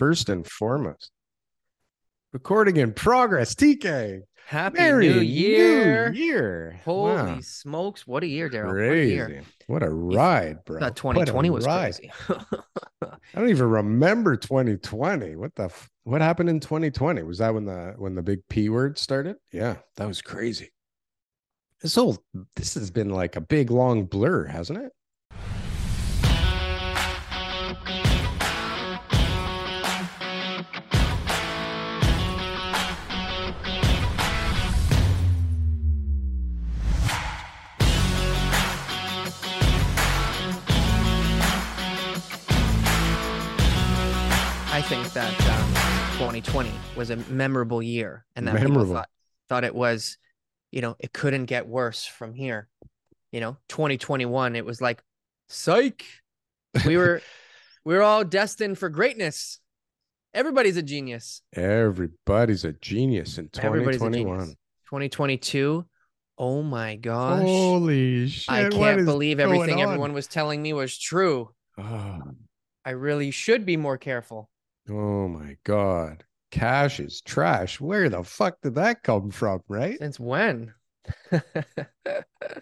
first and foremost. Recording in progress, TK. Happy Merry New Year. New Year. Holy Wow. smokes. What a year, Daryl. What a Crazy. What a ride, bro. Thought What a 2020 was ride. crazy. I don't even remember 2020. What the f- what happened in 2020? Was that when the when the big P word started? Yeah, that was crazy. This whole this has been like a big long blur, hasn't it? Think that um, 2020 was a memorable year and that Memorable. people thought, thought it was, you know, it couldn't get worse from here. You know, 2021, it was like, psych. We were, we were all destined for greatness. Everybody's a genius. Everybody's a genius in 2021. genius. 2022. Oh my gosh. Holy shit. I can't believe everything on? everyone was telling me was true. Oh, I really should be more careful. Oh my god. Cash is trash. Where the fuck did that come from, right? Since when?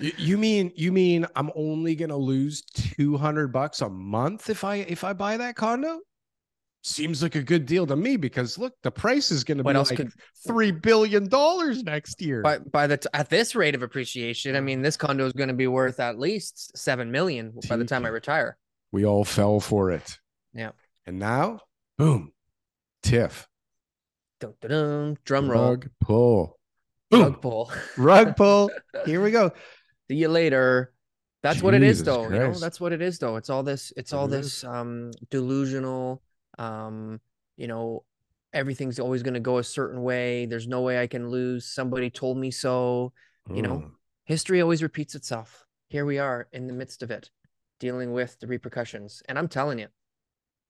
You, you mean you mean I'm only gonna lose 200 bucks a month if I if I buy that condo? Seems like a good deal to me because look, the price is gonna What be else like could- three billion dollars next year. by by the t- at this rate of appreciation, I mean, this condo is going to be worth at least seven million by the time I retire. we all fell for it. Yeah. And now, boom, tiff. Dun, dun, dun, drum roll, Rug pull. Boom. rug pull. Rug pull. Here we go. See you later. That's what it is, Jesus though. You know, that's what it is, though. It's all this. It's all this um delusional. Um, you know, everything's always going to go a certain way. There's no way I can lose. Somebody told me so. You know, Mm. history always repeats itself. Here we are in the midst of it, dealing with the repercussions. And I'm telling you,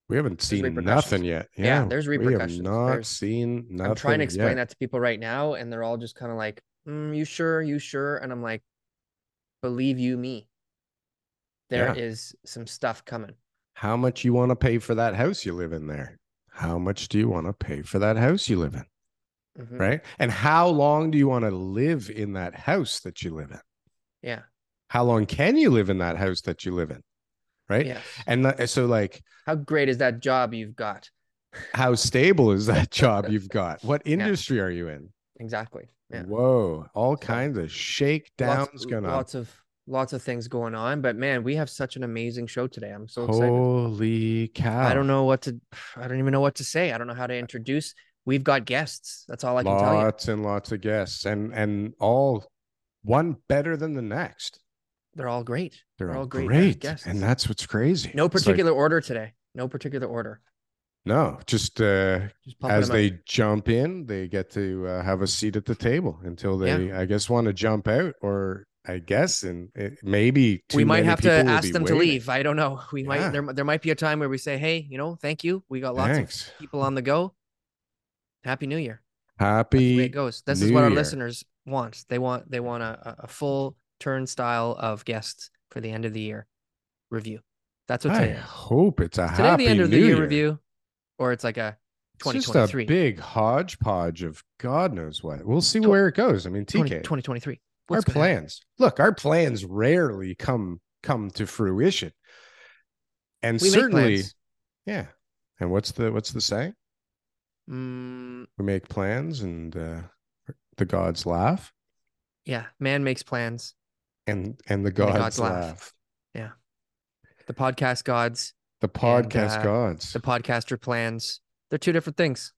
we haven't seen nothing yet. Yeah, there's We repercussions. have not There's- seen nothing. I'm trying to explain yet. that to people right now, and they're all just kind of like, "Mm, "You sure? You sure?" And I'm like, "Believe you me, there is Yeah. some stuff coming." How much you want to pay for that house you live in there? How much do you want to pay for that house you live in? Mhm. Right. And how long do you want to live in that house that you live in? Yeah. How long can you live in that house that you live in? Right. Yes. And so, like, How great is that job you've got? how stable is that job you've got? What industry are you in? Exactly. Yeah. Whoa, all So, kinds of shakedowns lots, going on. lots of lots of things going on, but man, we have such an amazing show today. I'm so excited. Holy cow. I don't know what to. I don't even know what to say. I don't know how to introduce. We've got guests. That's all I can tell you. lots and lots of guests and and all one better than the next They're all great. they're, all great, great and that's what's crazy No It's like, particular order today. No particular order. no just uh Just as they jump in they get to uh, have a seat at the table until Yeah. they i guess want to jump out or i guess and it, maybe we might have to ask them to leave. I don't know. We Yeah. might there there might be a time where we say, "Hey, you know, thank you. We got lots Thanks. of people on the go. Happy New Year." That's the way happy it goes. This is what our Year. listeners want. They want they want a- a full turnstile of guests for the end of the year review. That's what i today is. hope it's a Today happy the end of the year, Year. review, or it's like a it's just a 2023. big hodgepodge of god knows what we'll see where it goes i mean tk 2023. our gonna happen? plans look our plans rarely come come to fruition and We certainly yeah and what's the what's the saying Mm, we make plans and uh the gods laugh yeah, man makes plans. And and the the gods, gods laugh. Yeah, The podcast gods, the podcast uh, gods the podcaster plans. They're two different things.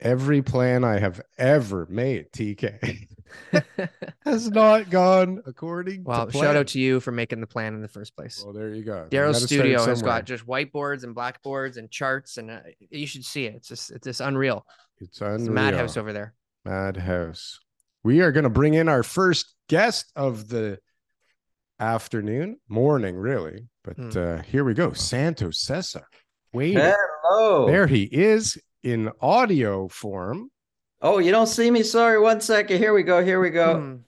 every plan i have ever made tk has not gone according well, to shout out to you for making the plan in the first place. well there you go Daryl's studio has got just whiteboards and blackboards and charts, and uh, you should see it. It's just it's just unreal. it's It's unreal. a madhouse over there. Madhouse. We are going to bring in our first guest of the afternoon, morning, really. But Hmm. uh, here we go. Santo Sessa. Wait, Hello. there he is in audio form. Oh, you don't see me? Sorry. One second. Here we go. Here we go. Boom.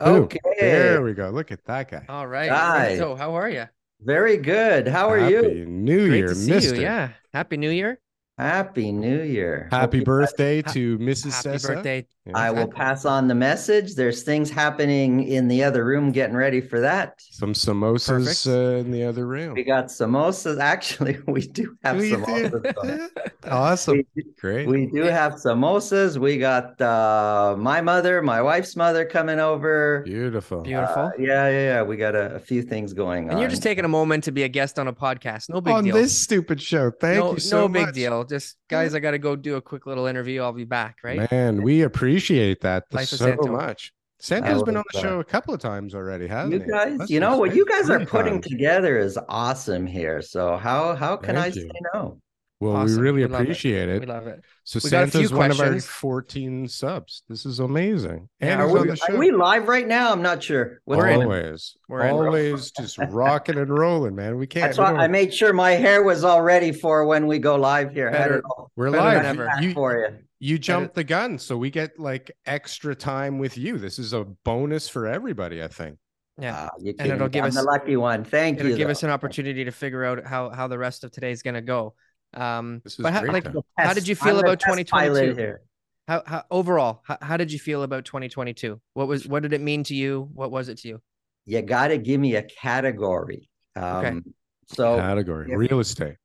Okay. There we go. Look at that guy. All right. Hi. So, how are you? Very good. How are you? Happy you? New Great Year, to see Mister. you. Yeah. Happy New Year. Happy New Year. Hope Happy you- birthday ha- to Mrs. Happy Sessa. birthday. Yeah. I will pass on the message. There's things happening in the other room getting ready for that. Some samosas uh, in the other room. We got samosas. Actually, we do have We do. samosas. going. awesome. We, Great. we do have samosas. We got uh, my mother, my wife's mother coming over. Beautiful. Beautiful. Uh, yeah, yeah, yeah. We got a, a few things going on. and you're just taking a moment to be a guest on a podcast. No big On deal. On this stupid show. Thank no, you so no big deal. Just guys, I got to go do a quick little interview. I'll be back. Right. Man, we appreciate that Life of so Santo. much. Santo's been on the uh, show a couple of times already, hasn't you he? guys, Must you know what you guys are putting times. together is awesome here. So how how can Thank I you. say no? Well, Awesome. we really We love it. appreciate it. We love it. So We got a few Santo's one of our 14 subs. This is amazing. Yeah, And Are we, are we live right now? I'm not sure. We're in. going on? always, We're in. always just rocking and rolling, man. We can't. That's we why I made sure my hair was all ready for when we go live here. I had Better- it we're better live. than You, for you. you jumped the gun, so we get like extra time with you. This is a bonus for everybody, I think. Yeah. Ah, you And it'll give I'm us- the lucky one. Thank It'll you. give though. us an opportunity to figure out how how the rest of today is going to go. Um, This but how, great like, time. How did you I'm feel about test 2022? here. how, how overall, how, how did you feel about 2022? What was what did it mean to you? What was it to you? You got to give me a category. Um, So Category if- real estate.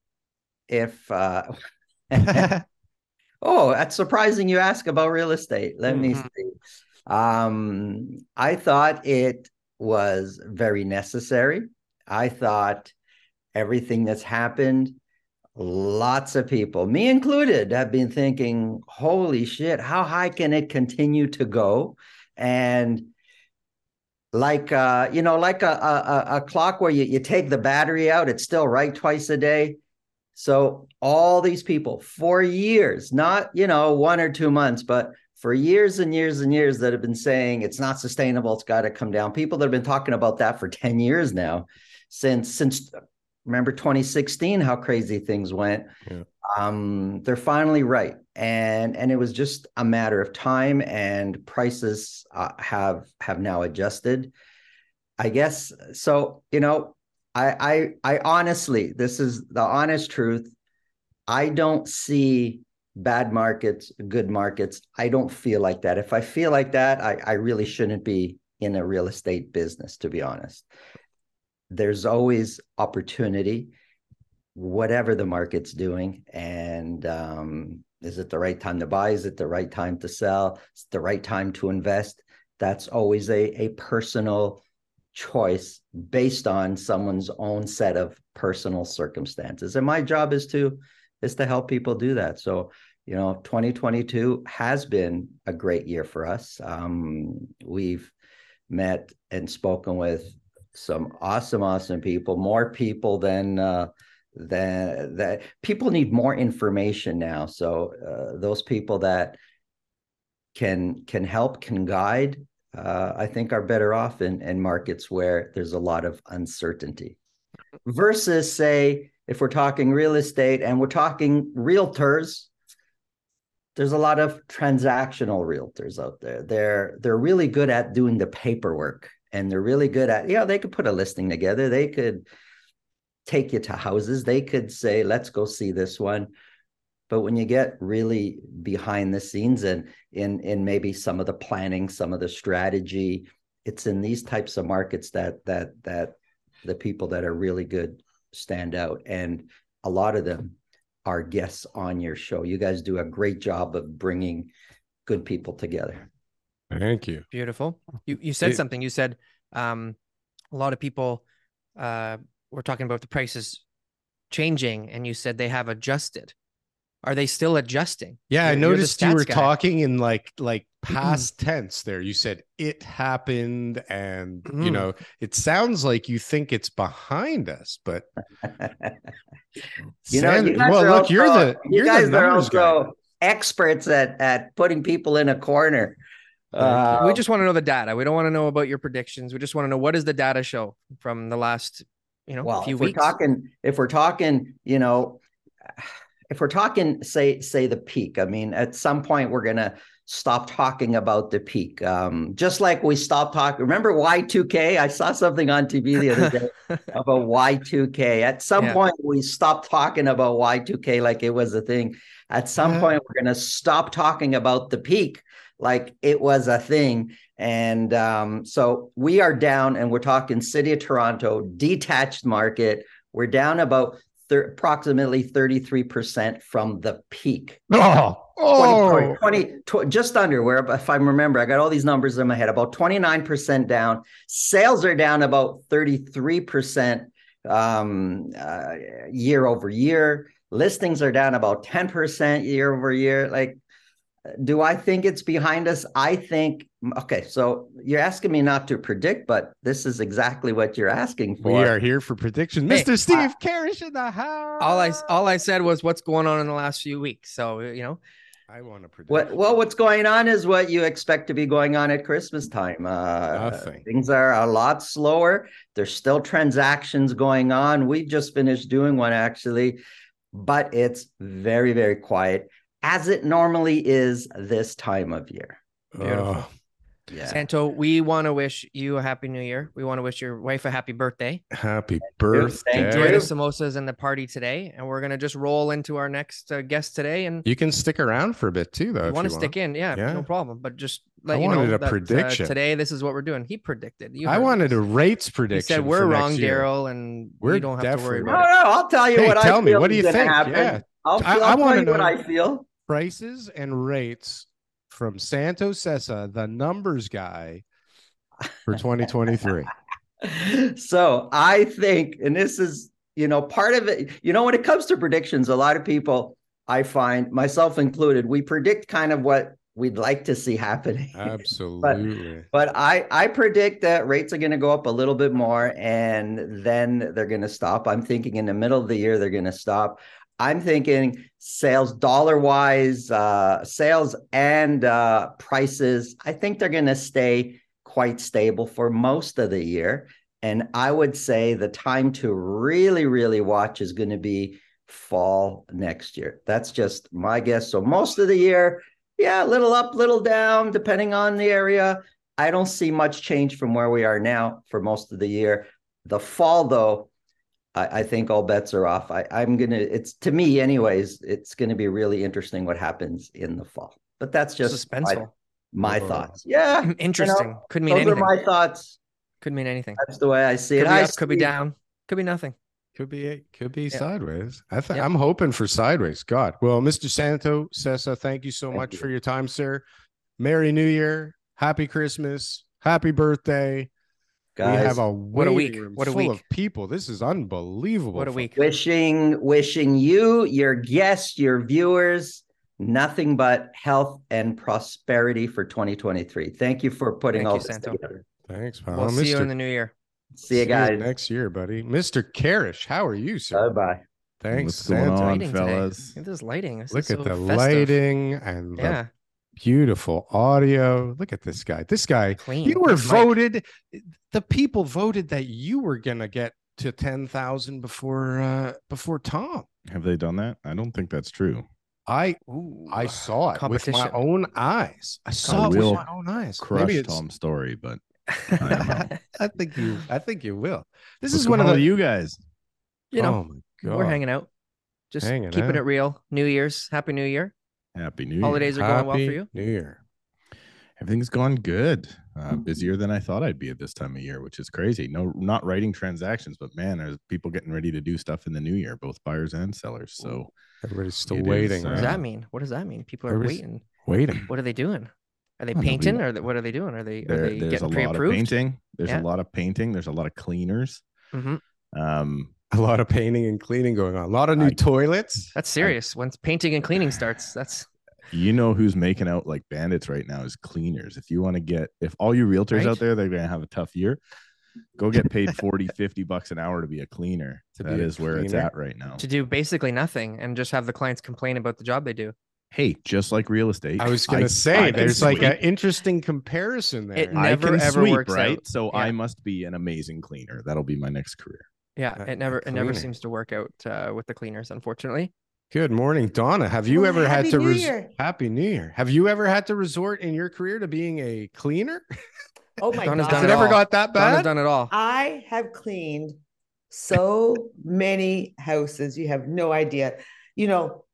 if uh, oh, that's surprising you ask about real estate. Let me Mhm. see. Um, I thought it was very necessary. I thought everything that's happened, lots of people, me included, have been thinking, holy shit, how high can it continue to go? And like uh, you know, like a, a, a- clock where you, you take the battery out, it's still right twice a day. So all these people for years, not you know one or two months, but for years and years and years that have been saying it's not sustainable, it's got to come down. People that have been talking about that for 10 years now, since since remember 2016, how crazy things went. Yeah. Um, they're finally right. And and it was just a matter of time and prices uh, have have now adjusted. I guess so, you know, I I I honestly, this is the honest truth. I don't see bad markets, good markets. I don't feel like that. If I feel like that, I, I really shouldn't be in a real estate business, to be honest. There's always opportunity, whatever the market's doing. And um, is it the right time to buy? Is it the right time to sell? Is the right time to invest? That's always a, a personal choice based on someone's own set of personal circumstances. And my job is to is to help people do that. So, you know, 2022 has been a great year for us. Um, we've met and spoken with some awesome, awesome people, more people than uh, than that. People need more information now. So uh, those people that can can help, can guide, uh, I think are better off in, in markets where there's a lot of uncertainty. Versus, say, if we're talking real estate and we're talking realtors, there's a lot of transactional realtors out there. They're they're really good at doing the paperwork and they're really good at, yeah, they could put a listing together. They could take you to houses. They could say, let's go see this one. But when you get really behind the scenes and in in maybe some of the planning, some of the strategy, it's in these types of markets that that that the people that are really good stand out. And a lot of them are guests on your show. You guys do a great job of bringing good people together. Thank you. Beautiful. You you said It- something. You said um, a lot of people uh, were talking about the prices changing, and you said they have adjusted. Are they still adjusting? Yeah, I You're- you're noticed you were guy. talking in like like past tense there. You said it happened and you Mm. know, it sounds like you think it's behind us, but You know, Sand- you guys well, are look, you're also- the you you're guys the are numbers guy. also experts at at putting people in a corner. Uh, we just want to know the data. We don't want to know about your predictions. We just want to know what does the data show from the last, you know, well, few if we're weeks. talking, if we're talking, you know, if we're talking, say, say the peak, I mean, at some point we're gonna stop talking about the peak. Um, just like we stopped talking. Remember Y2K? I saw something on TV the other day about Y2K. At some Yeah. point, we stopped talking about Y2K like it was a thing. At some Yeah. point, we're gonna stop talking about the peak like it was a thing. And um, so we are down, and we're talking City of Toronto, detached market. We're down about thir- approximately 33% from the peak. Oh, 20, oh. 20, tw- just under where if I remember, I got all these numbers in my head, about 29% down. Sales are down about 33% um, uh, year over year. Listings are down about 10% year over year. Like, do I think it's behind us? I think, okay, so you're asking me not to predict, but this is exactly what you're asking for. We are here for prediction. Hey, Mr. Steve Carish in the house. all I all I said was what's going on in the last few weeks. So you know, I want to predict. What well, what's going on is what you expect to be going on at Christmas time. Uh, Nothing. Things are a lot slower. There's still transactions going on. We just finished doing one actually, but it's very very quiet, as it normally is this time of year. Beautiful. Oh, Yeah. Santo, we want to wish you a happy new year. We want to wish your wife a happy birthday. happy Thank birthday. Enjoy you. the samosas and the party today, and we're gonna just roll into our next uh, guest today. And You can stick around for a bit too, though. you want to stick in, yeah, Yeah. no problem. But just I you wanted know a that, uh, prediction. today, this is what we're doing. He predicted. You I wanted this. a rates prediction. He said we're wrong. Daryl, and We're we don't have to worry definitely No, about no, it. I'll tell you Hey, what tell I me, feel what do you think? happen. Yeah. I'll, I- I'll I tell wanna you what. I feel. Prices and rates from Santo Sessa, the numbers guy, for 2023. so I think, and this is, you know, part of it, you know, when it comes to predictions, a lot of people, I find myself included, we predict kind of what we'd like to see happening. Absolutely. But I I predict that rates are going to go up a little bit more and then they're going to stop. I'm thinking in the middle of the year they're going to stop. I'm thinking sales dollar wise, uh, sales and uh, prices. I think they're going to stay quite stable for most of the year. And I would say the time to really, really watch is going to be fall next year. That's just my guess. So most of the year, yeah, a little up, little down, depending on the area. I don't see much change from where we are now for most of the year. The fall, though, I, I think all bets are off. I, I'm gonna. It's to me, anyways. It's going to be really interesting what happens in the fall. But that's just my, Suspenseful, my Oh. thoughts. Yeah, mm, interesting. Could mean those anything. are my thoughts. Could mean anything. That's the way I see Could it. be I up, could be down, could be nothing. Could be could be Yeah. sideways. I think Yep. I'm hoping for sideways. God. Well, Mr. Santo Sessa, thank you so Thank much you. for your time, sir. Merry New Year. Happy Christmas. Happy birthday. Guys, we have a what a week. room What a full week. of people. This is unbelievable. What a week. wishing wishing you, your guests, your viewers, nothing but health and prosperity for 2023. Thank you for putting Thank all you, this Santo. together. Thanks, pal. We'll see you in the new year. See you guys. next year, buddy. Mr. Carish, how are you, sir? Bye bye. Thanks, What's going Santo. on? lighting fellas. today. Look at this lighting. This Look is at so the festive. lighting and the Yeah, beautiful audio. Look at this guy. This guy, clean. you were Thanks, Mike. voted. The people voted that you were gonna get to ten thousand before uh before Tom. Have they done that? I don't think that's true. I Ooh, I saw it with my own eyes. I saw it will with my own eyes. Crush Maybe it's- Tom's story, but I think you. I think you will. This what's is one of going the you guys. you know, Oh my god, we're hanging out, just Hanging keeping out. it real. New Year's, Happy New Year. Happy New Year. Holidays are going well for you. New Year. Everything's gone good. Uh, busier than I thought I'd be at this time of year, which is crazy. No, not writing transactions, but man, there's people getting ready to do stuff in the new year, both buyers and sellers. So Everybody's still It is, waiting. What does Uh, that mean? What does that mean? People are waiting. Waiting. What are they doing? Are they painting, or what are they doing? Are they are there, they there's a lot of pre-approved? painting. There's Yeah. a lot of painting. There's a lot of cleaners. Mhm. Um, A lot of painting and cleaning going on. A lot of new I- toilets. That's serious. Once painting and cleaning starts, that's you know who's making out like bandits right now is cleaners. If you want to get, if all you realtors Right. out there, they're going to have a tough year. Go get paid 40, 50 bucks an hour to be a cleaner. To That be a where it's at right now. to do basically nothing and just have the clients complain about the job they do. Hey, just like real estate. I was gonna I say can there's like an interesting comparison there. It I never, can ever sweep, works right? out. So Yeah. I must be an amazing cleaner. That'll be my next career. Yeah, Uh, it never it never seems to work out uh, with the cleaners, unfortunately. Good morning, Donna. Have you Well, ever had Happy to New res- Year. Happy New Year? Have you ever had to resort in your career to being a cleaner? Oh my Donna's god! done Has it it ever got that bad? Donna's bad? done it all. I have cleaned so many houses. You have no idea. You know,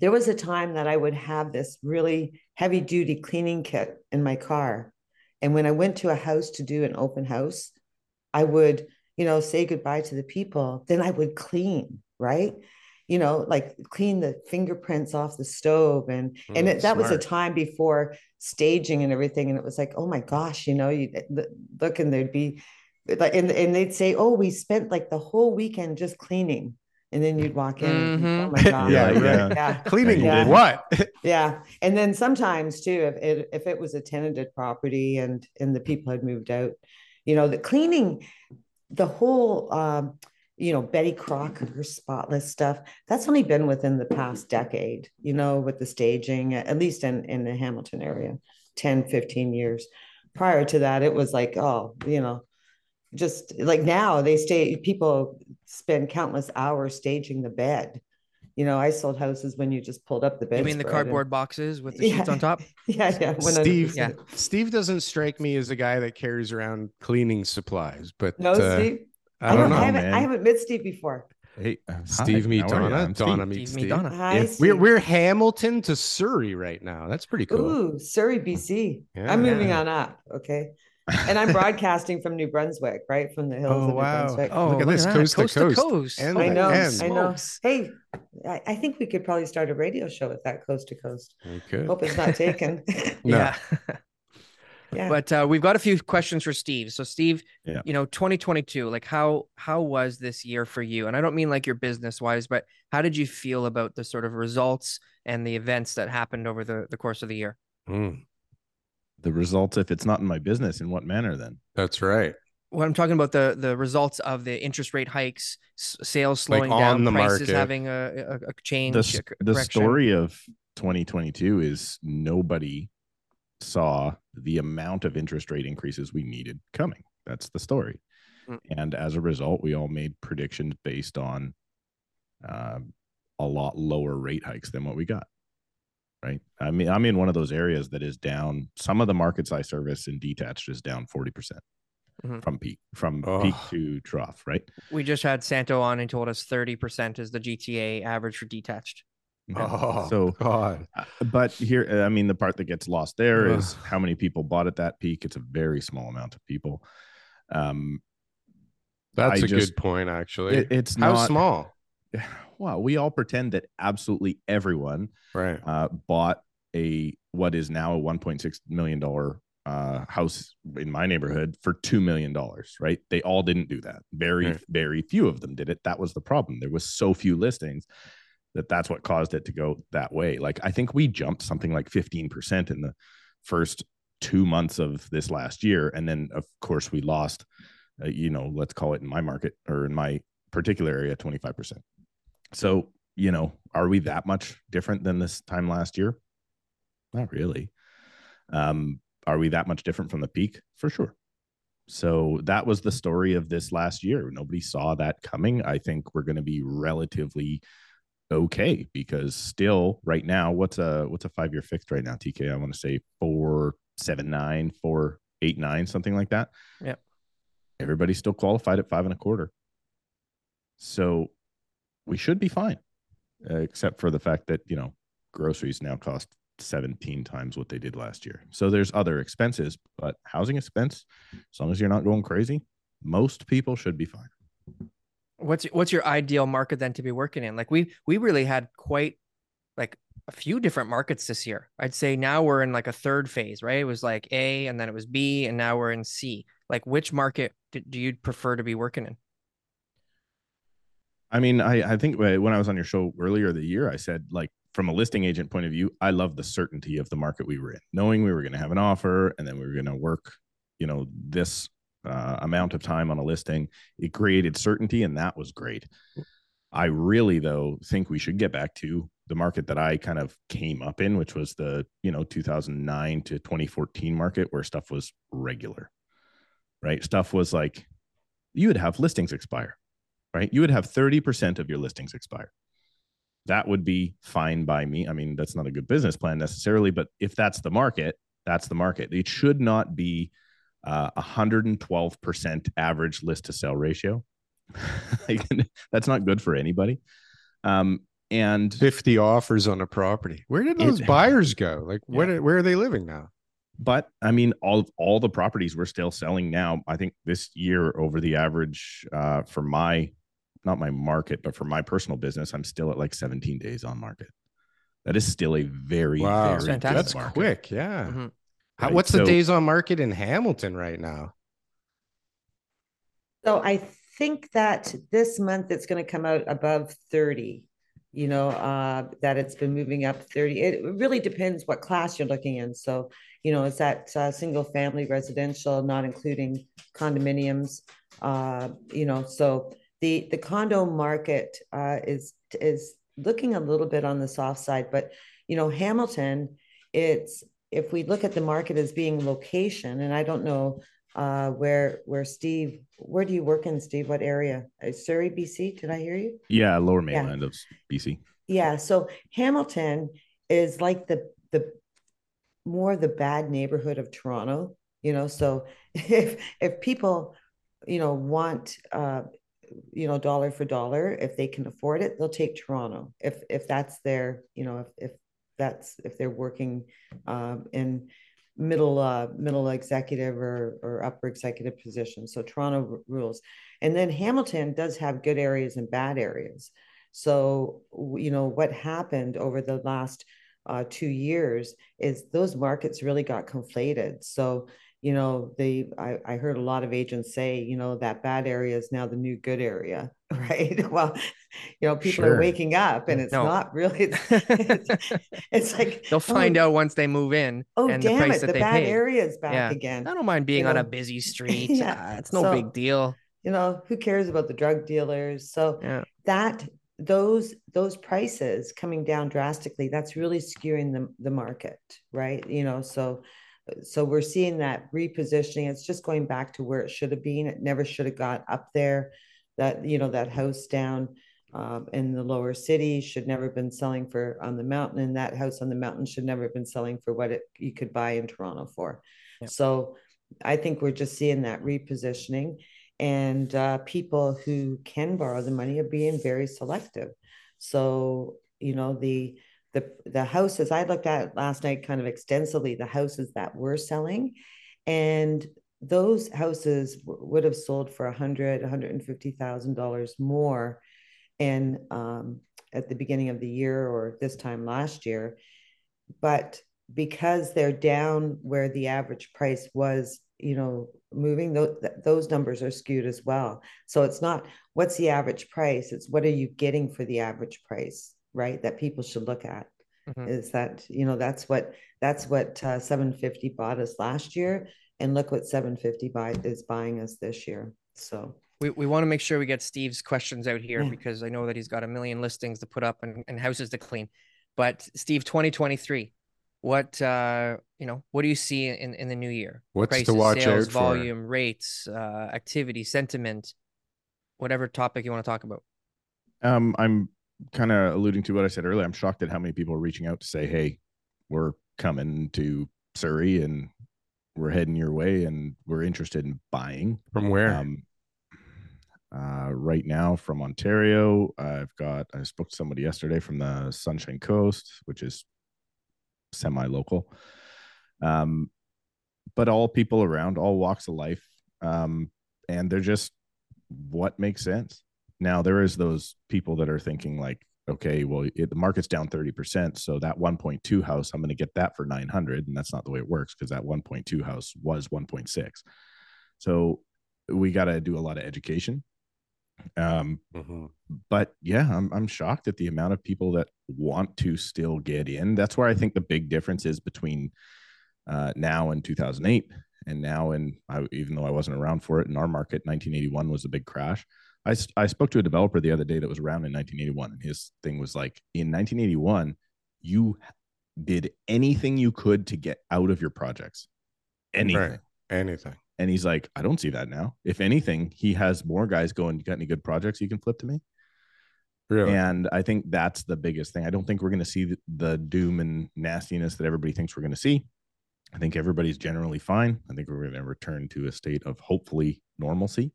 there was a time that I would have this really heavy duty cleaning kit in my car. And when I went to a house to do an open house, I would, you know, say goodbye to the people. Then I would clean, right? You know, like clean the fingerprints off the stove. And and Mm, it, that was a time before staging and everything. And it was like, oh my gosh, you know, you look and there'd be like and, and they'd say, Oh, we spent like the whole weekend just cleaning. And then you'd walk in, and, Mhm. oh my God. Yeah, yeah. Yeah. Cleaning Yeah. what? Yeah. And then sometimes too, if it if it was a tenanted property and and the people had moved out, you know, the cleaning, the whole um, you know, Betty Crocker, spotless stuff, that's only been within the past decade, you know, with the staging, at least in, in the Hamilton area, 10, 15 years. Prior to that, it was like, oh, you know, just like now they stay, people spend countless hours staging the bed. You know, I sold houses when you just pulled up the bed. You mean the spread and- cardboard boxes with the sheets Yeah. on top? Yeah, yeah. 100%. Steve, Yeah. Steve doesn't strike me as a guy that carries around cleaning supplies, but No, uh, Steve. I don't I know. haven't, man. I haven't met Steve before. Hey, uh, Steve hi, meet how? Donna. Steve. Donna meet Steve Steve. Donna. Hi, Yeah, Steve. we're we're Hamilton to Surrey right now. That's pretty cool. Ooh, Surrey, BC. Yeah. I'm moving on up. Okay. And I'm broadcasting from New Brunswick, right? From the hills Oh of New wow! Brunswick. Oh, look at look this at that. coast, Coast to to coast. coast. And I know, end. I know. Hey, I, I think we could probably start a radio show with that coast to coast. We could. Hope it's not taken. Yeah. yeah. But uh, we've got a few questions for Steve. So Steve, Yeah. you know, 2022, like how how was this year for you? And I don't mean like your business wise, but how did you feel about the sort of results and the events that happened over the, the course of the year? Mm, The results, if it's not in my business, in what manner then? that's right. What I'm talking about the the results of the interest rate hikes, s- sales Like slowing on down, the prices market. having a, a, a change. the, a s- cor- the story of 2022 is nobody saw the amount of interest rate increases we needed coming. That's the story. Mm. And as a result, we all made predictions based on um, a lot lower rate hikes than what we got. Right. I mean, I'm in one of those areas that is down. Some of the markets I service in detached is down 40% Mhm. from peak, from peak to trough. Right. We just had Santo on and told us 30% is the GTA average for detached. Oh, so God. Uh, but here uh, i mean the part that gets lost there is Ugh. how many people bought at that peak it's a very small amount of people um That's I a just- good point, actually. it- it's How not small? well we all pretend that absolutely everyone Right. uh bought a what is now a 1.6 million dollar uh house in my neighborhood for 2 million dollars right? They all didn't do that. Very Right. very few of them did it. That was the problem. There was so few listings that that's what caused it to go that way. Like i think we jumped something like 15% in the first 2 months of this last year and then of course we lost uh, you know let's call it in my market or in my particular area 25% so you know are we that much different than this time last year? Not really. Um are we that much different from the peak? For sure. So that was the story of this last year. Nobody saw that coming. I think we're going to be relatively okay because still right now what's a what's a five year fixed right now tk i want to say four seven nine four eight nine something like that. Yep. everybody's still qualified at five and a quarter. So we should be fine uh, except for the fact that you know groceries now cost 17 times what they did last year so there's other expenses but housing expense as long as you're not going crazy most people should be fine What's what's your ideal market then to be working in? Like we we really had quite like a few different markets this year. I'd say now we're in like a third phase, right? It was like A and then it was B and now we're in C. Like which market do, do you prefer to be working in? I mean, I, I think uh, when I was on your show earlier the year, I said like from a listing agent point of view, I love the certainty of the market we were in, knowing we were going to have an offer and then we were going to work, you know, this uh, amount of time on a listing. It created certainty, and that was great. I really though think we should get back to the market that I kind of came up in, which was the you know 2009 to 2014 market where stuff was regular, right? Stuff was like you would have listings expire right? You would have 30% of your listings expire. that would be fine by me. I mean, that's not a good business plan necessarily, but if that's the market, that's the market. It should not be uh, 112% average list to sell ratio. that's not good for anybody. Um, and 50 offers on a property. Where did those It- buyers go? Like, where, where are they living now? but I mean, all all the properties we're still selling now. I think this year over the average uh, for my not my market, but for my personal business, I'm still at like 17 days on market. That is still a very Wow. very That's fantastic. That's market. quick. Yeah. Mhm. How, Right, what's the days on market in Hamilton right now? So I think that this month it's going to come out above 30, you know, uh, that it's been moving up 30. It really depends what class you're looking in. So, you know, is that uh, single family residential, not including condominiums? Uh, you know, so the the condo market uh, is is looking a little bit on the soft side, but you know, Hamilton, it's if we look at the market as being location, and I don't know uh, where where Steve, where do you work in Steve? What area? Uh, Surrey, BC? Did I hear you? Yeah, lower Yeah. mainland of BC. Yeah. So Hamilton is like the the more the bad neighborhood of Toronto. You know, so if if people, you know, want uh, you know, dollar for dollar, if they can afford it, they'll take Toronto. If if that's their, you know, if if that's if they're working um, in middle uh middle executive or or upper executive position. So toronto r- rules. And then hamilton does have good areas and bad areas. So you know what happened over the last uh, two years is those markets really got conflated. So you know they I, I heard a lot of agents say you know that bad area is now the new good area right well you know people Sure. are waking up and it's No. not really it's, it's, like They'll find oh, out once they move in oh and the damn price it that the they bad paid. area is back Yeah. again I don't mind being you on a busy street. Yeah. Uh, it's no So- big deal. you know who cares about the drug dealers so Yeah. that those those prices coming down drastically that's really skewing the, the market right you know so so we're seeing that repositioning it's just going back to where it should have been it never should have got up there that you know that house down um, in the lower city should never have been selling for on the mountain and that house on the mountain should never have been selling for what it you could buy in toronto for Yep. so i think we're just seeing that repositioning and uh, people who can borrow the money are being very selective. So you know the the the houses I looked at last night kind of extensively the houses that were selling, and those houses w- would have sold for a hundred, hundred and fifty thousand dollars more, in um, at the beginning of the year or this time last year, but because they're down where the average price was you know moving those those numbers are skewed as well. So it's not what's the average price? It's what are you getting for the average price right that people should look at Mhm. is that you know that's what that's what uh, 750 bought us last year and look what 750 buy is buying us this year so We, we want to make sure we get Steve's questions out here Yeah. because I know that he's got a million listings to put up and, and houses to clean. But Steve, 2023, what uh you know, what do you see in, in the new year? What's Prices, to watch sales, out for? volume, rates, uh, activity, sentiment, whatever topic you want to talk about. Um, I'm kind of alluding to what I said earlier. I'm shocked at how many people are reaching out to say, "Hey, we're coming to Surrey and we're heading your way, and we're interested in buying." From where? Um, uh, right now from Ontario, I've got. I spoke to somebody yesterday from the Sunshine Coast, which is semi-local. Um, but all people around, all walks of life, um, and they're just what makes sense. Now there is those people that are thinking like, okay, well, it, the market's down thirty percent, so that one point two house, I'm going to get that for nine hundred, and that's not the way it works because that one point two house was one point six. So we got to do a lot of education. Um, Mhm. but yeah, I'm I'm shocked at the amount of people that want to still get in. That's where I think the big difference is between uh, now and 2008, and now and I, even though I wasn't around for it in our market, 1981 was a big crash. I I spoke to a developer the other day that was around in 1981, and his thing was like, in 1981, you did anything you could to get out of your projects, anything. Right. Anything. And he's like, I don't see that now. If anything, he has more guys going, you got any good projects you can flip to me? Really? And I think that's the biggest thing. I don't think we're going to see the, the doom and nastiness that everybody thinks we're going to see. I think everybody's generally fine. I think we're going to return to a state of hopefully normalcy.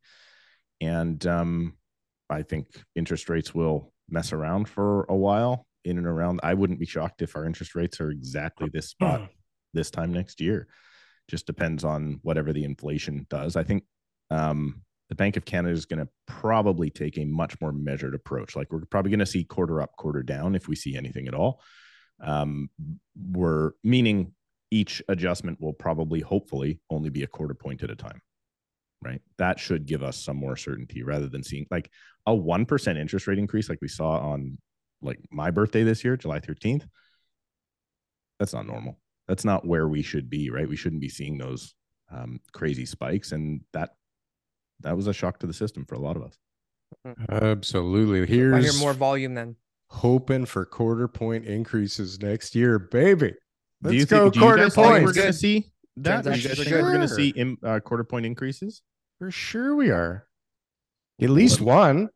And um, I think interest rates will mess around for a while in and around. I wouldn't be shocked if our interest rates are exactly this spot this time next year. Just depends on whatever the inflation does. I think um, the Bank of Canada is going to probably take a much more measured approach. Like we're probably going to see quarter up, quarter down if we see anything at all. Um, we're meaning each adjustment will probably, hopefully, only be a quarter point at a time. Right. That should give us some more certainty rather than seeing like a 1% interest rate increase like we saw on like my birthday this year, July 13th. That's not normal. That's not where we should be, right? We shouldn't be seeing those um, crazy spikes. And that that was a shock to the system for a lot of us. Absolutely. I Here's hear more volume then. hoping for quarter point increases next year, baby. Let's do you go think, quarter guys think point. we're going to see that? Do you guys Transactions think we're going to see im- uh, quarter point increases? For sure we are. At least one.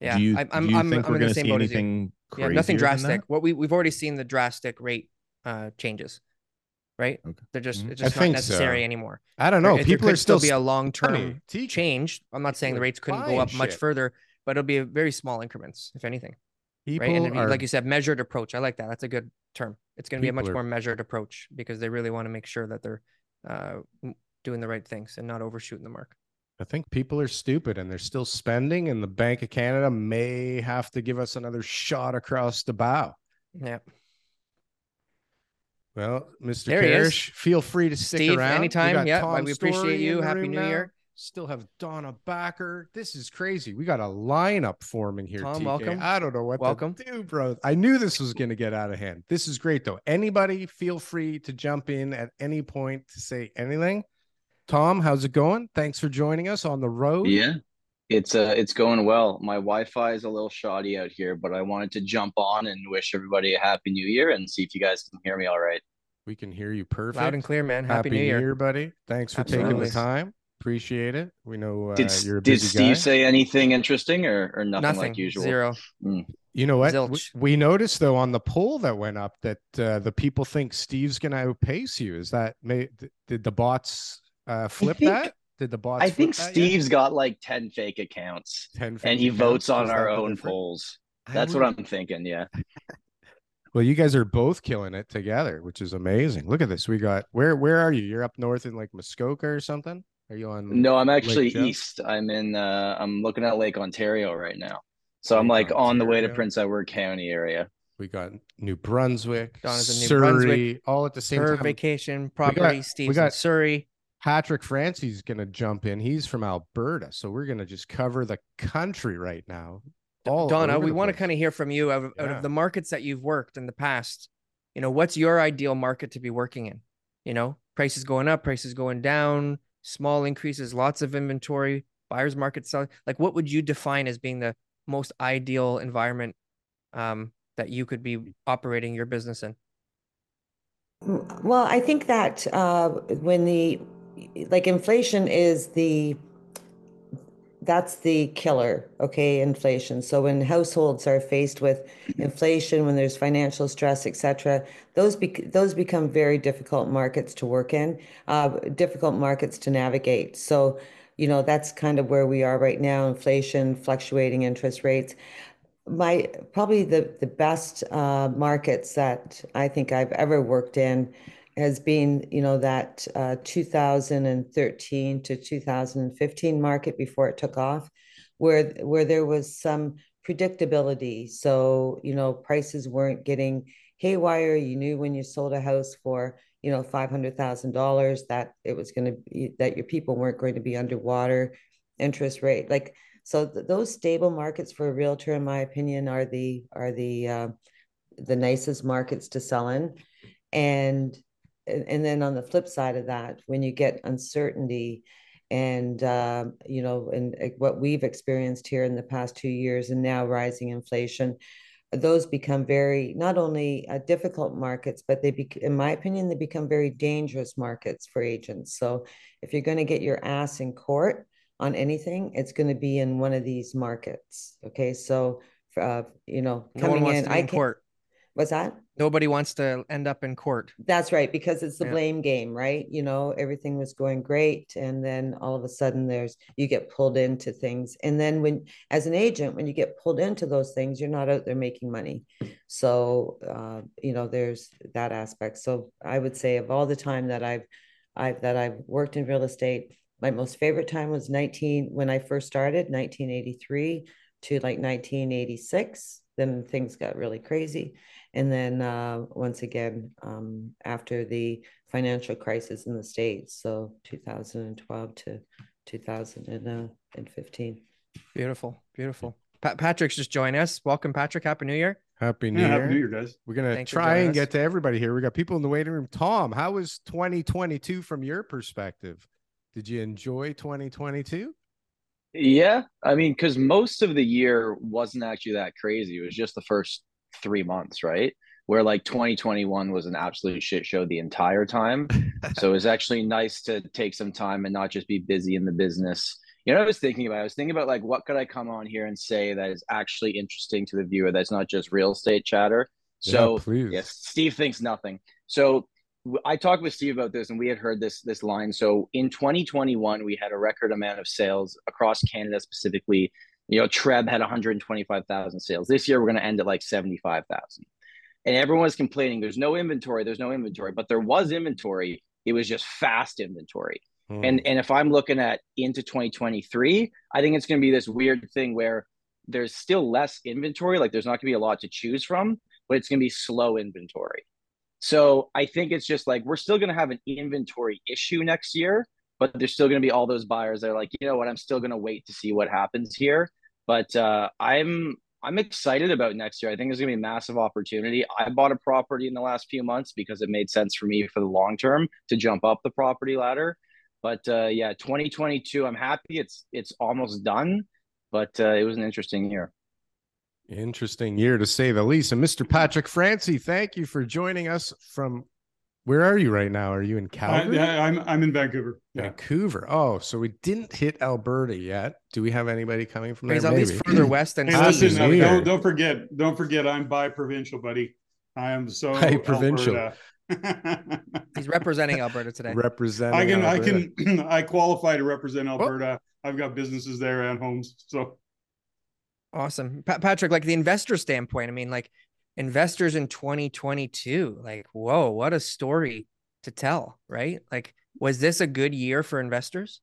Yeah, do you, I, I'm do you I'm, think I'm we're in the going to same see boat as anything Yeah, crazy? nothing drastic. What we we've already seen the drastic rate uh changes, right? Okay. They're just it's I just not think necessary so. anymore. I don't know. there People could are still be a long term money. T- change. I'm not saying the rates couldn't go buying up much further, but it'll be a very small increments, if anything. People right? And be, are like you said, measured approach. I like that. That's a good term. It's going to be a much are- more measured approach because they really want to make sure that they're uh, m- doing the right things and not overshooting the mark. I think people are stupid and they're still spending, and the Bank of Canada may have to give us another shot across the bow. Yeah. Well, Mr. There he is. Karish, feel free to stick Steve, around. Anytime. Yeah, Tom we appreciate Story you. Happy New now. Year. Still have Donna Backer. This is crazy. We got a lineup forming here. Tom, TK. welcome. I don't know what Welcome. to do, bro. I knew this was going to get out of hand. This is great, though. Anybody, feel free to jump in at any point to say anything. Tom, how's it going? Thanks for joining us on the road. Yeah, it's uh it's going well. My Wi-Fi is a little shoddy out here, but I wanted to jump on and wish everybody a happy new year and see if you guys can hear me all right. We can hear you perfect. Loud and clear, man. Happy, New Year. buddy. Thanks for taking the time. Appreciate it. We know uh, Did you're a did Steve guy. say anything interesting or or nothing, Nothing. like usual? Zero. You know what? We, Zilch. we noticed though on the poll that went up that uh, the people think Steve's going to outpace you. Is that may did the bots uh, flip think- that? Did the bots? I think flip that yet? Steve's got like 10 fake accounts 10 and he votes on our own difference? polls. That's would- what I'm thinking, yeah. Well, you guys are both killing it together, which is amazing. Look at this. We got where? Where are you? You're up north in like Muskoka or something? Are you on? No, I'm actually east. I'm in uh I'm looking at Lake Ontario right now. So I'm Lake like on the way to Prince Edward County area. We got New Brunswick, Donna's New Surrey, Brunswick. all at the same Her time. vacation property. Steve's got- Surrey. Patrick Francie's going to jump in. He's from Alberta, so we're going to just cover the country right now. all Donna, we want to kind of hear from you out of, out of the markets that you've worked in the past. You know, what's your ideal market to be working in? You know, prices going up, prices going down, small increases, lots of inventory, buyers market selling. Like, what would you define as being the most ideal environment um, that you could be operating your business in? Mm, Well, I think that uh, when the like inflation is the that's the killer, okay? Inflation. So when households are faced with inflation, when there's financial stress, etc., those bec those become very difficult markets to work in, uh, difficult markets to navigate. So, you know, that's kind of where we are right now: inflation, fluctuating interest rates my probably the the best uh, markets that I think I've ever worked in has been you know that uh, 2013 to 2015 market before it took off, where where there was some predictability. So you know prices weren't getting haywire. You knew when you sold a house for you know five hundred thousand dollars that it was going to that your people weren't going to be underwater. Interest rate like so th- those stable markets for a realtor, in my opinion, are the are the uh, the nicest markets to sell in, and and then on the flip side of that, when you get uncertainty, and um, you know, and uh, what we've experienced here in the past two years, and now rising inflation, those become very not only uh, difficult markets, but they, bec- in my opinion, they become very dangerous markets for agents. So if you're going to get your ass in court on anything, it's going to be in one of these markets. Okay, so uh, you know, No coming wants in, be I in can. court. What's that? Nobody wants to end up in court. That's right, because it's the Yeah. blame game, right? You know, everything was going great, and then all of a sudden, there's you get pulled into things, and then when, as an agent, when you get pulled into those things, you're not out there making money. So, uh, you know, there's that aspect. So, I would say of all the time that I've, I've that I've worked in real estate, my most favorite time was 19 when I first started, 1983 to like 1986. Then things got really crazy. And then uh, once again, um, after the financial crisis in the States, so 2012 to 2015. Beautiful, beautiful. Pa- Patrick's just joined us. Welcome, Patrick. Happy New Year. Happy New Yeah, Year. happy New Year, guys. We're gonna try and us. get to everybody here. We got people in the waiting room. Tom, how was 2022 from your perspective? Did you enjoy 2022? Yeah, I mean, because most of the year wasn't actually that crazy. It was just the first three months, right? Where like 2021 was an absolute shit show the entire time. so it was actually nice to take some time and not just be busy in the business. You know, what I was thinking about. I was thinking about like what could I come on here and say that is actually interesting to the viewer. That's not just real estate chatter. So yeah, please. Yes, Steve thinks nothing. So I talked with Steve about this, and we had heard this this line. So in 2021, we had a record amount of sales across Canada, specifically. You know, Treb had 125,000 sales. This year, we're going to end at like 75,000. And everyone was complaining. There's no inventory. There's no inventory, but there was inventory. It was just fast inventory. Hmm. And and if I'm looking at into 2023, I think it's going to be this weird thing where there's still less inventory. Like there's not going to be a lot to choose from, but it's going to be slow inventory. So I think it's just like we're still going to have an inventory issue next year, but there's still going to be all those buyers that are like, you know what, I'm still going to wait to see what happens here. But uh, I'm I'm excited about next year. I think there's going to be a massive opportunity. I bought a property in the last few months because it made sense for me for the long term to jump up the property ladder. But uh, yeah, 2022, I'm happy it's it's almost done, but uh, it was an interesting year. Interesting year to say the least. And Mr. Patrick Francey, thank you for joining us from where are you right now? Are you in Calgary? I, Calgary? am I'm in Vancouver. Yeah. Vancouver. Oh, so we didn't hit Alberta yet. Do we have anybody coming from there? He's at least Maybe. further west than Hey, listen, uh, don't, don't forget, don't forget, I'm bi-provincial, buddy. I am so Bi-provincial. He's representing Alberta today. representing. I can, I can, I qualify to represent Alberta. I've got businesses there and homes. So Awesome. Pa- Patrick, like the investor standpoint, I mean, like investors in 2022, like, whoa, what a story to tell, right? Like, was this a good year for investors?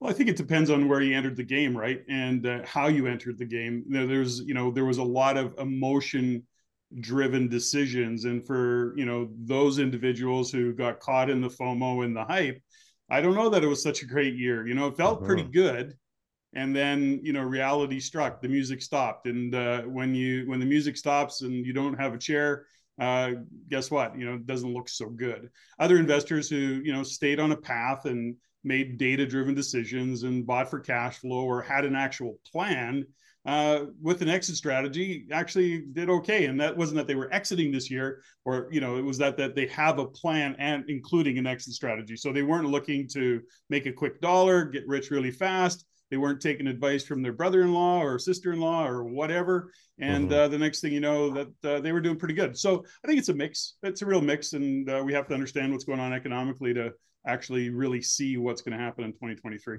Well, I think it depends on where you entered the game, right, and uh, how you entered the game. There- There's, you know, there was a lot of emotion-driven decisions, and for you know those individuals who got caught in the FOMO and the hype, I don't know that it was such a great year. You know, it felt pretty Uh-huh. good, and then you know reality struck. The music stopped, and uh, when you when the music stops and you don't have a chair, uh, guess what? You know, it doesn't look so good. Other investors who you know stayed on a path and made data driven decisions and bought for cash flow or had an actual plan uh, with an exit strategy actually did okay and that wasn't that they were exiting this year or you know it was that that they have a plan and including an exit strategy so they weren't looking to make a quick dollar get rich really fast they weren't taking advice from their brother-in-law or sister-in-law or whatever and Mhm. uh, the next thing you know that uh, they were doing pretty good so i think it's a mix it's a real mix and uh, we have to understand what's going on economically to actually really see what's going to happen in 2023.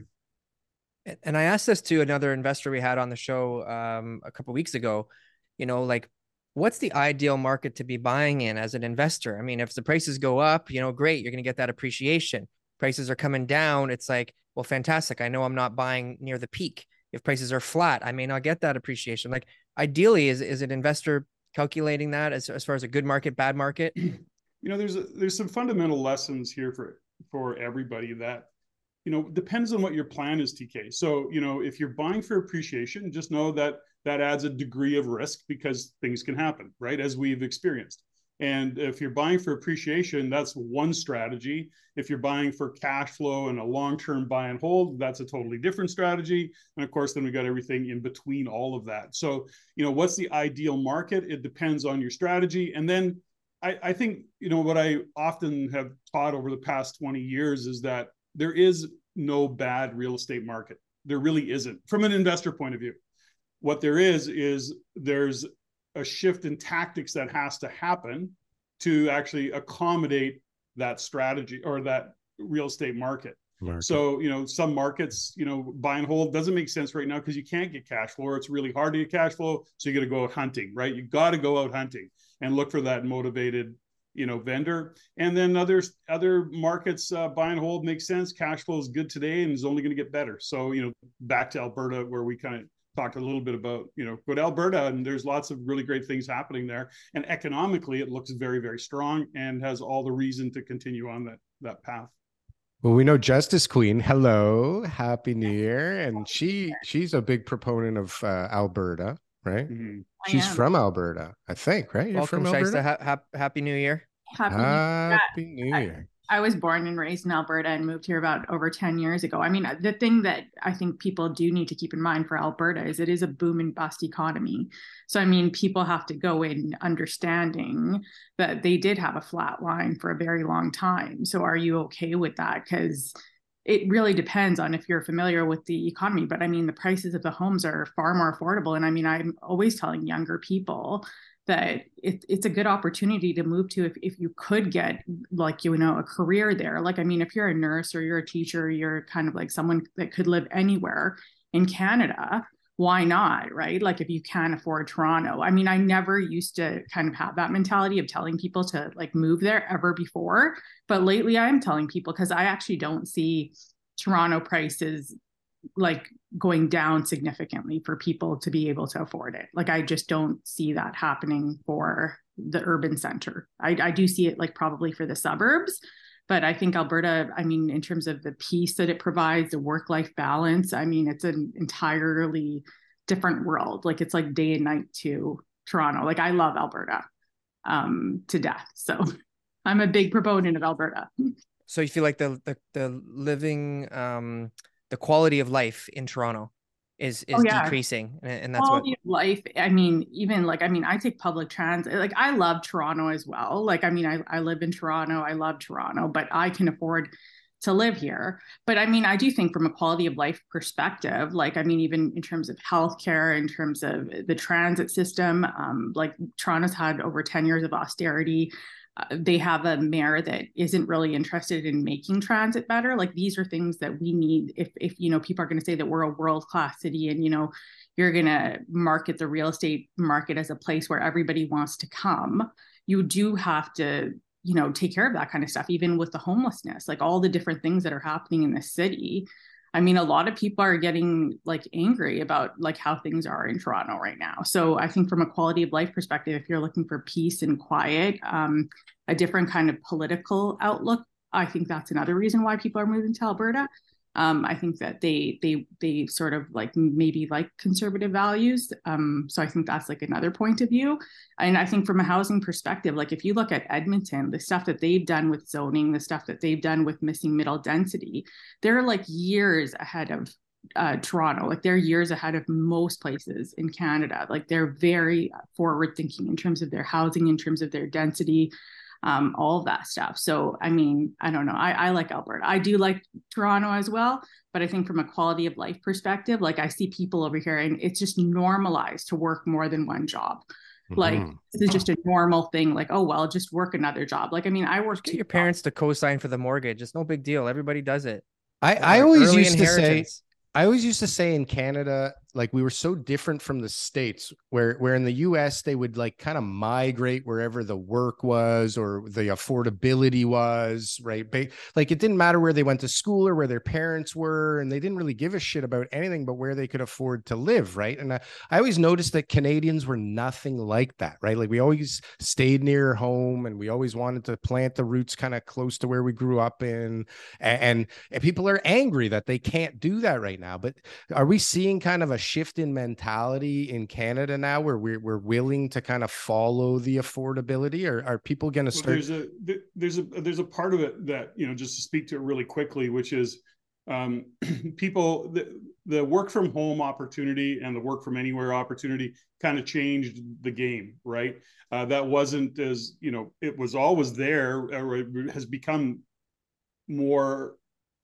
And- And I asked this to another investor we had on the show um, a couple weeks ago. You know, like, what's the ideal market to be buying in as an investor? I mean, if the prices go up, you know, great, you're going to get that appreciation. Prices are coming down, it's like, well, fantastic. I know I'm not buying near the peak. If prices are flat, I may not get that appreciation. Like, ideally, is is an investor calculating that as as far as a good market, bad market? You know, there's a, there's some fundamental lessons here for for everybody that you know depends on what your plan is tk so you know if you're buying for appreciation just know that that adds a degree of risk because things can happen right as we've experienced and if you're buying for appreciation that's one strategy. If you're buying for cash flow and a long-term buy and hold that's a totally different strategy. And of course then we got everything in between all of that. So you know what's the ideal market? It depends on your strategy. And then I, I think you know what I often have taught over the past 20 years is that there is no bad real estate market. There really isn't from an investor point of view. What there is is there's a shift in tactics that has to happen to actually accommodate that strategy or that real estate market. market. So, you know, some markets, you know, buy and hold doesn't make sense right now because you can't get cash flow or it's really hard to get cash flow. So you got to go out hunting, right? You got to go out hunting and look for that motivated, you know, vendor. And then others, other markets, uh, buy and hold makes sense. Cash flow is good today and is only going to get better. So, you know, back to Alberta where we kind of talked a little bit about, you know, go to Alberta and there's lots of really great things happening there. And economically, it looks very, very strong and has all the reason to continue on that that path. Well, we know Justice Queen. Hello, Happy New Year, and she she's a big proponent of uh, Alberta, right? Mm-hmm. She's from Alberta, I think, right? You're Welcome, from Alberta. Ha- ha- happy New Year. Happy, Happy New Year. I was born and raised in Alberta and moved here about over 10 years ago. I mean, the thing that I think people do need to keep in mind for Alberta is it is a boom and bust economy. So, I mean, people have to go in understanding that they did have a flat line for a very long time. So, are you okay with that? Because it really depends on if you're familiar with the economy. But I mean, the prices of the homes are far more affordable. And I mean, I'm always telling younger people that it, it's a good opportunity to move to if, if you could get like you know a career there. Like i mean if you're a nurse or you're a teacher you're kind of like someone that could live anywhere in canada why not right? Like if you can afford toronto. I mean i never used to kind of have that mentality of telling people to like move there ever before. But lately i'm telling people because i actually don't see toronto prices like going down significantly for people to be able to afford it. Like I just don't see that happening for the urban center. I, I do see it like probably for the suburbs, but I think Alberta, I mean, in terms of the peace that it provides, the work life balance, I mean, it's an entirely different world. Like it's like day and night to Toronto. Like I love Alberta um, to death. So I'm a big proponent of Alberta. So you feel like the the, the living um the quality of life in Toronto is is oh, yeah. decreasing and, and that's quality what of life i mean even like i mean i take public transit like i love toronto as well. Like i mean I, I live in toronto i love toronto but i can afford to live here. But i mean i do think from a quality of life perspective like i mean even in terms of healthcare in terms of the transit system um, like toronto's had over 10 years of austerity uh, they have a mayor that isn't really interested in making transit better. Like these are things that we need if if you know people are going to say that we're a world class city and you know you're going to market the real estate market as a place where everybody wants to come you do have to you know take care of that kind of stuff even with the homelessness like all the different things that are happening in the city I mean, a lot of people are getting like angry about like how things are in Toronto right now. So I think from a quality of life perspective, if you're looking for peace and quiet, um, a different kind of political outlook, I think that's another reason why people are moving to Alberta. Um, I think that they they they sort of like maybe like conservative values. Um, so I think that's like another point of view. And I think from a housing perspective, like if you look at Edmonton, the stuff that they've done with zoning, the stuff that they've done with missing middle density, they're like years ahead of uh, Toronto. Like they're years ahead of most places in Canada. Like they're very forward thinking in terms of their housing, in terms of their density um, all of that stuff. So, I mean, I don't know. I, I like Alberta. I do like Toronto as well. But I think from a quality of life perspective, like I see people over here and it's just normalized to work more than one job. Mm-hmm. Like this is just a normal thing. Like, oh well, just work another job. Like, I mean, I work. Get your parents to co-sign for the mortgage. It's no big deal. Everybody does it. I, I always used to say I always used to say in Canada, like we were so different from the states, where where in the U.S. they would like kind of migrate wherever the work was or the affordability was, right? Like it didn't matter where they went to school or where their parents were, and they didn't really give a shit about anything but where they could afford to live, right? And I, I always noticed that Canadians were nothing like that, right? Like we always stayed near home, and we always wanted to plant the roots kind of close to where we grew up in, and, and, and people are angry that they can't do that right now. But are we seeing kind of a shift in mentality in Canada now where we're, we're willing to kind of follow the affordability or are people going to start? Well, there's a, there's a, there's a part of it that, you know, just to speak to it really quickly, which is um, people, the, the work from home opportunity and the work from anywhere opportunity kind of changed the game, right? Uh, that wasn't as, you know, it was always there or it has become more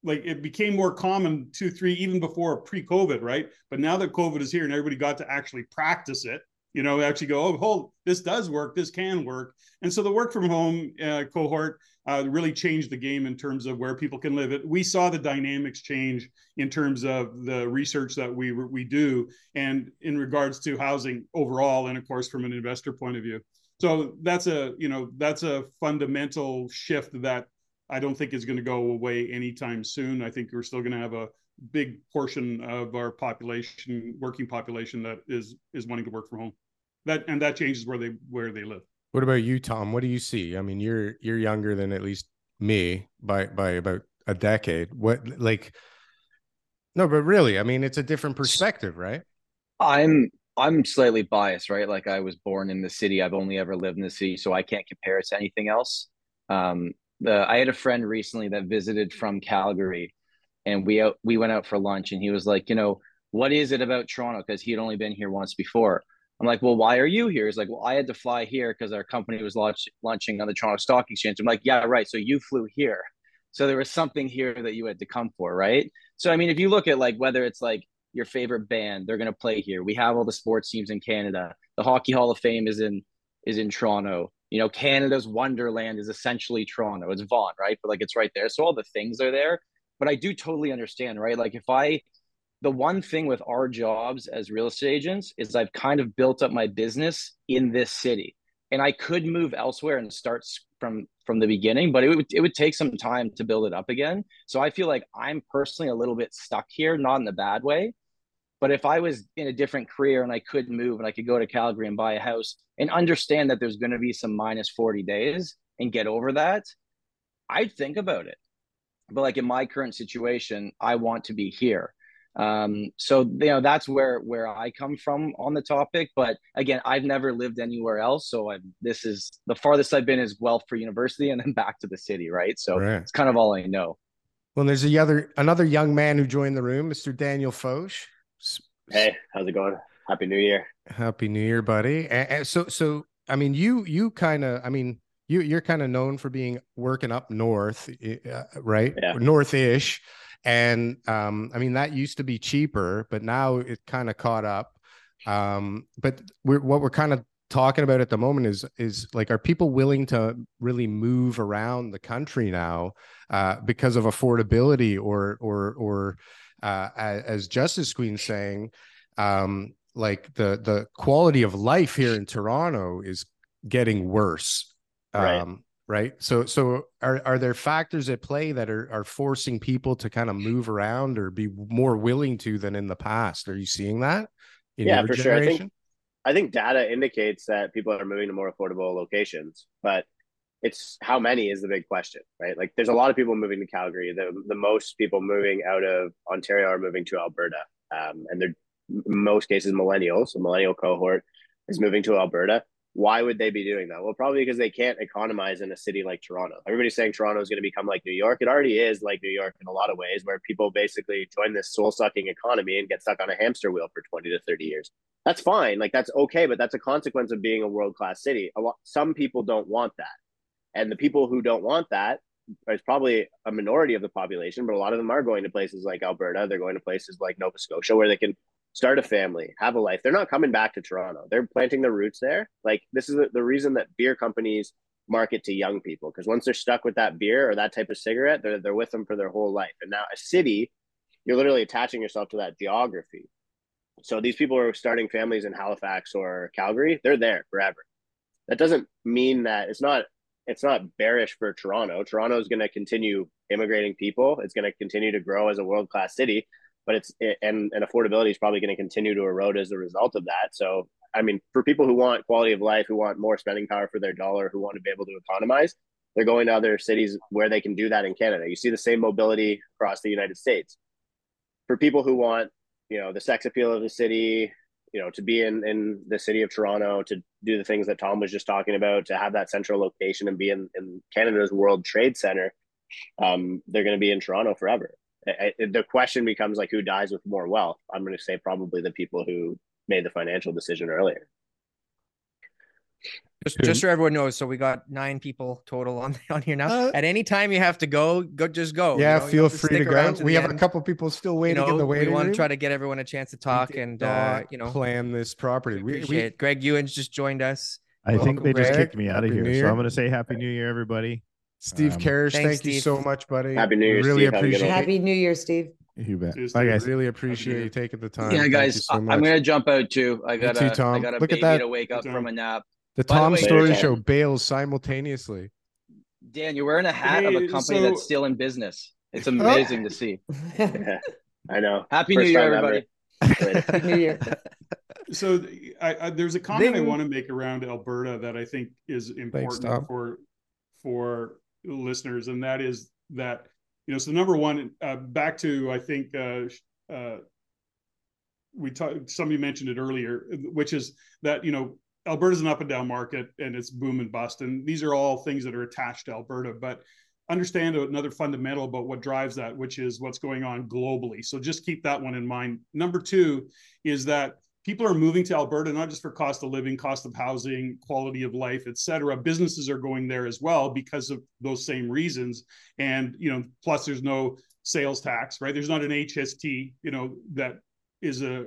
like it became more common two, three, even before pre-COVID, right? But now that COVID is here and everybody got to actually practice it, you know, actually go, oh, hold, this does work, this can work. And so the work from home uh, cohort uh, really changed the game in terms of where people can live. It we saw the dynamics change in terms of the research that we we do, and in regards to housing overall, and of course from an investor point of view. So that's a you know that's a fundamental shift that I don't think is going to go away anytime soon. I think we're still going to have a big portion of our population, working population, that is is wanting to work from home. That and that changes where they where they live. What about you, Tom? What do you see? I mean, you're you're younger than at least me by by about a decade. What like no, but really, I mean, it's a different perspective, right? I'm I'm slightly biased, right? Like I was born in the city. I've only ever lived in the city, so I can't compare it to anything else. Um, I had a friend recently that visited from Calgary, and we out we went out for lunch, and he was like, you know, what is it about Toronto? Because he had only been here once before. I'm like, well, why are you here? He's like, well, I had to fly here because our company was launch, launching on the Toronto Stock Exchange. I'm like, yeah, right. So you flew here. So there was something here that you had to come for, right? So I mean, if you look at like whether it's like your favorite band, they're gonna play here. We have all the sports teams in Canada. The Hockey Hall of Fame is in is in Toronto. You know, Canada's Wonderland is essentially Toronto. It's Vaughan, right? But like it's right there. So all the things are there. But I do totally understand, right? Like if I the one thing with our jobs as real estate agents is I've kind of built up my business in this city. And I could move elsewhere and start from from the beginning, but it would it would take some time to build it up again. So I feel like I'm personally a little bit stuck here, not in a bad way. But if I was in a different career and I could move and I could go to Calgary and buy a house and understand that there's going to be some minus 40 days and get over that, I'd think about it. But like in my current situation, I want to be here. Um, so you know that's where where I come from on the topic. But again, I've never lived anywhere else, so i this is the farthest I've been is Guelph for University, and then back to the city, right? So right. it's kind of all I know. Well, there's a other another young man who joined the room, Mr. Daniel Foch. Hey, how's it going? Happy New Year. Happy New Year, buddy. And, and so so I mean, you you kind of I mean you you're kind of known for being working up north, uh, right? Yeah. North-ish. And um, I mean, that used to be cheaper, but now it kind of caught up. Um, but we're, what we're kind of talking about at the moment is is like are people willing to really move around the country now uh, because of affordability or or or uh, as Justice Queen saying um, like the the quality of life here in Toronto is getting worse right. um, right so so are are there factors at play that are are forcing people to kind of move around or be more willing to than in the past are you seeing that yeah for generation? sure i think i think data indicates that people are moving to more affordable locations but it's how many is the big question right like there's a lot of people moving to calgary the, the most people moving out of ontario are moving to alberta um, and they're most cases millennials the millennial cohort is moving to alberta why would they be doing that? Well, probably because they can't economize in a city like Toronto. Everybody's saying Toronto is going to become like New York. It already is like New York in a lot of ways, where people basically join this soul sucking economy and get stuck on a hamster wheel for 20 to 30 years. That's fine. Like, that's okay, but that's a consequence of being a world class city. A lot, some people don't want that. And the people who don't want that is probably a minority of the population, but a lot of them are going to places like Alberta. They're going to places like Nova Scotia where they can start a family, have a life. They're not coming back to Toronto. They're planting their roots there. Like this is the, reason that beer companies market to young people because once they're stuck with that beer or that type of cigarette, they're they're with them for their whole life. And now a city, you're literally attaching yourself to that geography. So these people are starting families in Halifax or Calgary, they're there forever. That doesn't mean that it's not it's not bearish for Toronto. Toronto is going to continue immigrating people. It's going to continue to grow as a world class city but it's it, and and affordability is probably going to continue to erode as a result of that. So I mean, for people who want quality of life, who want more spending power for their dollar, who want to be able to economize, they're going to other cities where they can do that in Canada. You see the same mobility across the United States. For people who want, you know, the sex appeal of the city, you know, to be in in the city of Toronto, to do the things that Tom was just talking about, to have that central location and be in, in Canada's World Trade Center, um, they're going to be in Toronto forever. The question becomes like who dies with more wealth? I'm going to say probably the people who made the financial decision earlier Just, just so everyone knows, so we got nine people total on on here now. Uh, At any time you have to go, go just go. you yeah, know, feel free to stick go. to We the have a couple people still You waiting know, in the we want room. to try to get everyone a chance to talk and uh, you know plan this property. We, appreciate we it. Greg Ewan's just joined us. I think Welcome, they just kicked me out of Happy here. So I'm going to say Happy New Year, everybody. Steve Um, Karish, Thanks, thank you so much, buddy. Happy New Year, Really Steve. Have a good appreciate it. Happy New Year, Steve. You bet. Cheers, Bye, guys. Really appreciate you taking the time. Yeah, guys, so I- much. I'm gonna jump out too. I got too, a, Tom. I got a Look at baby that. to wake up Tom. from a nap. The By the Tom way, Story Dan- Show bails simultaneously. Dan, you're wearing a hat of a company so- that's still in business. It's amazing to see. I know. Happy First New Year, everybody. Happy New Year. So I, I, there's a comment I want to make around Alberta that I think is important Tom. for for listeners, and that is that you know. So number one, uh, back to I think uh, uh, we talked. Somebody mentioned it earlier, which is that you know Alberta's an up and down market, and it's boom and bust, and these are all things that are attached to Alberta, but understand another fundamental about what drives that, which is what's going on globally. So just keep that one in mind. Number two is that people are moving to Alberta not just for cost of living, cost of housing, quality of life, et cetera. Businesses are going there as well because of those same reasons. And you know, plus there's no sales tax, right? There's not an HST, you know, that is a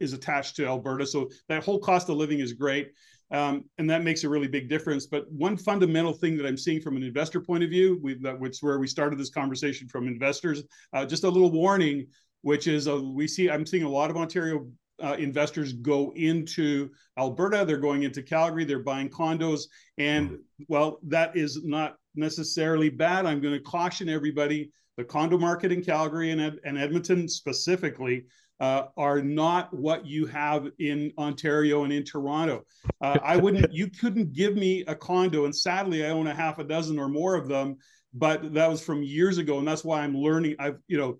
is attached to Alberta. So that whole cost of living is great. Um, and that makes a really big difference. But one fundamental thing that I'm seeing from an investor point of view, we, that which where we started this conversation from investors, uh, just a little warning, which is uh, we see I'm seeing a lot of Ontario uh, investors go into Alberta. They're going into Calgary. They're buying condos, and well, that is not necessarily bad. I'm going to caution everybody: the condo market in Calgary and, Ed- and Edmonton specifically uh, are not what you have in Ontario and in Toronto. Uh, I wouldn't, you couldn't give me a condo, and sadly, I own a half a dozen or more of them. But that was from years ago, and that's why I'm learning. I've, you know,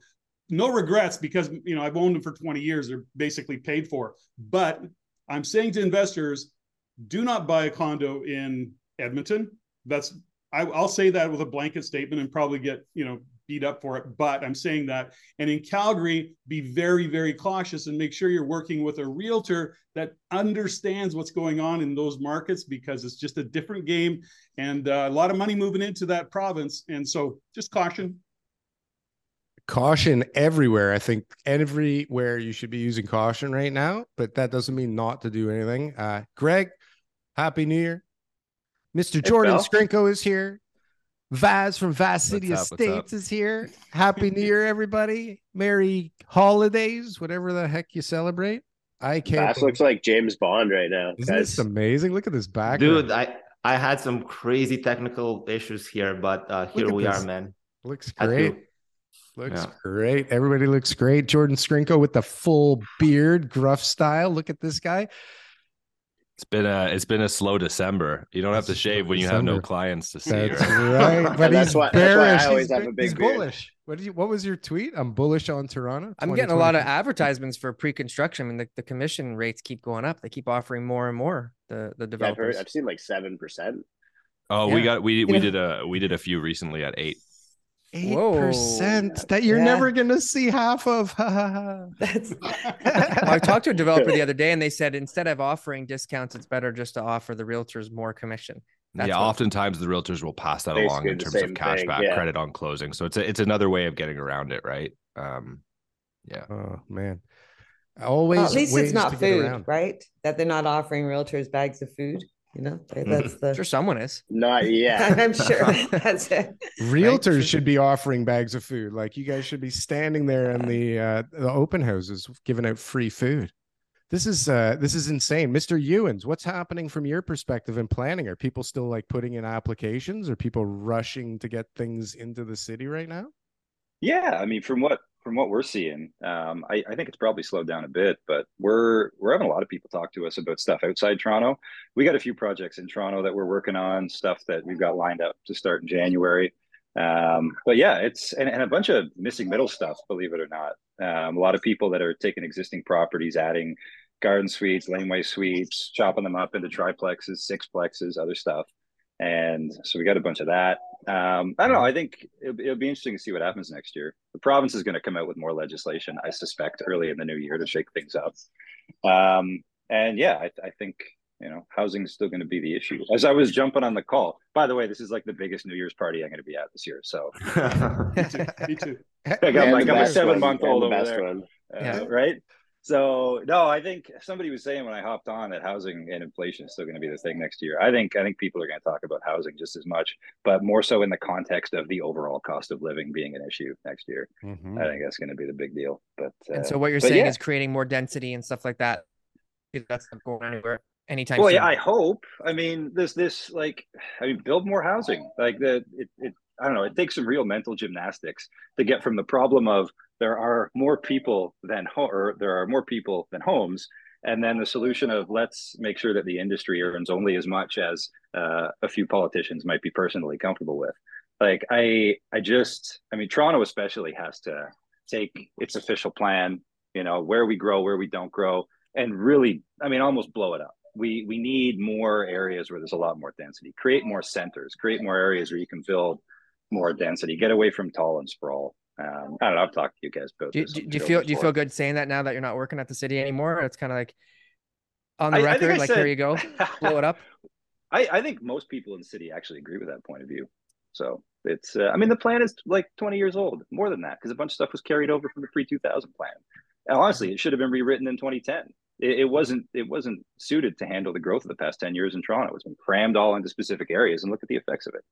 no regrets because you know I've owned them for 20 years. They're basically paid for. But I'm saying to investors, do not buy a condo in Edmonton. That's I, I'll say that with a blanket statement and probably get you know beat up for it. But I'm saying that. And in Calgary, be very very cautious and make sure you're working with a realtor that understands what's going on in those markets because it's just a different game and uh, a lot of money moving into that province. And so just caution. Caution everywhere. I think everywhere you should be using caution right now, but that doesn't mean not to do anything. Uh, Greg, happy new year. Mr. Jordan Phil. Scrinko is here. Vaz from Vaz City What's up. Estates is here. Happy New Year, everybody. Merry holidays, whatever the heck you celebrate. I can't. Bass looks like James Bond right now. Isn't guys. this amazing? Look at this back. Dude, I I had some crazy technical issues here, but uh, here we this. are, man. Looks great. Looks Yeah. great. Everybody looks great. Jordan Scrinko with the full beard, gruff style. Look at this guy. It's been a it's been a slow December. You don't have to shave when you have no clients to see. That's right? right. But That's he's why- that's why I bearish. always he's, have a he's big beard. bullish. What did you? What was your tweet? I'm bullish on Toronto. I'm getting a lot of advertisements for pre-construction. I mean, the, the commission rates keep going up. They keep offering more and more. The the Yeah, I've heard. developers. I've seen like seven percent. Oh, we got we we Yeah. did a we did a few recently at eight. Eight Whoa. percent that you're Yeah. never gonna see half of. Ha, ha, ha. That's I talked to a developer the other day, and they said instead of offering discounts, it's better just to offer the realtors more commission. That's yeah, oftentimes the realtors will pass that along in terms same of thing, cashback yeah. credit on closing. So it's a, it's another way of getting around it, right? Um, yeah. oh man, always. Well, at least it's not food, right? That they're not offering realtors bags of food. You know, that's the. Sure, someone is. Not yet. I'm sure that's it. Realtors should be offering bags of food. Like you guys should be standing there in the uh, the open houses giving out free food. This is uh this is insane. Mr. Ewens, what's happening from your perspective in planning? Are people still like putting in applications? Are people rushing to get things into the city right now? Yeah, I mean, from what from what we're seeing, um, I, I think it's probably slowed down a bit, but we're we're having a lot of people talk to us about stuff outside Toronto. We got a few projects in Toronto that we're working on, stuff that we've got lined up to start in January. Um, but yeah, it's and, and a bunch of missing middle stuff, believe it or not. Um, a lot of people that are taking existing properties, adding garden suites, laneway suites, chopping them up into triplexes, sixplexes, other stuff. And so we got a bunch of that. Um, I don't know. I think it'll, it'll be interesting to see what happens next year. The province is going to come out with more legislation, I suspect, early in the new year to shake things up. Um, and yeah, I, I think You know, housing is still going to be the issue. As I was jumping on the call, by the way, this is like the biggest New Year's party I'm going to be at this year. So, me too. Me too. I got, my, the got my seven month old the over best there. one. Uh, Yeah. Right. So no, I think somebody was saying when I hopped on that housing and inflation is still going to be the thing next year. I think I think people are going to talk about housing just as much, but more so in the context of the overall cost of living being an issue next year. Mhm. I think that's going to be the big deal. But And uh, so what you're saying yeah. is creating more density and stuff like that. That's not going anywhere anytime well, soon. yeah, I hope. I mean, this this like, I mean, build more housing. Like the it, it I don't know. It takes some real mental gymnastics to get from the problem of there are more people than ho- or there are more people than homes, and then the solution of let's make sure that the industry earns only as much as uh, a few politicians might be personally comfortable with. Like I, I just, I mean, Toronto especially has to take its official plan. You know, where we grow, where we don't grow, and really, I mean, almost blow it up. We we need more areas where there's a lot more density. Create more centers. Create more areas where you can build more density. Get away from tall and sprawl. Um, I don't know. I've talked to you guys about do, do, do you feel do you feel good saying that now that you're not working at the city anymore? It's kind of like on the I- I record, I like said- here you go, blow it up. I, I think most people in the city actually agree with that point of view. So it's, uh, I mean, the plan is like 20 years old, more than that, because a bunch of stuff was carried over from the pre 2000 plan. And honestly, it should have been rewritten in 2010. It, it wasn't, it wasn't suited to handle the growth of the past 10 years in Toronto. It's been crammed all into specific areas, and look at the effects of it.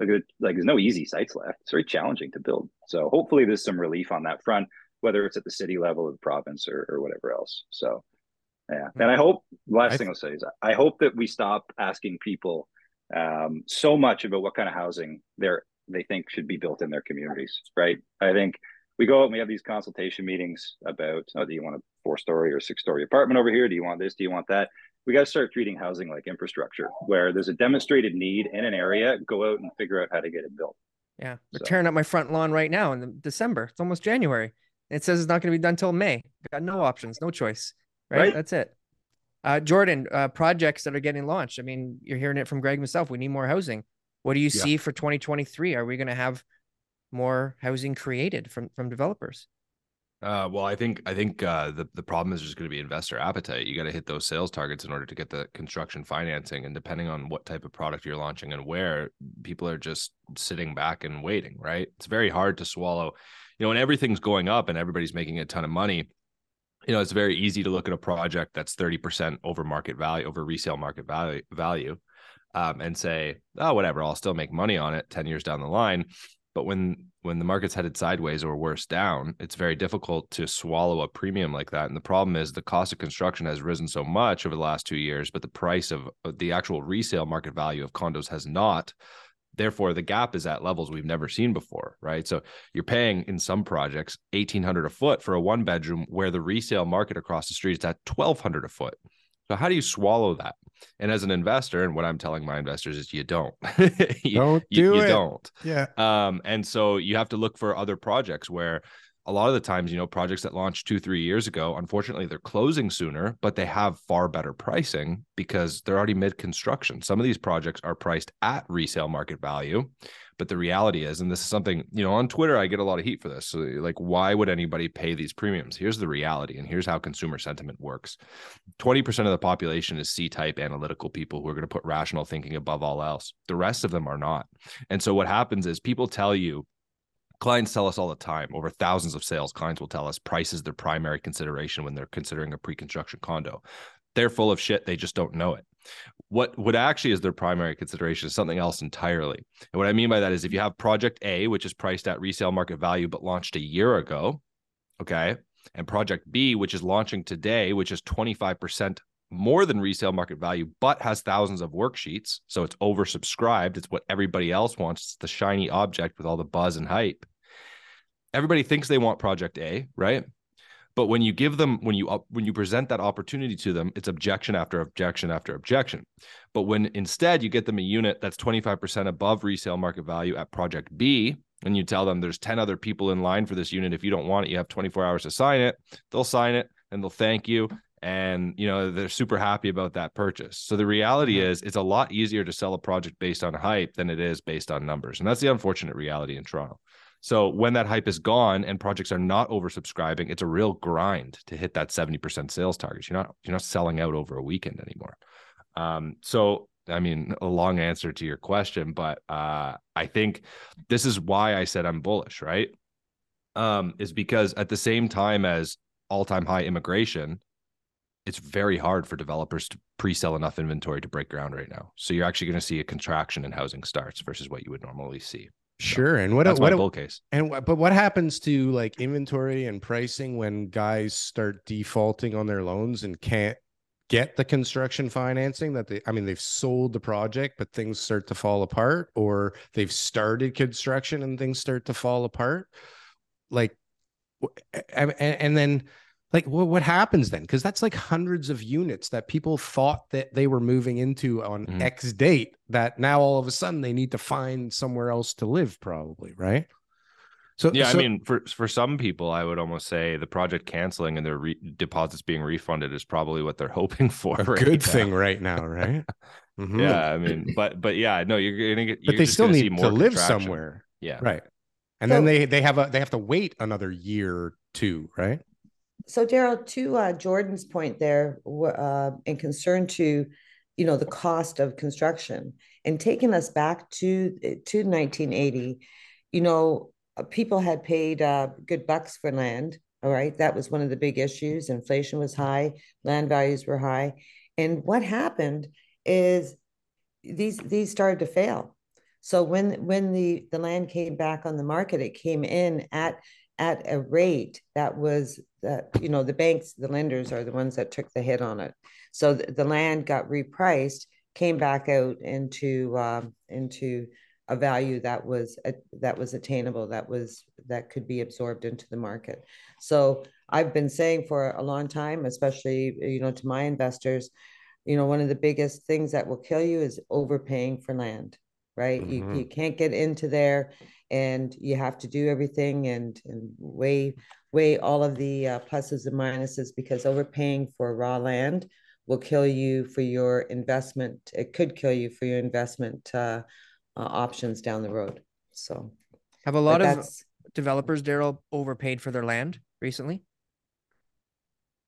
At like, there's no easy sites left. It's very challenging to build. So hopefully, there's some relief on that front, whether it's at the city level or the province or, or whatever else. So yeah, and I hope last I thing I'll say is I hope that we stop asking people um, so much about what kind of housing they're they think should be built in their communities. Right? I think we go out and we have these consultation meetings about oh, do you want a four story or six story apartment over here? Do you want this? Do you want that? We got to start treating housing like infrastructure, where there's a demonstrated need in an area. Go out and figure out how to get it built. Yeah, we're So- tearing up my front lawn right now in December. It's almost January. It says it's not going to be done till May. Got no options, no choice. Right? Right. That's it. Uh, Jordan, uh, projects that are getting launched. I mean, you're hearing it from Greg himself. We need more housing. What do you Yeah. see for 2023? Are we going to have more housing created from from developers? Uh, well, I think I think uh, the the problem is just going to be investor appetite. You got to hit those sales targets in order to get the construction financing, and depending on what type of product you're launching and where, people are just sitting back and waiting. Right? It's very hard to swallow. You know, when everything's going up and everybody's making a ton of money, you know, it's very easy to look at a project that's thirty percent over market value, over resale market value, value, um, and say, oh, whatever, I'll still make money on it ten years down the line. But when when the market's headed sideways or worse down, it's very difficult to swallow a premium like that. And the problem is the cost of construction has risen so much over the last two years, but the price of the actual resale market value of condos has not. Therefore, the gap is at levels we've never seen before, right? So you're paying in some projects eighteen hundred a foot for a one bedroom, where the resale market across the street is at twelve hundred a foot. So how do you swallow that? And as an investor, and what I'm telling my investors is you don't. you, Don't you- do you it. don't. Yeah. Um, and so you have to look for other projects where a lot of the times, you know, projects that launched two, three years ago, unfortunately, they're closing sooner, but they have far better pricing because they're already mid construction. Some of these projects are priced at resale market value. But the reality is, and this is something, you know, on Twitter, I get a lot of heat for this. So, like, why would anybody pay these premiums? Here's the reality, and here's how consumer sentiment works 20% of the population is C type analytical people who are going to put rational thinking above all else. The rest of them are not. And so, what happens is people tell you, clients tell us all the time over thousands of sales clients will tell us price is their primary consideration when they're considering a pre-construction condo they're full of shit they just don't know it what what actually is their primary consideration is something else entirely and what i mean by that is if you have project a which is priced at resale market value but launched a year ago okay and project b which is launching today which is 25% more than resale market value, but has thousands of worksheets. So it's oversubscribed. It's what everybody else wants. It's the shiny object with all the buzz and hype. Everybody thinks they want project A, right? But when you give them, when you when you present that opportunity to them, it's objection after objection after objection. But when instead you get them a unit that's 25% above resale market value at project B, and you tell them there's 10 other people in line for this unit. If you don't want it, you have 24 hours to sign it. They'll sign it and they'll thank you and you know they're super happy about that purchase so the reality mm-hmm. is it's a lot easier to sell a project based on hype than it is based on numbers and that's the unfortunate reality in toronto so when that hype is gone and projects are not oversubscribing it's a real grind to hit that 70% sales target you're not you're not selling out over a weekend anymore Um, so I mean, a long answer to your question, but uh, I think this is why I said I'm bullish, right? Um, is because at the same time as all-time high immigration, it's very hard for developers to pre-sell enough inventory to break ground right now. So you're actually going to see a contraction in housing starts versus what you would normally see. Sure. And what That's what my bull case. And but what happens to like inventory and pricing when guys start defaulting on their loans and can't get the construction financing that they I mean they've sold the project but things start to fall apart or they've started construction and things start to fall apart like and, and then like what what happens then because that's like hundreds of units that people thought that they were moving into on Mhm. x date that now all of a sudden they need to find somewhere else to live probably right so Yeah, so- I mean, for for some people, I would almost say the project canceling and their re- deposits being refunded is probably what they're hoping for. a right good now. thing right now right Mhm. Yeah, I mean, but but yeah, no, you're gonna get. but you're they still need more to live contraction. somewhere Yeah, right and then they they have a they have to wait another year or two right So Daryl, to uh, Jordan's point there, uh, concern to, you know, the cost of construction and taking us back to to 1980, you know, uh, people had paid uh, good bucks for land. All right, that was one of the big issues. Inflation was high, land values were high, and what happened is these these started to fail. So when when the the land came back on the market, it came in at at a rate that was that you know the banks the lenders are the ones that took the hit on it. So the, the land got repriced came back out into um, into a value that was uh, that was attainable that was that could be absorbed into the market. So i've been saying for a long time especially you know to my investors you know one of the biggest things that will kill you is overpaying for land right Mhm. you, you can't get into there and you have to do everything and, and weigh weigh all of the uh, pluses and minuses because overpaying for raw land will kill you for your investment it could kill you for your investment uh, uh, options down the road so Have a lot of developers, Daryl, overpaid for their land recently?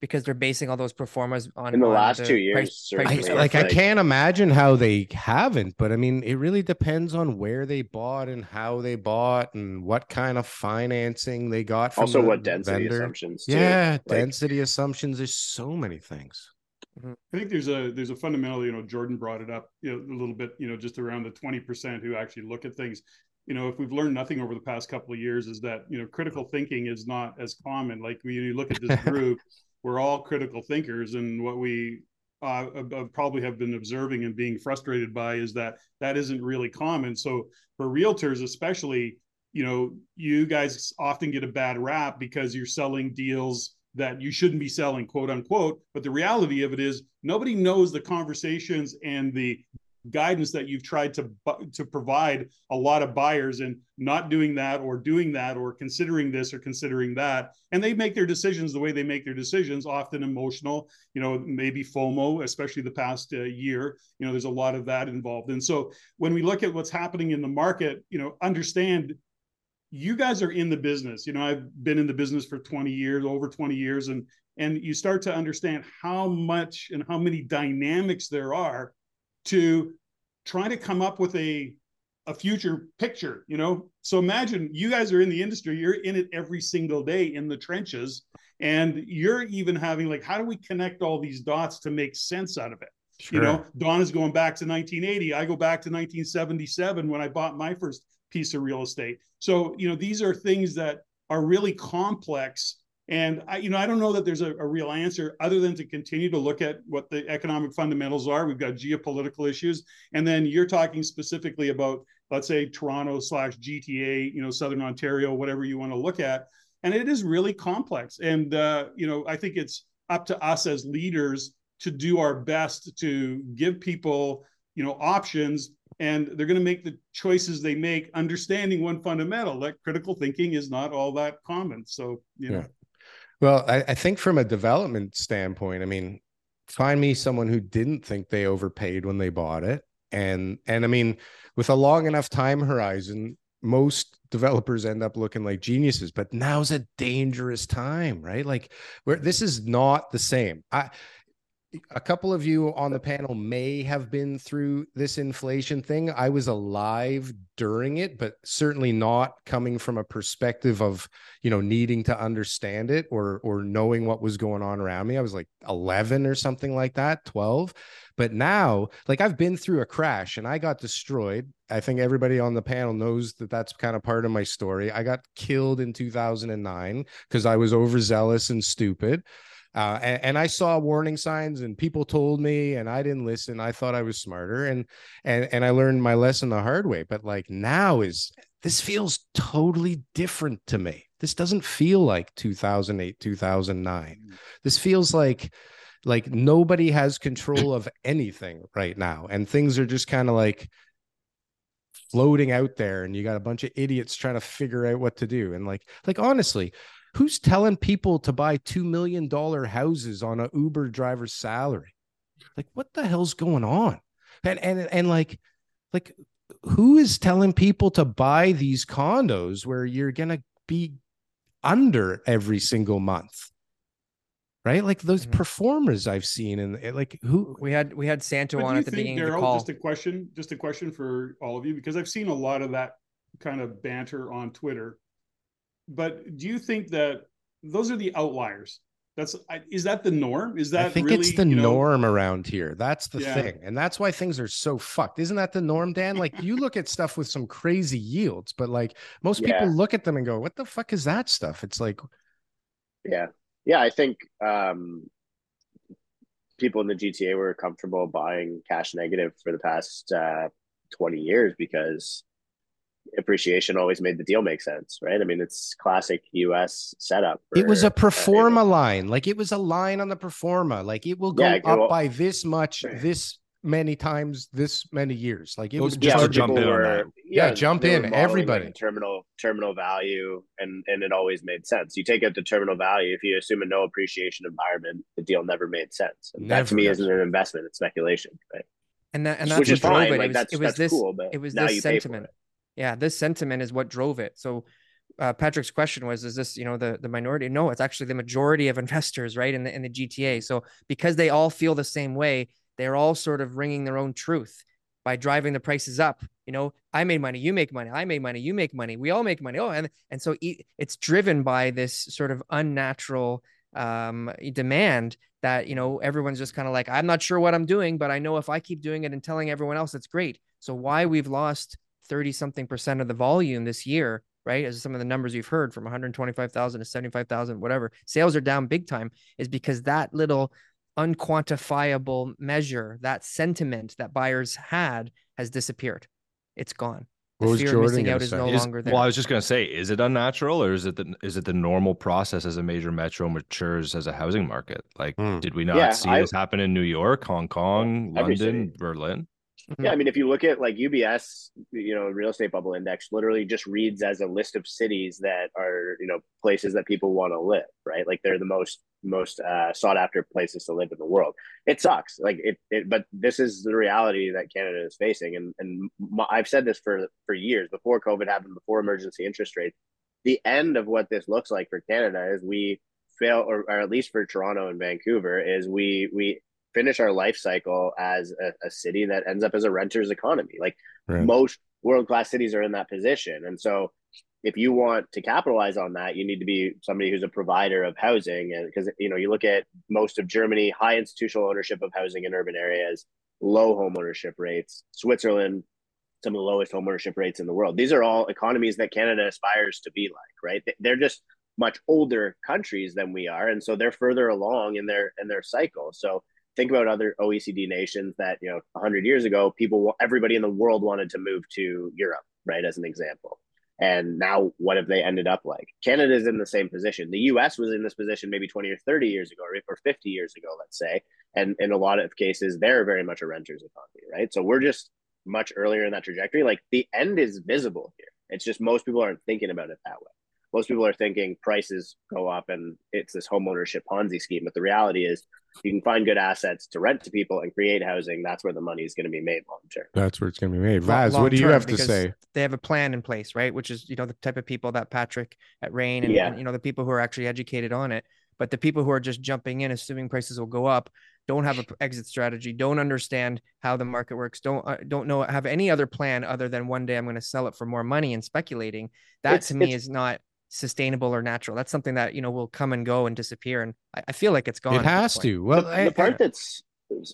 Because they're basing all those pro formas on In the on last the two years, price per I, certainly. like I can't imagine how they haven't, but I mean, it really depends on where they bought and how they bought and what kind of financing they got. From Also, the what density vendor. assumptions, too. Yeah, Like- density assumptions. There's so many things. Mm-hmm. I think there's a there's a fundamental, you know, Jordan brought it up you know, a little bit, you know, just around the 20% who actually look at things. You know, if we've learned nothing over the past couple of years, is that you know critical thinking is not as common. Like when you look at this group, we're all critical thinkers, and what we uh, probably have been observing and being frustrated by is that that isn't really common. So for realtors, especially, you know, you guys often get a bad rap because you're selling deals that you shouldn't be selling, quote unquote. But the reality of it is, nobody knows the conversations and the guidance that you've tried to to provide a lot of buyers and not doing that or doing that or considering this or considering that. And they make their decisions the way they make their decisions often emotional you know maybe fomo especially the past uh, year. You know there's a lot of that involved. And so when we look at what's happening in the market you know understand you guys are in the business. You know i've been in the business for 20 years over 20 years and and you start to understand how much and how many dynamics there are to try to come up with a a future picture you know? So imagine you guys are in the industry you're in it every single day in the trenches and you're even having like how do we connect all these dots to make sense out of it? You know don is going back to 1980 i go back to 1977 when i bought my first piece of real estate. So you know these are things that are really complex and I, you know, I don't know that there's a, a, real answer other than to continue to look at what the economic fundamentals are. We've got geopolitical issues, and then you're talking specifically about, let's say, Toronto slash GTA, you know, Southern Ontario, whatever you want to look at, and it is really complex. And uh, you know, I think it's up to us as leaders to do our best to give people, you know, options and they're going to make the choices they make understanding one fundamental that critical thinking is not all that common so you know yeah. Well, I, I, think from a development standpoint, I mean, find me someone who didn't think they overpaid when they bought it. And and I mean, with a long enough time horizon, most developers end up looking like geniuses, but now's a dangerous time, right? Like where this is not the same. I a couple of you on the panel may have been through this inflation thing. I was alive during it, but certainly not coming from a perspective of, you know, needing to understand it or or knowing what was going on around me. I was like 11 or something like that, 12. But now, like I've been through a crash and I got destroyed. I think everybody on the panel knows that that's kind of part of my story. I got killed in 2009 because I was overzealous and stupid. Uh, and, and, I saw warning signs, and people told me, and I didn't listen. I thought I was smarter, and and and I learned my lesson the hard way. But like now is this feels totally different to me. This doesn't feel like 2008, 2009. Mm. This feels like like nobody has control of anything right now, and things are just kind of like floating out there and you got a bunch of idiots trying to figure out what to do and like like honestly who's telling people to buy two million dollar houses on a Uber driver's salary? Like, what the hell's going on? And and and like, like, who is telling people to buy these condos where you're gonna be under every single month? Right, like those mm-hmm. pro formas I've seen, and like who we had, we had Santo on at the beginning Daryl, of the call. Just a question, just a question for all of you, because I've seen a lot of that kind of banter on Twitter but do you think that those are the outliers? That's is that the norm? Is that I think really, it's the you know, norm around here. That's the yeah. thing, and that's why things are so fucked. Isn't that the norm, Dan? Like you look at stuff with some crazy yields, but like most yeah. people look at them and go, "What the fuck is that stuff?" It's like, yeah, yeah. I think um, people in the GTA were comfortable buying cash negative for the past uh, twenty years because appreciation always made the deal make sense, right? I mean, it's classic US setup. For, it was a pro forma uh, line, like it was a line on the pro forma, like it will go yeah, up by this much, this many times, this many years. Like it, was just yeah, jump in were, yeah, yeah, jump in, everybody. Terminal terminal value, and and it always made sense. You take out the terminal value if you assume a no appreciation environment, the deal never made sense. And that to me isn't an investment; it's speculation, right? And that and that's Which what drove fine. it. Like, it was, that's, it was this. Cool, it was this sentiment yeah this sentiment is what drove it so uh, Patrick's question was, is this, you know, the, the minority? No, it's actually the majority of investors, right. In the, in the GTA. So because they all feel the same way, they're all sort of ringing their own truth by driving the prices up. You know, I made money, you make money, I made money, you make money, we all make money. Oh, and, and so it's driven by this sort of unnatural um, demand that, you know, everyone's just kind of like, I'm not sure what I'm doing, but I know if I keep doing it and telling everyone else, it's great. So why we've lost 30 something percent of the volume this year, right? As some of the numbers you've heard from 125,000 to 75,000, whatever, sales are down big time, is because that little unquantifiable measure, that sentiment that buyers had has disappeared. It's gone. The what fear of missing out is no is, longer there. Well, I was just going to say, is it unnatural or is it the is it the normal process as a major metro matures as a housing market? Like, hmm. did we not yeah, see I, this happen in New York, Hong Kong, London, Berlin? Mm-hmm. Yeah, I mean, if you look at like UBS, you know, real estate bubble index literally just reads as a list of cities that are, you know, places that people want to live, right? Like they're the most most uh, sought after places to live in the world. It sucks, like it, it, but this is the reality that Canada is facing, and and my, I've said this for for years before COVID happened, before emergency interest rates. The end of what this looks like for Canada is we fail, or, or at least for Toronto and Vancouver, is we we finish our life cycle as a, a city that ends up as a renter's economy. Like right. most world class cities are in that position. And so if you want to capitalize on that, you need to be somebody who's a provider of housing. And because, you know, you look at most of Germany, high institutional ownership of housing in urban areas, low home ownership rates, Switzerland, some of the lowest home ownership rates in the world. These are all economies that Canada aspires to be like, right? They're just much older countries than we are. And so they're further along in their in their cycle. So think about other OECD nations that you know 100 years ago people everybody in the world wanted to move to Europe right as an example. And now what have they ended up like? Canada is in the same position. The US was in this position maybe 20 or 30 years ago or 50 years ago let's say. And in a lot of cases they're very much a renter's economy right? So we're just much earlier in that trajectory. Like the end is visible here. It's just most people aren't thinking about it that way most people are thinking prices go up and it's this homeownership Ponzi scheme. But the reality is, you can find good assets to rent to people and create housing. That's where the money is going to be made long term. That's where it's going to be made. Vaz, what do you have to say? They have a plan in place, right? Which is, you know, the type of people that Patrick at Rain and, yeah. and you know, the people who are actually educated on it. But the people who are just jumping in, assuming prices will go up, don't have a exit strategy, don't understand how the market works, don't uh, don't know have any other plan other than one day I'm going to sell it for more money and speculating. That It's- to me is not sustainable or natural. That's something that you know will come and go and disappear, and I, I feel like it's gone. It has to. Well, the, I- the part that's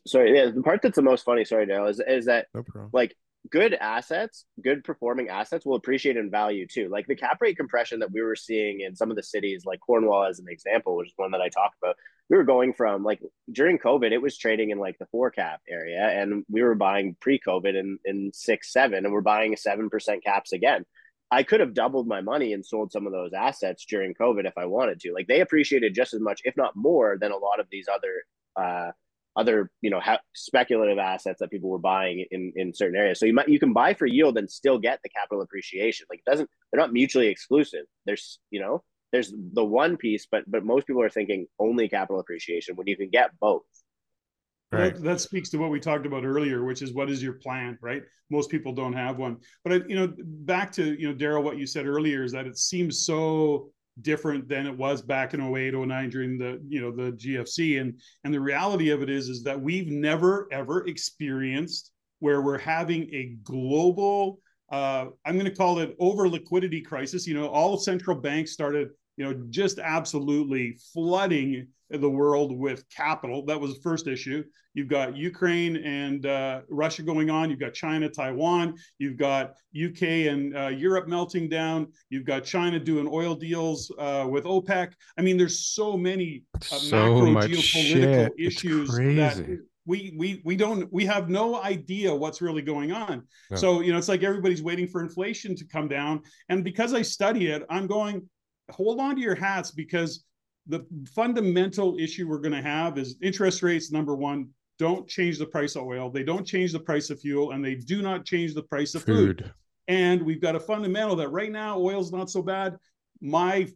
sorry, yeah, the part that's the most funny, sorry, Dale, is is that no like good assets, good performing assets will appreciate in value too. Like the cap rate compression that we were seeing in some of the cities, like Cornwall as an example, which is one that I talk about. We were going from like during COVID, it was trading in like the four cap area, and we were buying pre-COVID in in six, seven, and we're buying seven percent caps again. I could have doubled my money and sold some of those assets during COVID if I wanted to. Like they appreciated just as much, if not more, than a lot of these other uh, other you know ha- speculative assets that people were buying in in certain areas. So you might you can buy for yield and still get the capital appreciation. Like it doesn't they're not mutually exclusive. There's you know there's the one piece, but but most people are thinking only capital appreciation when you can get both. That, that speaks to what we talked about earlier, which is what is your plan, right? Most people don't have one. But I, you know, back to you know, Daryl, what you said earlier is that it seems so different than it was back in 08, 09 during the you know the GFC. And and the reality of it is is that we've never ever experienced where we're having a global uh, I'm going to call it over liquidity crisis. You know, all central banks started, you know, just absolutely flooding the world with capital. That was the first issue. You've got Ukraine and uh, Russia going on. You've got China, Taiwan. You've got UK and uh, Europe melting down. You've got China doing oil deals uh, with OPEC. I mean, there's so many uh, So macro geopolitical shit. Issues that we we we don't we have no idea what's really going on. No. So you know, it's like everybody's waiting for inflation to come down. And because I study it, I'm going, hold on to your hats because the fundamental issue we're going to have is interest rates. Number one, don't change the price of oil. They don't change the price of fuel, and they do not change the price of food. Food. And we've got a fundamental that right now oil's not so bad. My,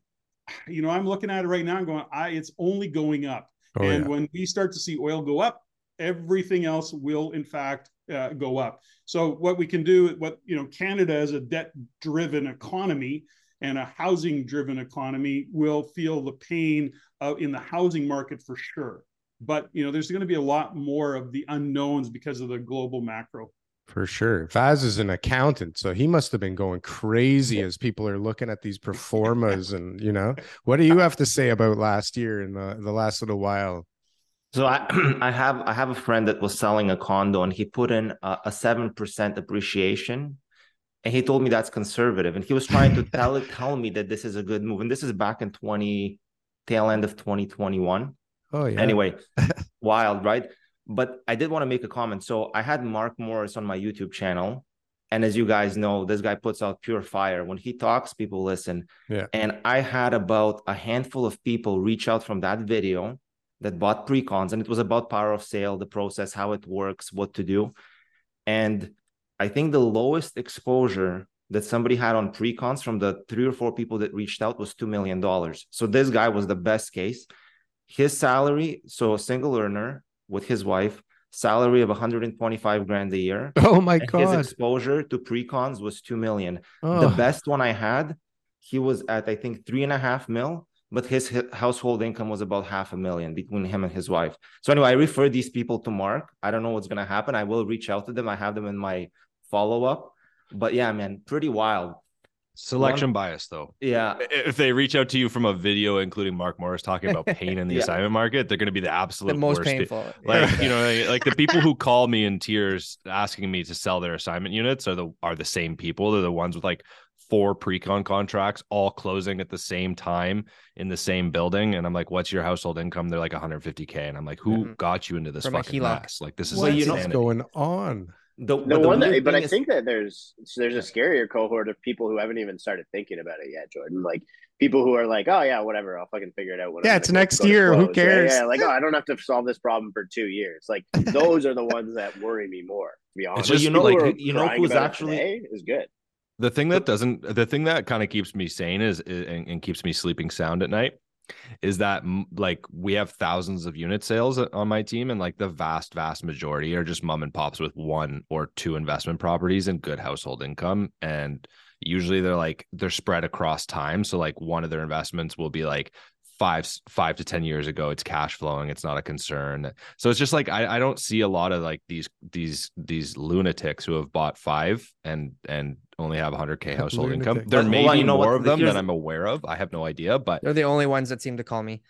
you know, I'm looking at it right now. I'm going, I it's only going up. Oh, and yeah. when we start to see oil go up, everything else will in fact uh, go up. So what we can do, what you know, Canada as a debt-driven economy and a housing-driven economy will feel the pain uh, in the housing market for sure. But you know, there's going to be a lot more of the unknowns because of the global macro. For sure. Vaz is an accountant, so he must have been going crazy as people are looking at these pro formas and you know. What do you have to say about last year and the, the last little while? So I I have I have a friend that was selling a condo and he put in a seven percent appreciation, and he told me that's conservative, and he was trying to tell it tell me that this is a good move, and this is back in twenty tail end of twenty twenty one. Oh yeah. Anyway, wild, right? But I did want to make a comment. So I had Mark Morris on my YouTube channel. And as you guys know, this guy puts out pure fire. When he talks, people listen. Yeah. And I had about a handful of people reach out from that video that bought pre-cons, and it was about power of sale, the process, how it works, what to do. And I think the lowest exposure that somebody had on pre-cons from the three or four people that reached out was $2 million. So this guy was the best case. His salary, so a single earner with his wife, salary of 125 grand a year. Oh my and His god. exposure to pre-cons was 2 million. The Oh. best one I had, he was at, I think, three and a half mil, but his household income was about half a million between him and his wife. So anyway, I refer these people to Mark. I don't know what's going to happen. I will reach out to them. I have them in my follow-up. But yeah, man, pretty wild. Selection One- bias, though. Yeah. If they reach out to you from a video, including Mark Morris talking about pain in the Yeah. assignment market, they're going to be the absolute The most worst. painful. Like Yeah. you know, like, like the people who call me in tears asking me to sell their assignment units are the are the same people. They're the ones with like four pre-con contracts all closing at the same time in the same building. And I'm like, what's your household income? They're like 150k, and I'm like, who Mhm. got you into this From fucking mess? Like this is Well, you What's know- going on? The, The but the one that, weird but I is- think that there's there's a scarier cohort of people who haven't even started thinking about it yet, Jordan. Like people who are like, oh yeah, whatever, I'll fucking figure it out. when Yeah, I'm it's gonna next year, who close, right? cares? Yeah, like oh, I don't have to solve this problem for two years. Like those are the ones that worry me more. To be honest, just you know, like, you know who's actually- today is good. the thing that doesn't the thing that kind of keeps me sane is, is and, and keeps me sleeping sound at night is that like we have thousands of unit sales on my team and like the vast vast majority are just mom and pops with one or two investment properties and good household income and usually they're like they're spread across time. So like one of their investments will be like five five to ten years ago it's cash flowing it's not a concern. So it's just like I, I don't see a lot of like these these these lunatics who have bought five and and only have 100k household income there But may hold be you know more what? of them Here's- that i'm aware of i have no idea but They're the only ones that seem to call me.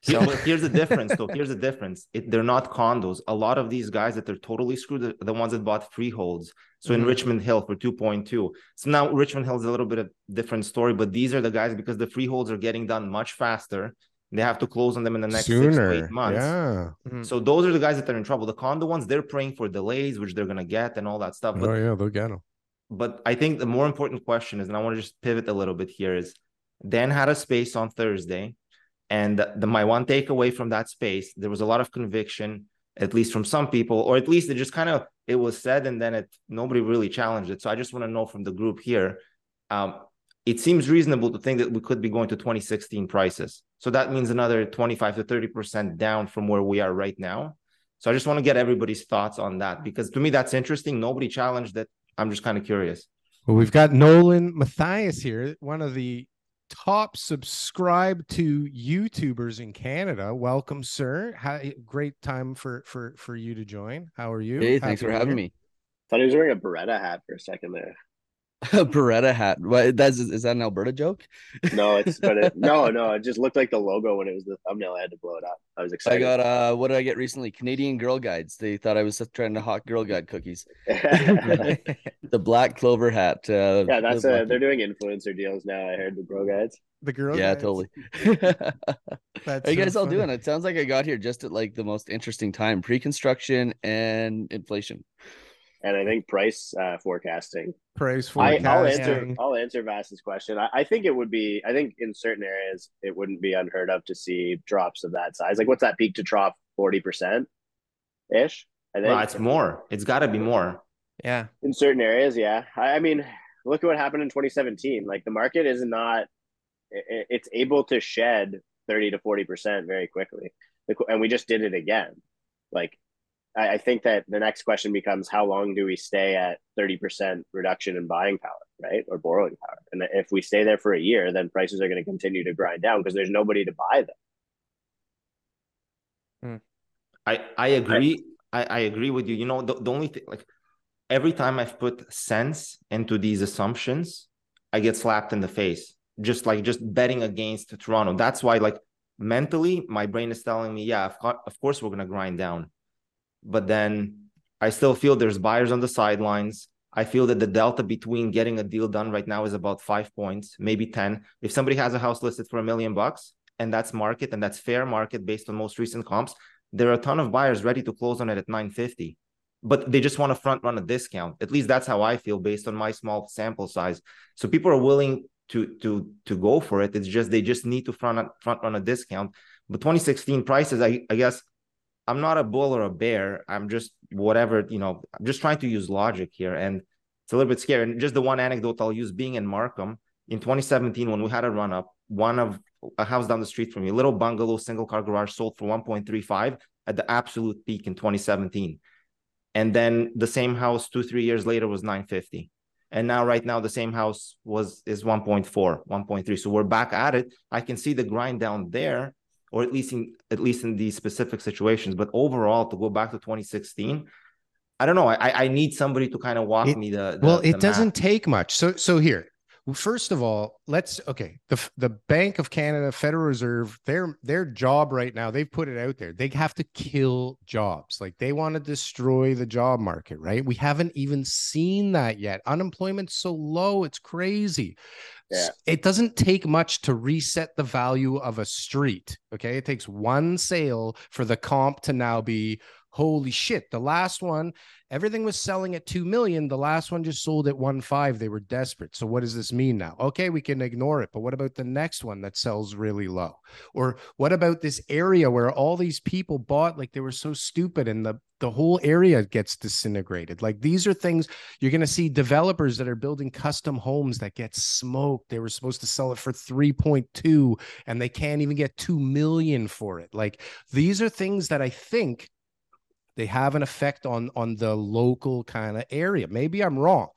Here- So but here's the difference, though. Here's the difference. It, they're not condos. A lot of these guys that they're totally screwed, are the ones that bought freeholds. So in Mhm. Richmond Hill for 2.2. So now Richmond Hill is a little bit of a different story, but these are the guys because the freeholds are getting done much faster. They have to close on them in the next six to eight months. Yeah. Mhm. So those are the guys that are in trouble. The condo ones, they're praying for delays, which they're gonna get and all that stuff. But Oh yeah, they'll get them. But I think the more important question is, and I want to just pivot a little bit here, is Dan had a space on Thursday, and the, my one takeaway from that space, there was a lot of conviction, at least from some people, or at least it just kind of it was said, and then it nobody really challenged it. So I just want to know from the group here, um, it seems reasonable to think that we could be going to 2016 prices. So that means another 25 to 30 percent down from where we are right now. So I just want to get everybody's thoughts on that because to me that's interesting. Nobody challenged it. I'm just kind of curious. Well, we've got Nolan Matthias here, one of the top subscribed to YouTubers in Canada. Welcome, sir. How, great time for for for you to join. How are you? Hey, thanks Happy for having Year. me. Thought he was wearing a Beretta hat for a second there. A Beretta hat. What that's is that an Alberta joke? No, it's but it, no, no, it just looked like the logo when it was the thumbnail. I had to blow it up. I was excited. I excited. got uh what did I get recently? Canadian Girl Guides. They thought I was trying to hawk Girl Guide cookies. the black clover hat. Uh, yeah, that's the uh, they're doing influencer deals now. I heard the Girl guides. The girl. yeah, guides. totally. That's How you so guys all funny. doing? It sounds like I got here just at like the most interesting time, pre-construction and inflation. And I think price uh, forecasting. Price I, I'll answer. I'll answer Vaz's question. I, I think it would be. I think in certain areas it wouldn't be unheard of to see drops of that size. Like what's that peak to trough? Forty percent ish. I think Well, it's more. It's got to be more. yeah, in certain areas. Yeah, I, I mean, look at what happened in 2017. Like the market is not. It, it's able to shed 30 to 40 percent very quickly, and we just did it again. Like I, I think that the next question becomes how long do we stay at 30% reduction in buying power, right? Or borrowing power. And if we stay there for a year, then prices are going to continue to grind down because there's nobody to buy them. Hmm. I I agree. I, I agree with you. You know, the, the only thing like every time I've put sense into these assumptions, I get slapped in the face. Just like just betting against Toronto. That's why, like mentally, my brain is telling me, yeah, of, co- of course we're gonna grind down. But then I still feel there's buyers on the sidelines. I feel that the delta between getting a deal done right now is about five points, maybe 10. If somebody has a house listed for a million bucks and that's market and that's fair market based on most recent comps, there are a ton of buyers ready to close on it at 950 but they just want to front run a discount. At least that's how i feel based on my small sample size. So people are willing to to to go for it. It's just they just need to front front run a discount. But 2016 prices i, I guess i'm not a bull or a bear i'm just whatever you know i'm just trying to use logic here and it's a little bit scary and just the one anecdote i'll use being in markham in 2017 when we had a run up one of a house down the street from me, little bungalow, single car garage sold for 1.35 at the absolute peak in 2017. And then the same house two, three years later was 950. And now, right now, the same house was is 1.4, 1.3. So we're back at it. I can see the grind down there, or at least in at least in these specific situations. But overall, to go back to 2016, I don't know. I I need somebody to kind of walk It- me the, the well, it math. doesn't take much. So so here, first of all, let's okay. The the Bank of Canada, Federal Reserve, their their job right now, they've put it out there. They have to kill jobs. Like they want to destroy the job market, right? We haven't even seen that yet. Unemployment's so low, it's crazy. Yeah. It doesn't take much to reset the value of a street. Okay. It takes one sale for the comp to now be holy shit. The last one, everything was selling at 2 million. The last one just sold at 1.5. They were desperate. So what does this mean now? Okay, we can ignore it. But what about the next one that sells really low? Or what about this area where all these people bought like they were so stupid and the the whole area gets disintegrated. Like these are things you're going to see developers that are building custom homes that get smoked. They were supposed to sell it for 3.2 and they can't even get 2 million for it. Like these are things that I think They have an effect on on the local kind of area. Maybe I'm wrong.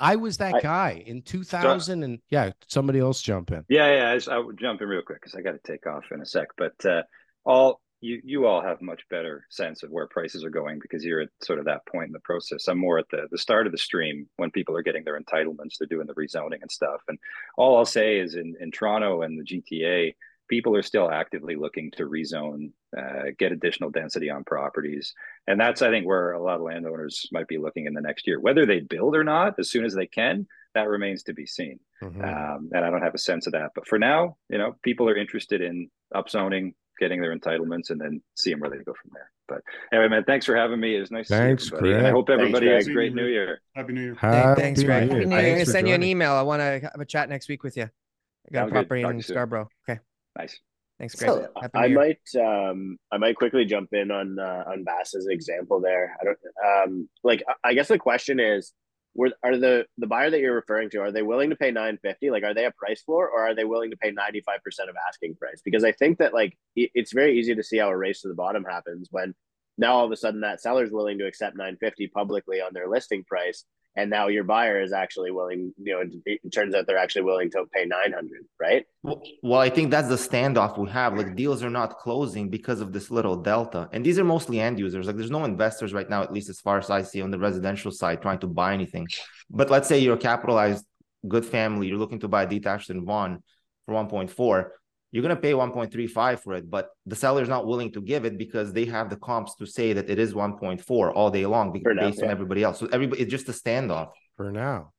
I was that I- guy in 2000 and yeah, somebody else jump in. Yeah, yeah. I, just, I would jump in real quick because I got to take off in a sec. But uh, all you you all have much better sense of where prices are going because you're at sort of that point in the process. I'm more at the the start of the stream when people are getting their entitlements, they're doing the rezoning and stuff. And all I'll say is in in Toronto and the GTA, people are still actively looking to rezone, uh, get additional density on properties, and that's I think where a lot of landowners might be looking in the next year. Whether they build or not, as soon as they can, that remains to be seen. Mhm. Um, and I don't have a sense of that. But for now, you know, people are interested in upzoning, getting their entitlements, and then seeing where they go from there. But anyway, man, thanks for having me. It was nice Thanks, to see everybody. And I hope everybody Thanks, has a great New Year. Happy New Year. Thank- thanks, Happy Greg. New Year. I'm gonna for send you an email. I want to have a chat next week with you. I got Sounds a property in. Scarborough. Okay, Nice. thanks, Greg. So, I Year. might um I might quickly jump in on uh, on Vaz as an example there. I don't um like I- I guess the question is were are the the buyer that you're referring to are they willing to pay 950 like are they a price floor or are they willing to pay 95% of asking price because I think that like it- it's very easy to see how a race to the bottom happens when now all of a sudden that seller's willing to accept 950 publicly on their listing price and now your buyer is actually willing you know it, turns out they're actually willing to pay 900 right Well, well, I think that's the standoff we have. Like deals are not closing because of this little delta. And these are mostly end users. Like there's no investors right now, at least as far as I see on the residential side, trying to buy anything. But let's say you're a capitalized good family, you're looking to buy a detached in one for 1.4. You're gonna pay 1.35 for it, but the seller's not willing to give it because they have the comps to say that it is 1.4 all day long be- For now, based on everybody else. So everybody it's just a standoff. For now.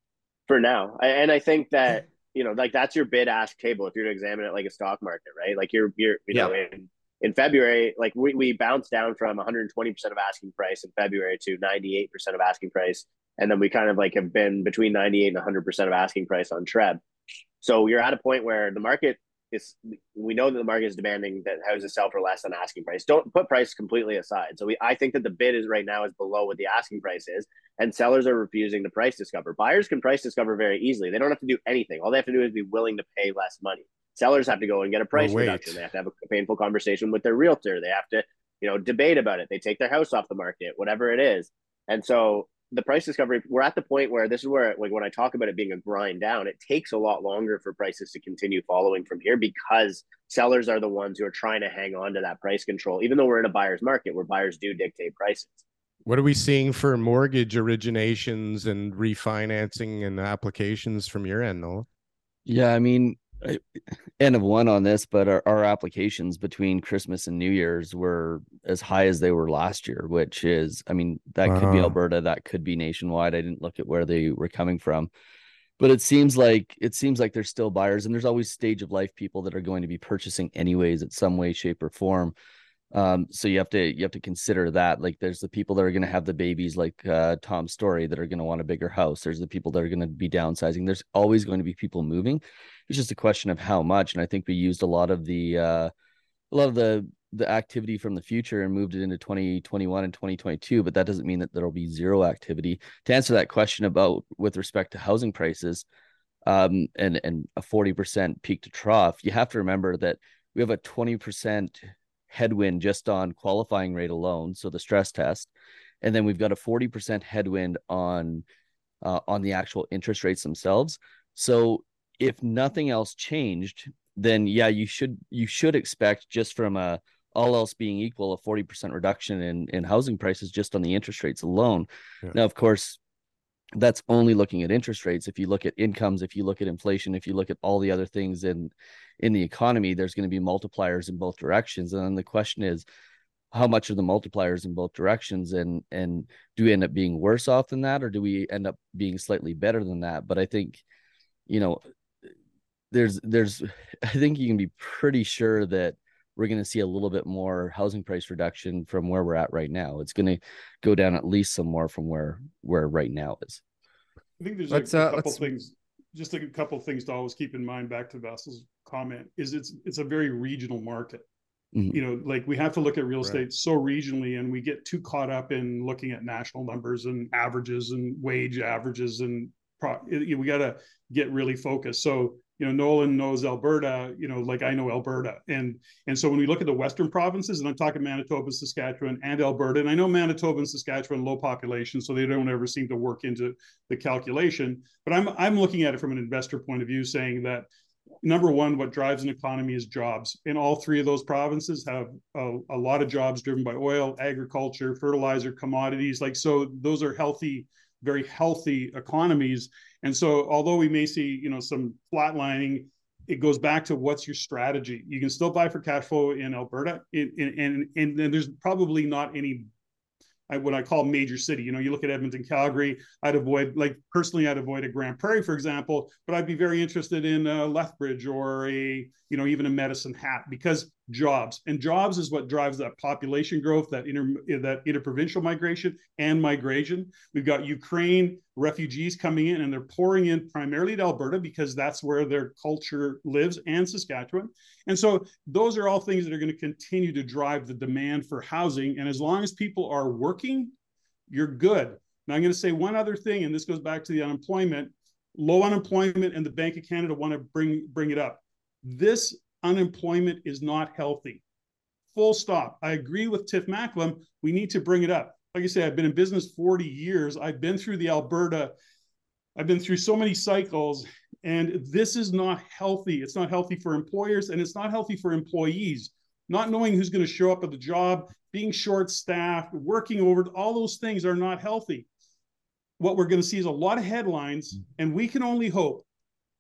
for now. And I think that you know, like that's your bid ask table if you're to examine it like a stock market, right? Like you're you're you know in in February, like we, we bounced down from 120 percent of asking price in February to 98 percent of asking price, and then we kind of like have been between 98 and 100 percent of asking price on Treb. So you're at a point where the market is. We know that the market is demanding that houses sell for less than asking price. Don't put price completely aside. So we, I think that the bid is right now is below what the asking price is, and sellers are refusing to price discover. Buyers can price discover very easily. They don't have to do anything. All they have to do is be willing to pay less money. Sellers have to go and get a oh, price wait. reduction. They have to have a painful conversation with their realtor. They have to, you know, debate about it. They take their house off the market, whatever it is. And so the price discovery, we're at the point where this is where, like, when I talk about it being a grind down, it takes a lot longer for prices to continue following from here because sellers are the ones who are trying to hang on to that price control, even though we're in a buyer's market where buyers do dictate prices. What are we seeing for mortgage originations and refinancing and applications from your end, Nolan? Yeah, I mean, I- end of one on this, but our, our applications between Christmas and New Year's were as high as they were last year, which is, I mean, that could be Alberta, that could be nationwide. I didn't look at where they were coming from, but it seems like it seems like there's still buyers, and there's always stage of life people that are going to be purchasing anyways, at some way, shape, or form. Um, so you have to you have to consider that. Like there's the people that are going to have the babies, like uh, Tom's story, that are going to want a bigger house. There's the people that are going to be downsizing. There's always going to be people moving. It's just a question of how much. And I think we used a lot of the uh, a lot of the the activity from the future and moved it into 2021 and 2022. But that doesn't mean that there'll be zero activity. To answer that question about with respect to housing prices, um, and and a 40% peak to trough, you have to remember that we have a 20% headwind just on qualifying rate alone, so the stress test, and then we've got a 40% headwind on uh, on the actual interest rates themselves. So if nothing else changed, then yeah, you should you should expect just from a all else being equal, a 40% reduction in in housing prices just on the interest rates alone. Yeah. Now, of course, that's only looking at interest rates. If you look at incomes, if you look at inflation, if you look at all the other things in in the economy, there's going to be multipliers in both directions. And then the question is, how much are the multipliers in both directions? And and do we end up being worse off than that, or do we end up being slightly better than that? But I think, you know, there's there's I think you can be pretty sure that we're going to see a little bit more housing price reduction from where we're at right now. It's going to go down at least some more from where where right now is. I think there's Let's, a, uh, couple let's- things, just a couple things to always keep in mind. Back to Vaz's comment, is it's it's a very regional market. Mhm. You know, like we have to look at real Right. estate so regionally, and we get too caught up in looking at national numbers and averages and wage averages and pro, we got to get really focused. So you know Nolan knows Alberta, you know, like I know Alberta, and and so when we look at the western provinces, and I'm talking Manitoba, Saskatchewan, and Alberta, and I know Manitoba and Saskatchewan low population, so they don't ever seem to work into the calculation. But I'm I'm looking at it from an investor point of view, saying that number one, what drives an economy is jobs. And all three of those provinces have a, a, lot of jobs driven by oil, agriculture, fertilizer, commodities. Like, so those are healthy, very healthy economies. And so, although we may see, you know, some flatlining, it goes back to what's your strategy. You can still buy for cash flow in Alberta, in, and and there's probably not any what I call major city. You know, you look at Edmonton, Calgary. I'd avoid, like personally, I'd avoid a Grande Prairie, for example, but I'd be very interested in a Lethbridge or a, you know, even a Medicine Hat because jobs and jobs is what drives that population growth, that inter that interprovincial migration and migration. We've got Ukraine refugees coming in and they're pouring in primarily to Alberta because that's where their culture lives and Saskatchewan. And so those are all things that are going to continue to drive the demand for housing. And as long as people are working, you're good. Now I'm going to say one other thing, and this goes back to the unemployment. Low unemployment and the Bank of Canada want to bring bring it up. This unemployment is not healthy. Full stop. I agree with Tiff Macklem. We need to bring it up. Like I say, I've been in business 40 years. I've been through the Alberta, I've been through so many cycles, and this is not healthy. It's not healthy for employers and it's not healthy for employees. Not knowing who's going to show up at the job, being short staffed, working over, all those things are not healthy. What we're going to see is a lot of headlines, and we can only hope,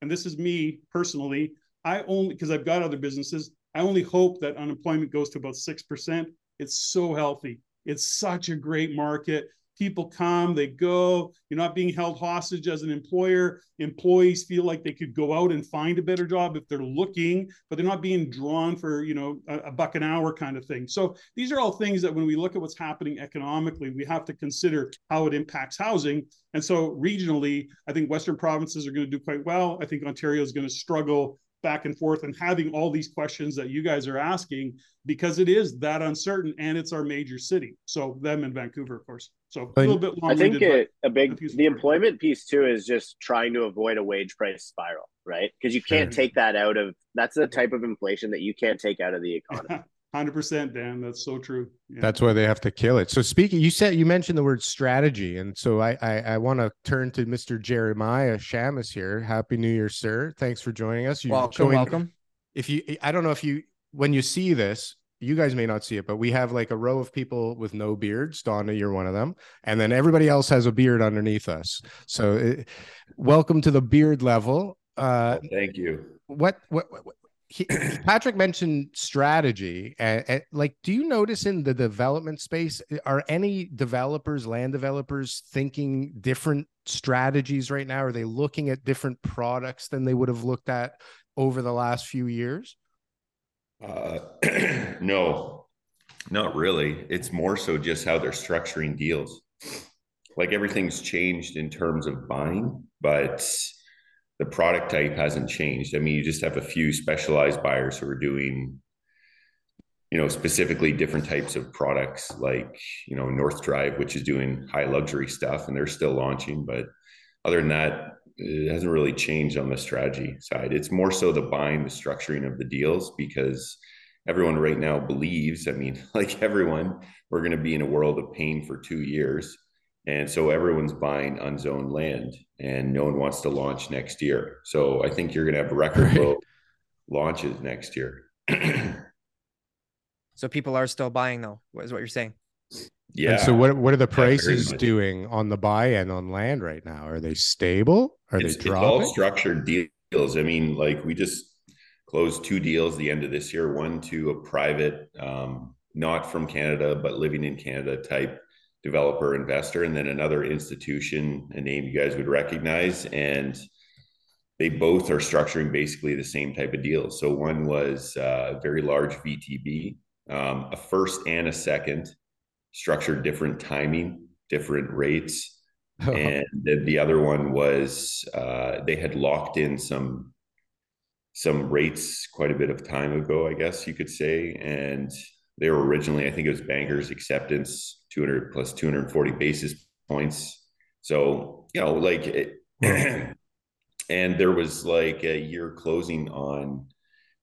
and this is me personally, I only because I've got other businesses, I only hope that unemployment goes to about 6%. It's so healthy. It's such a great market. People come, they go. You're not being held hostage as an employer. Employees feel like they could go out and find a better job if they're looking, but they're not being drawn for, you know, a, a buck an hour kind of thing. So these are all things that when we look at what's happening economically, we have to consider how it impacts housing. And so regionally, I think Western provinces are going to do quite well. I think Ontario is going to struggle back and forth and having all these questions that you guys are asking because it is that uncertain and it's our major city. So them in Vancouver, of course. So a little bit I think it, a big the employment piece too is just trying to avoid a wage price spiral, right? Because you can't mm-hmm. take that out of that's the mm-hmm. type of inflation that you can't take out of the economy. Hundred percent, Dan. That's so true. Yeah. That's why they have to kill it. So speaking, you said you mentioned the word strategy, and so I I, I want to turn to Mr. Jeremiah Shamess here. Happy New Year, sir. Thanks for joining us. You welcome, joined, welcome. If you, I don't know if you when you see this, you guys may not see it, but we have like a row of people with no beards. Donna, you're one of them, and then everybody else has a beard underneath us. So, it, welcome to the beard level. Uh, thank you. What, what, what he, Patrick mentioned strategy. And, and, like, do you notice in the development space, are any developers, land developers, thinking different strategies right now? Are they looking at different products than they would have looked at over the last few years? Uh, no, not really. It's more so just how they're structuring deals. Like everything's changed in terms of buying, but the product type hasn't changed. I mean, you just have a few specialized buyers who are doing, you know, specifically different types of products, like you know North Drive, which is doing high luxury stuff, and they're still launching. But other than that, it hasn't really changed on the strategy side. It's more so the buying, the structuring of the deals, because everyone right now believes. I mean, like everyone, we're going to be in a world of pain for two years and so everyone's buying unzoned land and no one wants to launch next year. So I think you're going to have record low launches next year. so people are still buying though, is what you're saying. Yeah. And so what what are the prices yeah, doing on the buy end on land right now? Are they stable? Are it's, they dropping? It's all structured deals. I mean, like we just closed two deals the end of this year, one to a private um, not from Canada, but living in Canada type developer investor and then another institution a name you guys would recognize. And they both are structuring basically the same type of deal. So one was a very large vtb um, a first and a second structured different timing different rates. And the, the, other one was uh, they had locked in some some rates quite a bit of time ago i guess you could say. And they were originally i think it was bankers acceptance 200 plus 240 basis points. So, you know, like it, and there was like a year closing on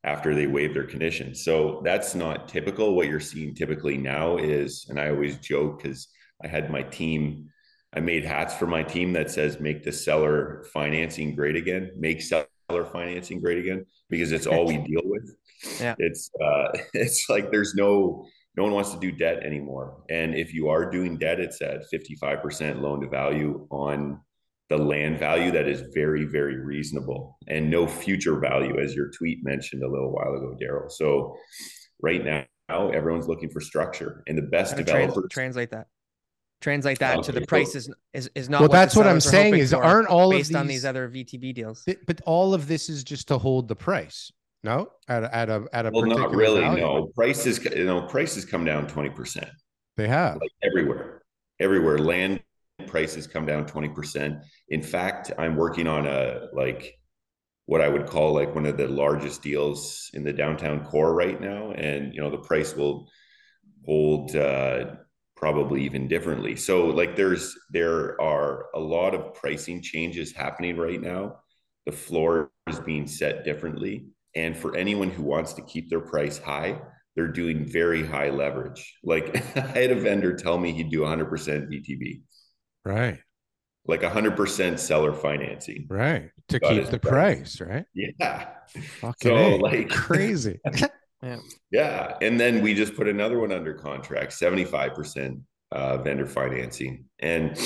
after they waived their conditions. So that's not typical. What you're seeing typically now is, and I always joke because I had my team, I made hats for my team that says make the seller financing great again, make seller financing great again, because it's all we deal with. Yeah. It's uh it's like there's no no one wants to do debt anymore. And if you are doing debt, it's at 55% loan to value on the land value that is very, very reasonable and no future value, as your tweet mentioned a little while ago, Daryl. So right now, everyone's looking for structure and the best developers trans- translate that. Translate that to the price is is, is not Well, what that's what I'm saying is aren't all of based on these- these other VTB deals. Th- But all of this is just to hold the price. No, at a, at a at a well, not really. value. No, prices, you know, prices come down 20%. They have. like everywhere everywhere land prices come down 20% in fact i'm working on a like what i would call like one of the largest deals in the downtown core right now and you know the price will hold uh probably even differently so like there's there are a lot of pricing changes happening right now the floor is being set differently and for anyone who wants to keep their price high they're doing very high leverage. Like I had a vendor tell me he'd do 100% VTB, Right. like 100% seller financing. Right. To keep the price. price, right? Yeah. Fucking So A. like crazy. Yeah. Yeah. And then we just put another one under contract, 75% uh, vendor financing. And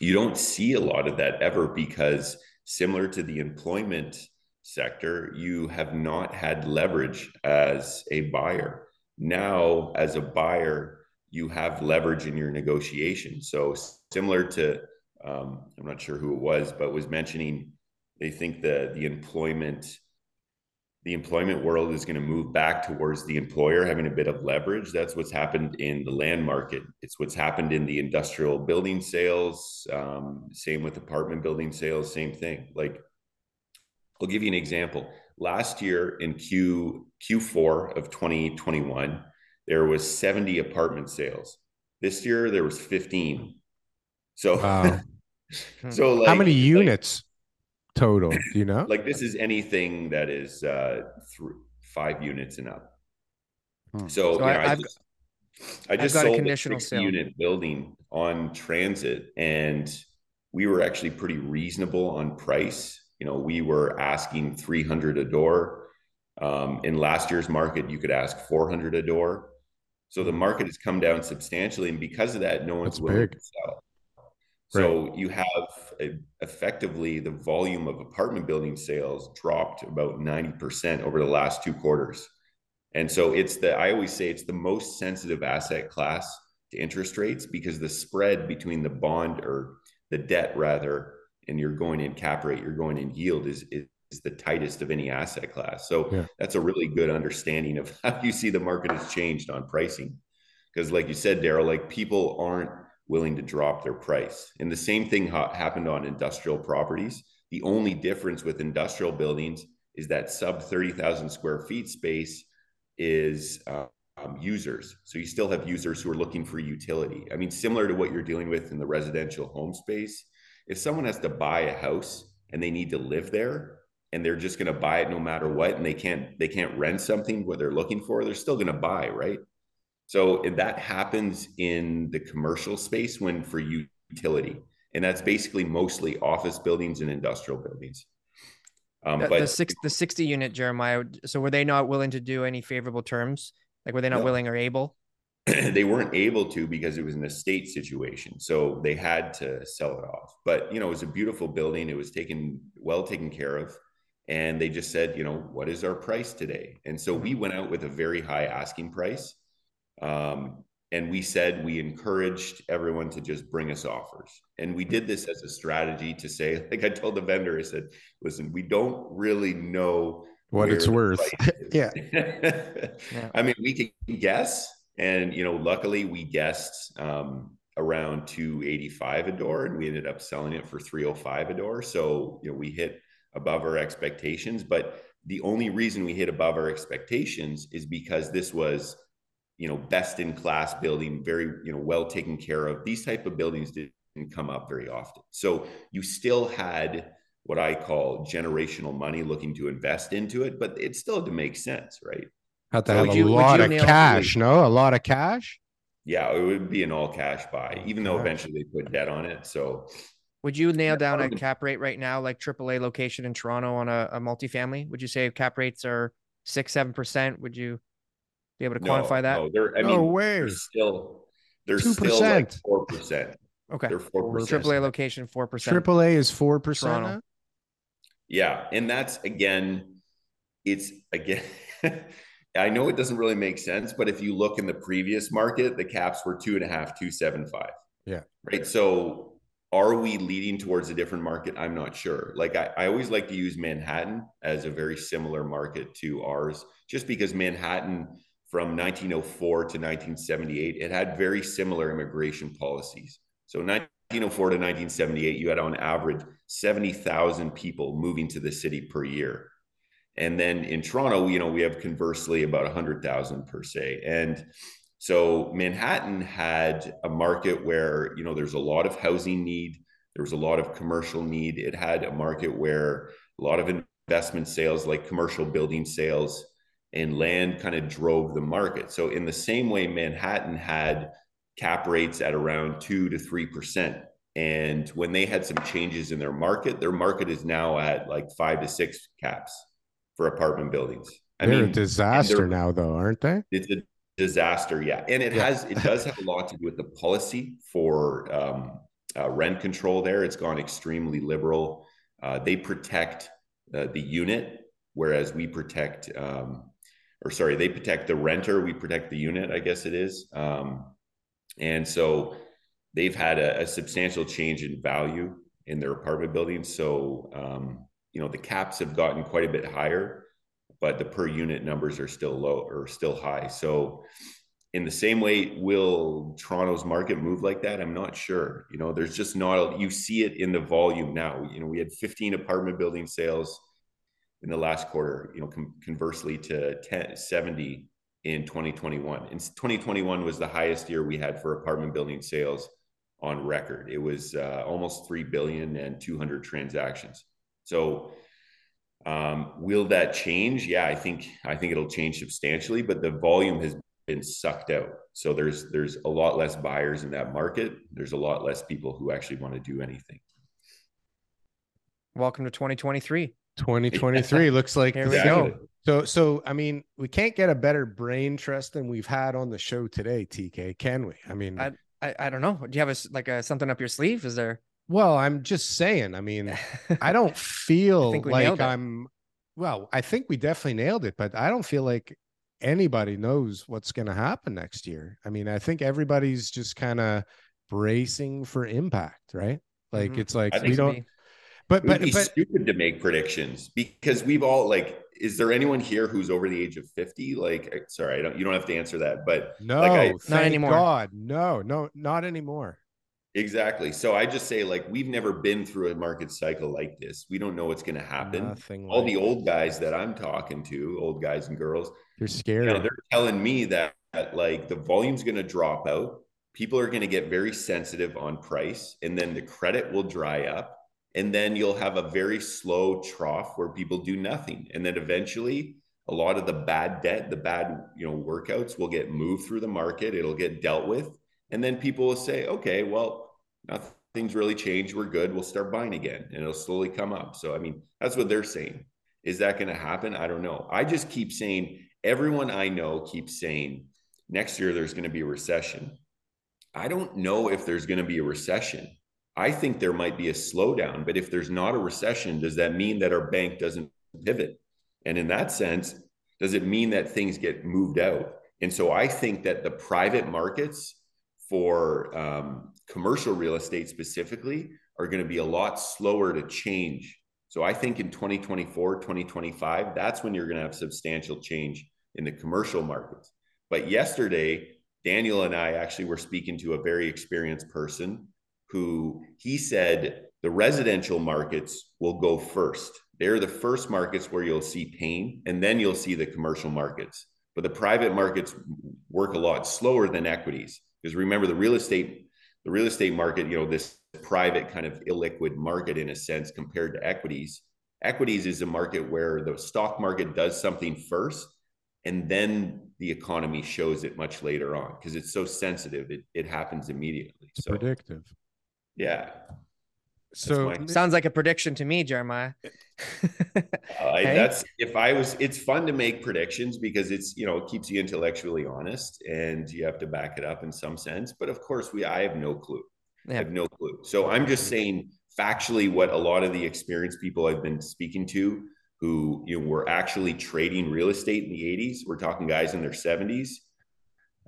you don't see a lot of that ever because similar to the employment sector, you have not had leverage as a buyer. Now, as a buyer, you have leverage in your negotiation. So similar to, um, I'm not sure who it was, but was mentioning they think the the employment the employment world is going to move back towards the employer having a bit of leverage. That's what's happened in the land market. It's what's happened in the industrial building sales. Um, same with apartment building sales. Same thing. Like, I'll give you an example. Last year in Q Q4 of 2021, there was 70 apartment sales. This year there was 15. So, Wow. so like, How many like- units total? Do you know? like this is anything that is uh th- five units and up Hmm. so, So I- I, just, I just got a sold a conditional 60 sale. unit building on transit and we were actually pretty reasonable on price you know we were asking 300 a door um, in last year's market you could ask 400 a door so the market has come down substantially and because of that no one's That's willing big. to sell so you have a, effectively the volume of apartment building sales dropped about 90% over the last two quarters. And so it's the, I always say it's the most sensitive asset class to interest rates because the spread between the bond or the debt rather, and you're going in cap rate, you're going in yield is, is, the tightest of any asset class. So Yeah. that's a really good understanding of how you see the market has changed on pricing. Because like you said, Daryl, like people aren't willing to drop their price. And the same thing ha- happened on industrial properties. The only difference with industrial buildings is that sub 30,000 square feet space is uh, um, users. So you still have users who are looking for utility. I mean, similar to what you're dealing with in the residential home space. If someone has to buy a house and they need to live there and they're just going to buy it no matter what and they can't they can't rent something what they're looking for, they're still going to buy, right? So that happens in the commercial space when for utility, and that's basically mostly office buildings and industrial buildings. Um, The, but the six the 60 unit Jeremiah. So were they not willing to do any favorable terms? Like were they not No. willing or able? they weren't able to because it was an estate situation so they had to sell it off but you know it was a beautiful building it was taken well taken care of and they just said you know what is our price today and so we went out with a very high asking price um, and we said we encouraged everyone to just bring us offers and we did this as a strategy to say like i told the vendor i said listen we don't really know What it's worth. price is." Yeah. I mean, we can guess, and you know, luckily we guessed um, around 285 a door, and we ended up selling it for 305 a door. So you know, we hit above our expectations. But the only reason we hit above our expectations is because this was, you know, best in class building, very you know well taken care of. These type of buildings didn't come up very often. So you still had what I call generational money looking to invest into it, but it still had to make sense, right? Have to So have would a you- lot of cash, no? A lot of cash? Yeah, it would be an all cash buy, oh, even though eventually they put debt on it. So Would you nail down a cap rate right now, like AAA location in Toronto on a, a multifamily? Would you say cap rates are six, seven percent? Would you be able to no, quantify that? no, they're I No mean way. they're still they're still like 2%. four percent. Okay. They're four percent. AAA location, four percent. AAA is four percent. Yeah, and that's again, it's again. I know it doesn't really make sense, but if you look in the previous market, the caps were two and a half, two seven five. Yeah. Right. So are we leading towards a different market? I'm not sure. Like I, I always like to use Manhattan as a very similar market to ours, just because Manhattan from 1904 to 1978, it had very similar immigration policies. So 1904 to 1978, you had on average 70,000 people moving to the city per year. And then in Toronto, you know, we have conversely about 100,000 per se. And so Manhattan had a market where, you know, there's a lot of housing need, there was a lot of commercial need. It had a market where a lot of investment sales, like commercial building sales and land, kind of drove the market. So, in the same way, Manhattan had cap rates at around two to 3%. And when they had some changes in their market, their market is now at like five to six caps for apartment buildings. I They're mean, a disaster now, though, aren't they? it's a disaster yeah and it Yeah. has it does have a lot to do with the policy for um, uh, rent control there it's gone extremely liberal uh, they protect uh, the unit whereas we protect um, or sorry they protect the renter we protect the unit i guess it is um, and so they've had a, a substantial change in value in their apartment buildings so um, you know the caps have gotten quite a bit higher but the per unit numbers are still low or still high. So, in the same way, will Toronto's market move like that? I'm not sure. You know, there's just not, a, you see it in the volume now. You know, we had 15 apartment building sales in the last quarter, you know, com- conversely to 10, 70 in 2021. And 2021 was the highest year we had for apartment building sales on record. It was uh, almost 3 billion and 200 transactions. So, um, will that change? Yeah, I think I think it'll change substantially, but the volume has been sucked out. So there's there's a lot less buyers in that market. There's a lot less people who actually want to do anything. Welcome to 2023. 2023 looks like Here the we go. So, so I mean, we can't get a better brain trust than we've had on the show today, TK, can we? I mean, I, I I don't know. Do you have a like a something up your sleeve? Is there? Well, I'm just saying. I mean, I don't feel think we nailed like. I'm. Well, I think we definitely nailed it, but I don't feel like anybody knows what's going to happen next year. I mean, I think everybody's just kind of bracing for impact, right? Like Mhm. it's like I we don't. Maybe. But It would but be but stupid to make predictions because we've all like. Is there anyone here who's over the age of 50? Like, uh, sorry, I don't. You don't have to answer that, but no, like I, thank anymore. God, no, no, not anymore. Exactly. So I just say like we've never been through a market cycle like this. We don't know what's going to happen. Nothing all like the old guys that I'm talking to, old guys and girls, they're you scared. know, they're telling me that, that like the volume's going to drop out. People are going to get very sensitive on price, and then the credit will dry up, and then you'll have a very slow trough where people do nothing, and then eventually a lot of the bad debt, the bad you know workouts will get moved through the market. It'll get dealt with, and then people will say, okay, well, nothing's really changed. We're good. We'll start buying again, and it'll slowly come up. So I mean, that's what they're saying. Is that going to happen? I don't know. I just keep saying everyone I know keeps saying next year there's going to be a recession. I don't know if there's going to be a recession. I think there might be a slowdown, but if there's not a recession, does that mean that our bank doesn't pivot? And in that sense, does it mean that things get moved out? And so I think that the private markets for um, commercial real estate specifically are going to be a lot slower to change. So I think in 2024, 2025, that's when you're going to have substantial change in the commercial markets. But yesterday, Daniel and I actually were speaking to a very experienced person who he said the residential markets will go first. They're the first markets where you'll see pain, and then you'll see the commercial markets. But the private markets work a lot slower than equities because remember the real estate, the real estate market, you know, this private kind of illiquid market in a sense compared to equities. Equities is a market where the stock market does something first and then the economy shows it much later on because it's so sensitive. It, it happens immediately so predictive. Yeah so my- Sounds like a prediction to me, Jeremiah. Uh, Hey? that's if I was. It's fun to make predictions because it's you know it keeps you intellectually honest and you have to back it up in some sense. But of course, we I have no clue. I have no clue. So I'm just saying factually what a lot of the experienced people I've been speaking to who you know were actually trading real estate in the 80s. We're talking guys in their 70s.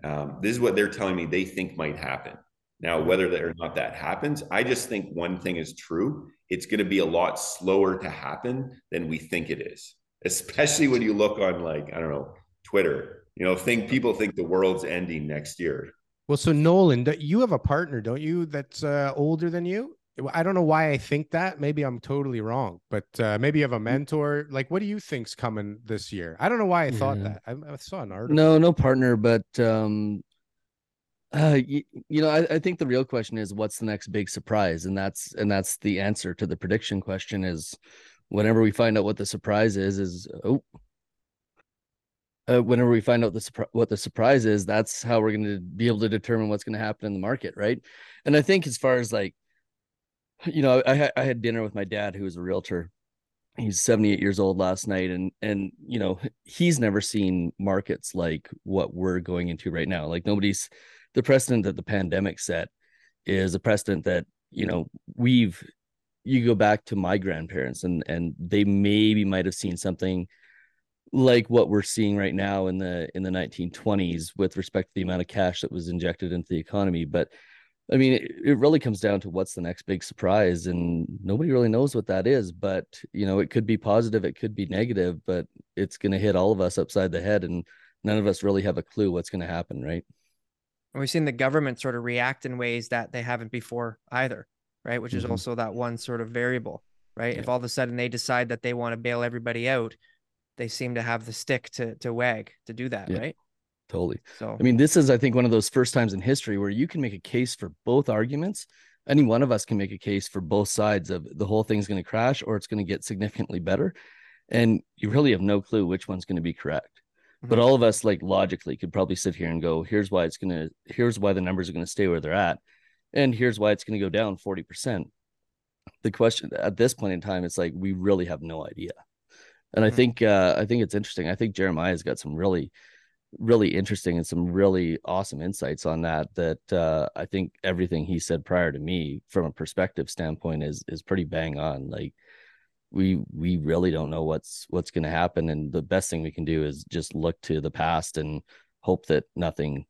Um, this is what they're telling me they think might happen. Now, whether that or not that happens, I just think one thing is true. It's going to be a lot slower to happen than we think it is, especially when you look on like, I don't know, Twitter. You know, think people think the world's ending next year. Well, so Nolan, you have a partner, don't you? That's uh, older than you. I don't know why I think that. Maybe I'm totally wrong, but uh, maybe you have a mentor. Like, what do you think's coming this year? I don't know why I thought Yeah. that. I, I saw an article. No, no partner, but um uh you, you know, I, I think the real question is what's the next big surprise? And that's and that's the answer to the prediction question is whenever we find out what the surprise is, is oh uh, whenever we find out the what the surprise is, that's how we're going to be able to determine what's going to happen in the market, right? And I think as far as like, you know, I I had dinner with my dad, who is a realtor. He's 78 years old last night, and and you know he's never seen markets like what we're going into right now. Like nobody's the precedent that the pandemic set is a precedent that you know we've you go back to my grandparents and and they maybe might have seen something like what we're seeing right now in the in the 1920s with respect to the amount of cash that was injected into the economy. But i mean it, it really comes down to what's the next big surprise and nobody really knows what that is. But you know it could be positive it could be negative but it's going to hit all of us upside the head and none of us really have a clue what's going to happen right And we've seen the government sort of react in ways that they haven't before either, right? Which is Mhm. also that one sort of variable, right? If all of a sudden they decide that they want to bail everybody out, they seem to have the stick to to wag to do that, Yeah. right? totally So I mean, this is, I think, one of those first times in history where you can make a case for both arguments. Any one of us can make a case for both sides of the whole thing's going to crash or it's going to get significantly better. And you really have no clue which one's going to be correct. But Mhm. all of us, like logically, could probably sit here and go, here's why it's going to, here's why the numbers are going to stay where they're at. And here's why it's going to go down 40%. The question at this point in time, it's like, we really have no idea. And I Mhm. think, uh, I think it's interesting. I think Jeremiah's got some really, really interesting and some really awesome insights on that that uh, I think everything he said prior to me from a perspective standpoint is is pretty bang on like we we really don't know what's what's going to happen and the best thing we can do is just look to the past and hope that nothing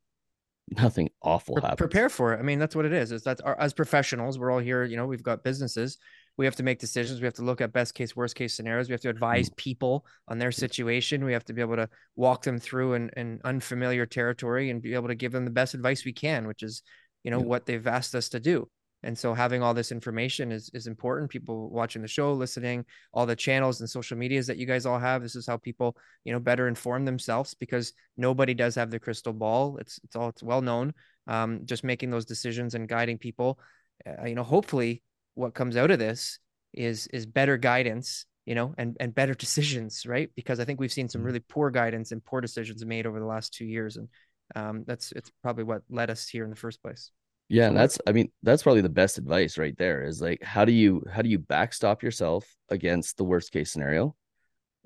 nothing awful happens prepare for it. I mean, that's what it is. Is that's our, as professionals, we're all here. You know, we've got businesses. We have to make decisions. We have to look at best case, worst case scenarios. We have to advise mm-hmm. people on their situation. We have to be able to walk them through an, an unfamiliar territory and be able to give them the best advice we can, which is, you know, Yeah. what they've asked us to do. And so having all this information is is important. People watching the show, listening, all the channels and social medias that you guys all have. This is how people, you know, better inform themselves because nobody does have the crystal ball. It's it's all it's well known. Um, just making those decisions and guiding people. Uh, you know, hopefully, what comes out of this is is better guidance. You know, and and better decisions, right? Because I think we've seen some really poor guidance and poor decisions made over the last two years, and um, that's it's probably what led us here in the first place. Yeah, and that's I mean that's probably the best advice right there is like how do you how do you backstop yourself against the worst case scenario?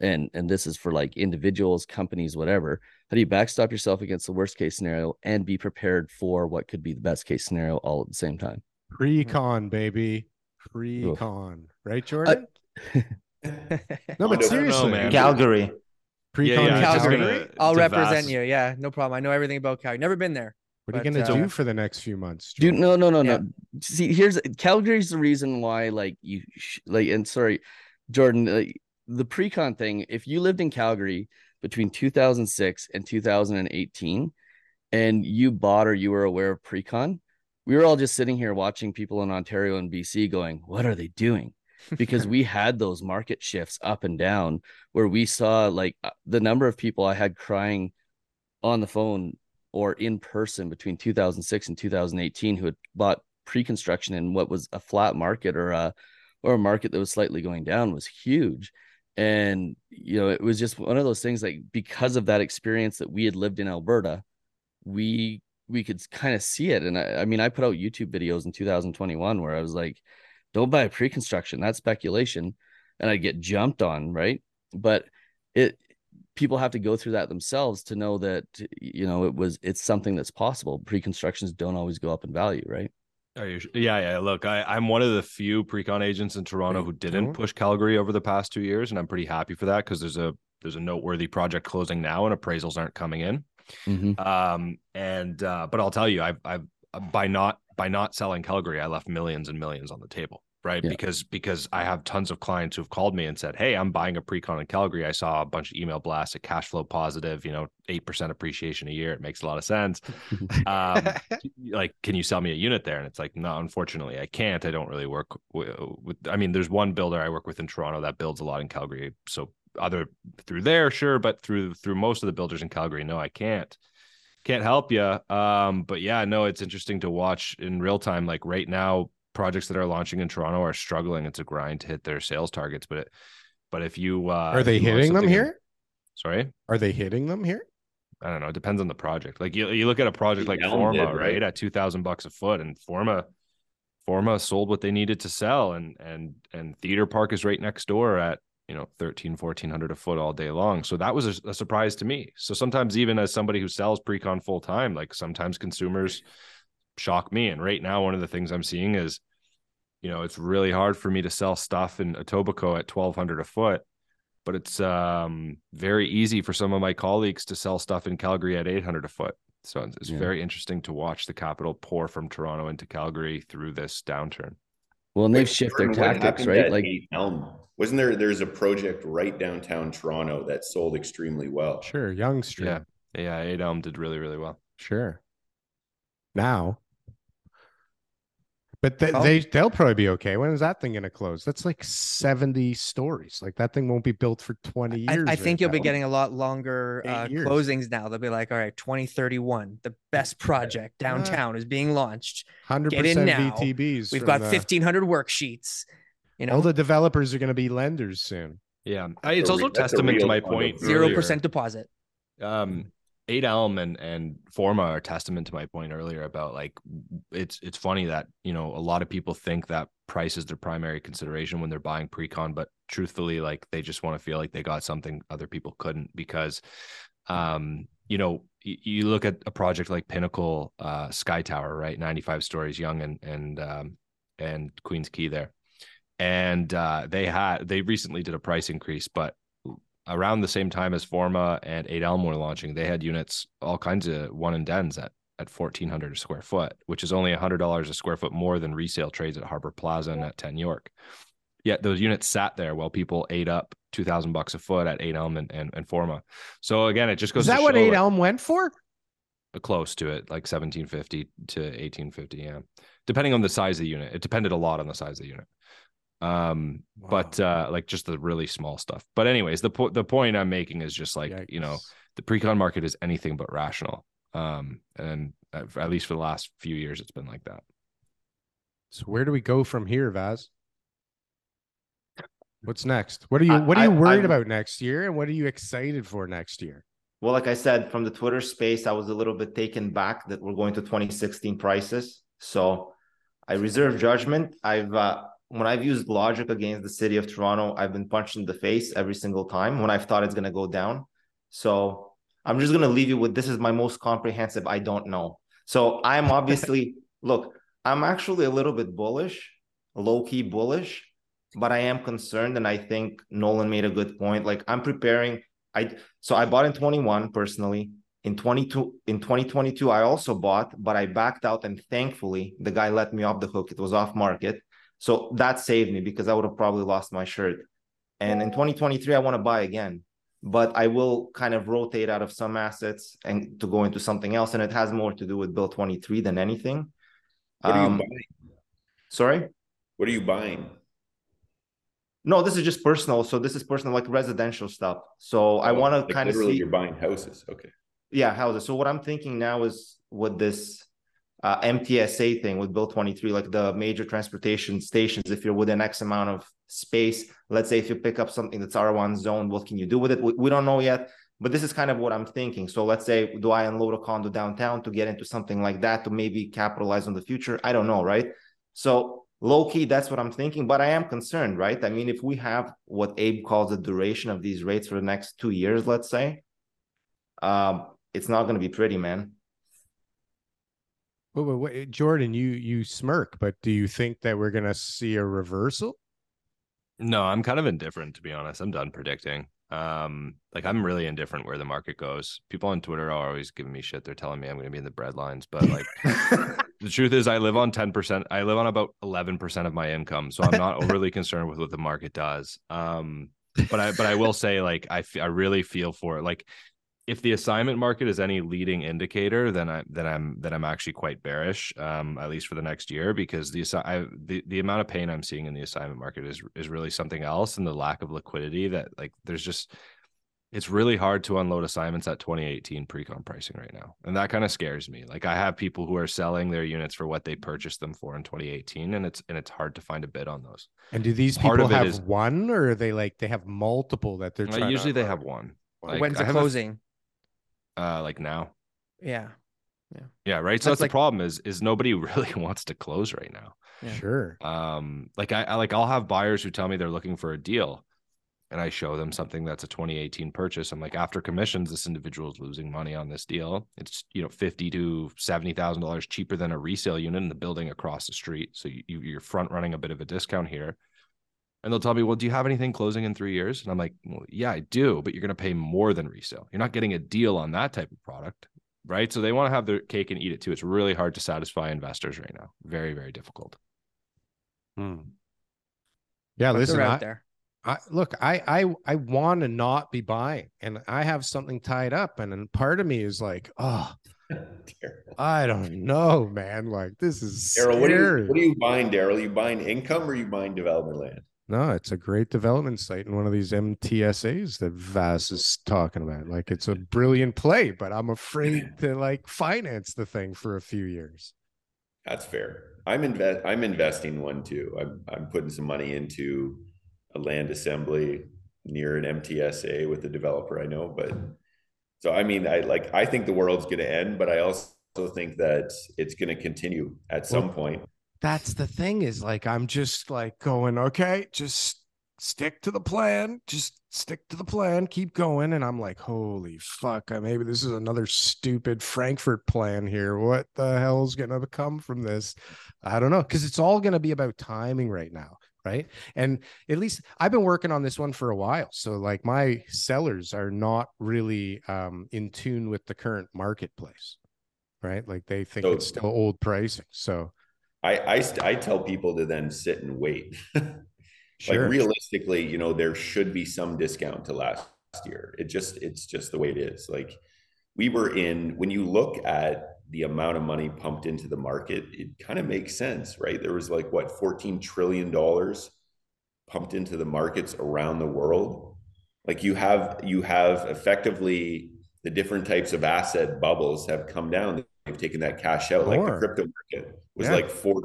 And and this is for like individuals, companies, whatever. How do you backstop yourself against the worst case scenario and be prepared for what could be the best case scenario all at the same time? Pre-con, baby. Pre-con. Right, Jordan? no, but don't know, seriously. man. Calgary. Pre-con Yeah, yeah, Calgary? I'll represent vast- you. Yeah, no problem. I know everything about Calgary. Never been there. What are you going to uh, do for the next few months? Dude, no, no, no, Yeah. no. See, here's Calgary's the reason why, like, you sh- like, and sorry, Jordan, like, the pre-con thing. If you lived in Calgary between 2006 and 2018, and you bought or you were aware of pre-con, we were all just sitting here watching people in Ontario and BC going, "What are they doing?" Because we had those market shifts up and down where we saw like uh, the number of people I had crying on the phone or in person between 2006 and 2018 who had bought pre-construction in what was a flat market or a or a market that was slightly going down was huge. And you know it was just one of those things like because of that experience that we had lived in alberta we we could kind of see it. And I, I mean i put out youtube videos in 2021 where i was like don't buy pre-construction that's speculation and i get jumped on right? But it people have to go through that themselves to know that you know it was it's something that's possible pre-constructions don't always go up in value right are you, yeah, yeah. Look, I, I'm one of the few pre-con agents in Toronto who didn't push Calgary over the past two years, and I'm pretty happy for that because there's a there's a noteworthy project closing now, and appraisals aren't coming in. Mm-hmm. Um, and uh, but I'll tell you, I've I've by not by not selling Calgary, I left millions and millions on the table right? Yeah. Because because I have tons of clients who've called me and said, "Hey, I'm buying a pre-con in Calgary. I saw a bunch of email blasts at cash flow positive, you know, eight percent appreciation a year. It makes a lot of sense. um, like, can you sell me a unit there?" And it's like, no, unfortunately, I can't. I don't really work with, with. I mean, there's one builder I work with in Toronto that builds a lot in Calgary, so other through there, sure, but through through most of the builders in Calgary, no, I can't can't help you. Um, but yeah, no, it's interesting to watch in real time. Like right now, projects that are launching in Toronto are struggling. It's a grind to hit their sales targets. But it, but if you uh, are they hitting them here? In, sorry, are they hitting them here? I don't know. It depends on the project. Like you, you look at a project like Forma, did, right? right? At two thousand bucks a foot, and Forma, Forma sold what they needed to sell, and and and Theater Park is right next door at you know 13 1400 a foot all day long so that was a, a, surprise to me so sometimes even as somebody who sells pre-con full time like sometimes consumers shock me and right now one of the things i'm seeing is you know, it's really hard for me to sell stuff in Etobicoke at 1200 a foot, but it's um, very easy for some of my colleagues to sell stuff in Calgary at 800 a foot. So it's yeah. very interesting to watch the capital pour from Toronto into Calgary through this downturn. Well, and they've shifted their tactics, right? Like Elm. Wasn't there there's a project right downtown Toronto that sold extremely well. Sure, Yonge Street. Yeah. Yeah, Eight Elm did really, really well. Sure. Now but th- oh. they they'll probably be okay. When is that thing going to close? That's like seventy stories. Like that thing won't be built for twenty years. I, I think you'll be getting a lot longer uh, closings now. They'll be like, all right, twenty thirty one, the best project downtown yeah. is being launched. Hundred percent VTBs. We've got fifteen hundred worksheets. You know, all the developers are going to be lenders soon. Yeah, it's also testament to my point. Zero percent deposit. Um, Eight Elm and and Forma are testament to my point earlier about like it's it's funny that you know a lot of people think that price is their primary consideration when they're buying pre-con, but truthfully, like they just want to feel like they got something other people couldn't because, um, you know, you, you look at a project like Pinnacle uh, Sky Tower, right, ninety five stories, Yonge and and um, and Queens Quay there, and uh, they had they recently did a price increase, but around the same time as Forma and Eight Elm were launching, they had units, all kinds of one and dens at at fourteen hundred a square foot, which is only hundred dollars a square foot more than resale trades at Harbor Plaza and at Ten York. Yet those units sat there while people ate up two thousand bucks a foot at Eight Elm and, and, and Forma. So again, it just goes. Is that what Eight Elm went for? Uh, close to it, like seventeen fifty to eighteen fifty. Yeah, depending on the size of the unit. It depended a lot on the size of the unit um wow. but uh like just the really small stuff. But anyways the point the point i'm making is just like Yikes. you know the pre-con market is anything but rational. Um and at least for the last few years it's been like that. So where do we go from here vaz? What's next? What are you what are you worried I, about next year and what are you excited for next year? Well like i said from the twitter space i was a little bit taken back that we're going to 2016 prices. So i reserve judgment. I've uh when I've used logic against the city of Toronto, I've been punched in the face every single time when I've thought it's going to go down. So I'm just going to leave you with this is my most comprehensive. I don't know. So I'm obviously, look, I'm actually a little bit bullish, low key bullish, but I am concerned. And I think Nolan made a good point. Like I'm preparing. I so I bought in 21 personally. In 22 in 2022, I also bought, but I backed out and thankfully the guy let me off the hook. It was off market. So that saved me because I would have probably lost my shirt. And in 2023, I want to buy again, but I will kind of rotate out of some assets and to go into something else. And it has more to do with Bill 23 than anything. What are you um, buying? Sorry? What are you buying? No, this is just personal. So this is personal, like residential stuff. So oh, I want to like kind of see. You're buying houses. Okay. Yeah, houses. So what I'm thinking now is with this uh, MTSA thing with Bill 23, like the major transportation stations, if you're within X amount of space, let's say if you pick up something that's R1 zone, what can you do with it? We, we don't know yet, but this is kind of what I'm thinking. So let's say, do I unload a condo downtown to get into something like that to maybe capitalize on the future? I don't know, right? So low key, that's what I'm thinking, but I am concerned, right? I mean, if we have what Abe calls the duration of these rates for the next two years, let's say, um, it's not going to be pretty, man. Wait, wait, wait, Jordan, you you smirk, but do you think that we're gonna see a reversal? No, I'm kind of indifferent to be honest. I'm done predicting. Um, like I'm really indifferent where the market goes. People on Twitter are always giving me shit. They're telling me I'm going to be in the bread lines, but like the truth is, I live on 10%. I live on about 11% of my income, so I'm not overly concerned with what the market does. Um, but I but I will say, like I I really feel for it. Like if the assignment market is any leading indicator, then I then I'm then I'm actually quite bearish, um, at least for the next year, because the I, the the amount of pain I'm seeing in the assignment market is is really something else, and the lack of liquidity that like there's just it's really hard to unload assignments at 2018 pre-con pricing right now, and that kind of scares me. Like I have people who are selling their units for what they purchased them for in 2018, and it's and it's hard to find a bid on those. And do these Part people have is, one, or are they like they have multiple that they're trying? Usually, they have one. Like, When's the closing? Uh like now. Yeah. Yeah. Yeah right? So that's, that's like, the problem is is nobody really wants to close right now. Yeah. sure. Um like I, I like i'll have buyers who tell me they're looking for a deal and i show them something that's a 2018 purchase. I'm like after commissions this individual is losing money on this deal. It's you know 50 to 70 thousand dollars cheaper than a resale unit in the building across the street. So you, you're front running a bit of a discount here and they'll tell me, well, do you have anything closing in three years? And I'm like, well, yeah, I do, but you're going to pay more than resale. You're not getting a deal on that type of product. Right. So they want to have their cake and eat it too. It's really hard to satisfy investors right now. Very, very difficult. Hmm. Yeah. But listen, I, there. I, look, I, I, I want to not be buying and I have something tied up. And then part of me is like, oh, I don't know, man. Like this is Daryl. What, are you, what are you buying, Daryl? You buying income or you buying development land? No, it's a great development site in one of these MTSAs that Vaz is talking about. Like it's a brilliant play, but I'm afraid to like finance the thing for a few years. That's fair. I'm invest I'm investing one too. I'm I'm putting some money into a land assembly near an MTSA with a developer I know. But so I mean I like I think the world's gonna end, but I also think that it's gonna continue at some well, point that's the thing is like i'm just like going okay just stick to the plan just stick to the plan keep going and i'm like holy fuck maybe this is another stupid frankfurt plan here. What the hell is going to come from this? I don't know because it's all going to be about timing right now right? And at least i've been working on this one for a while so like my sellers are not really um, in tune with the current marketplace right? Like they think so, it's still old pricing so I, I, I tell people to then sit and wait. sure. Like realistically, you know, there should be some discount to last year. It just, it's just the way it is. Like we were in, when you look at the amount of money pumped into the market, it kind of makes sense, right? There was like what, $14 trillion pumped into the markets around the world. Like you have, you have effectively the different types of asset bubbles have come down taken that cash out. More. Like the crypto market was yeah. like four,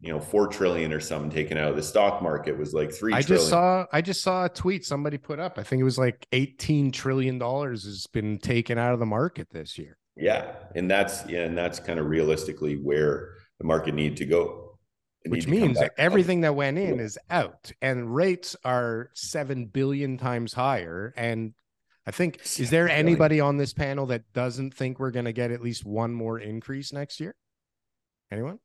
you know, four trillion or something taken out. Of the stock market was like three. I trillion. just saw, I just saw a tweet somebody put up. I think it was like eighteen trillion dollars has been taken out of the market this year. Yeah, and that's yeah, and that's kind of realistically where the market need to go. Which means that everything that went in is out, and rates are seven billion times higher, and I think is there anybody on this panel that doesn't think we're going to get at least one more increase next year? Anyone?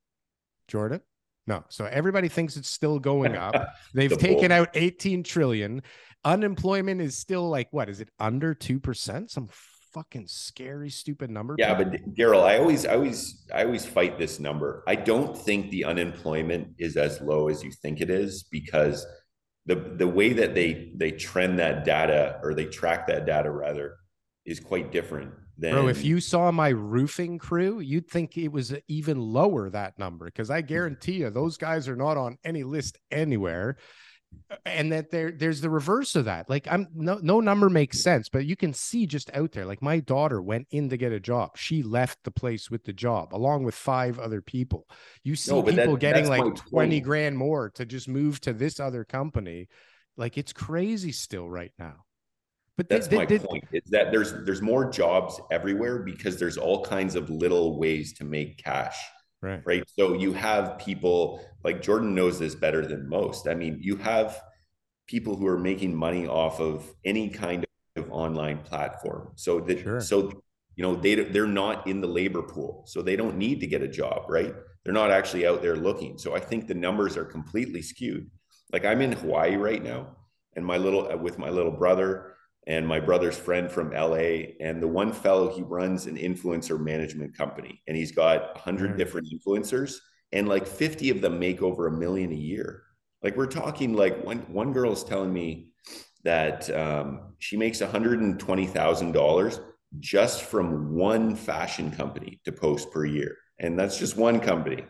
Jordan? No. So everybody thinks it's still going up. They've the taken out 18 trillion. Unemployment is still like what is it under 2%? Some fucking scary stupid number. Yeah, but Daryl, I always I always I always fight this number. I don't think the unemployment is as low as you think it is because the the way that they they trend that data or they track that data rather is quite different than Bro, if you saw my roofing crew, you'd think it was even lower that number because I guarantee you those guys are not on any list anywhere. And that there there's the reverse of that like i'm no no number makes sense but you can see just out there like my daughter went in to get a job she left the place with the job along with five other people you see No, people that- getting like 20 point. grand more to just move to this other company like it's crazy still right now but That's they- my they- they- point. Is that there's there's more jobs everywhere because there's all kinds of little ways to make cash. Right. Right. So you have people like Jordan knows this better than most. I mean, you have people who are making money off of any kind of online platform. So that so you know they they're not in the labor pool, so they don't need to get a job, right? They're not actually out there looking. So I think the numbers are completely skewed. Like I'm in Hawaii right now, and my little with my little brother and my brother's friend from LA, and the one fellow he runs an influencer management company, and he's got a hundred different influencers, and like fifty of them make over a million a year. Like we're talking like one one girl is telling me that um, she makes $120,000 just from one fashion company to post per year. And that's just one company.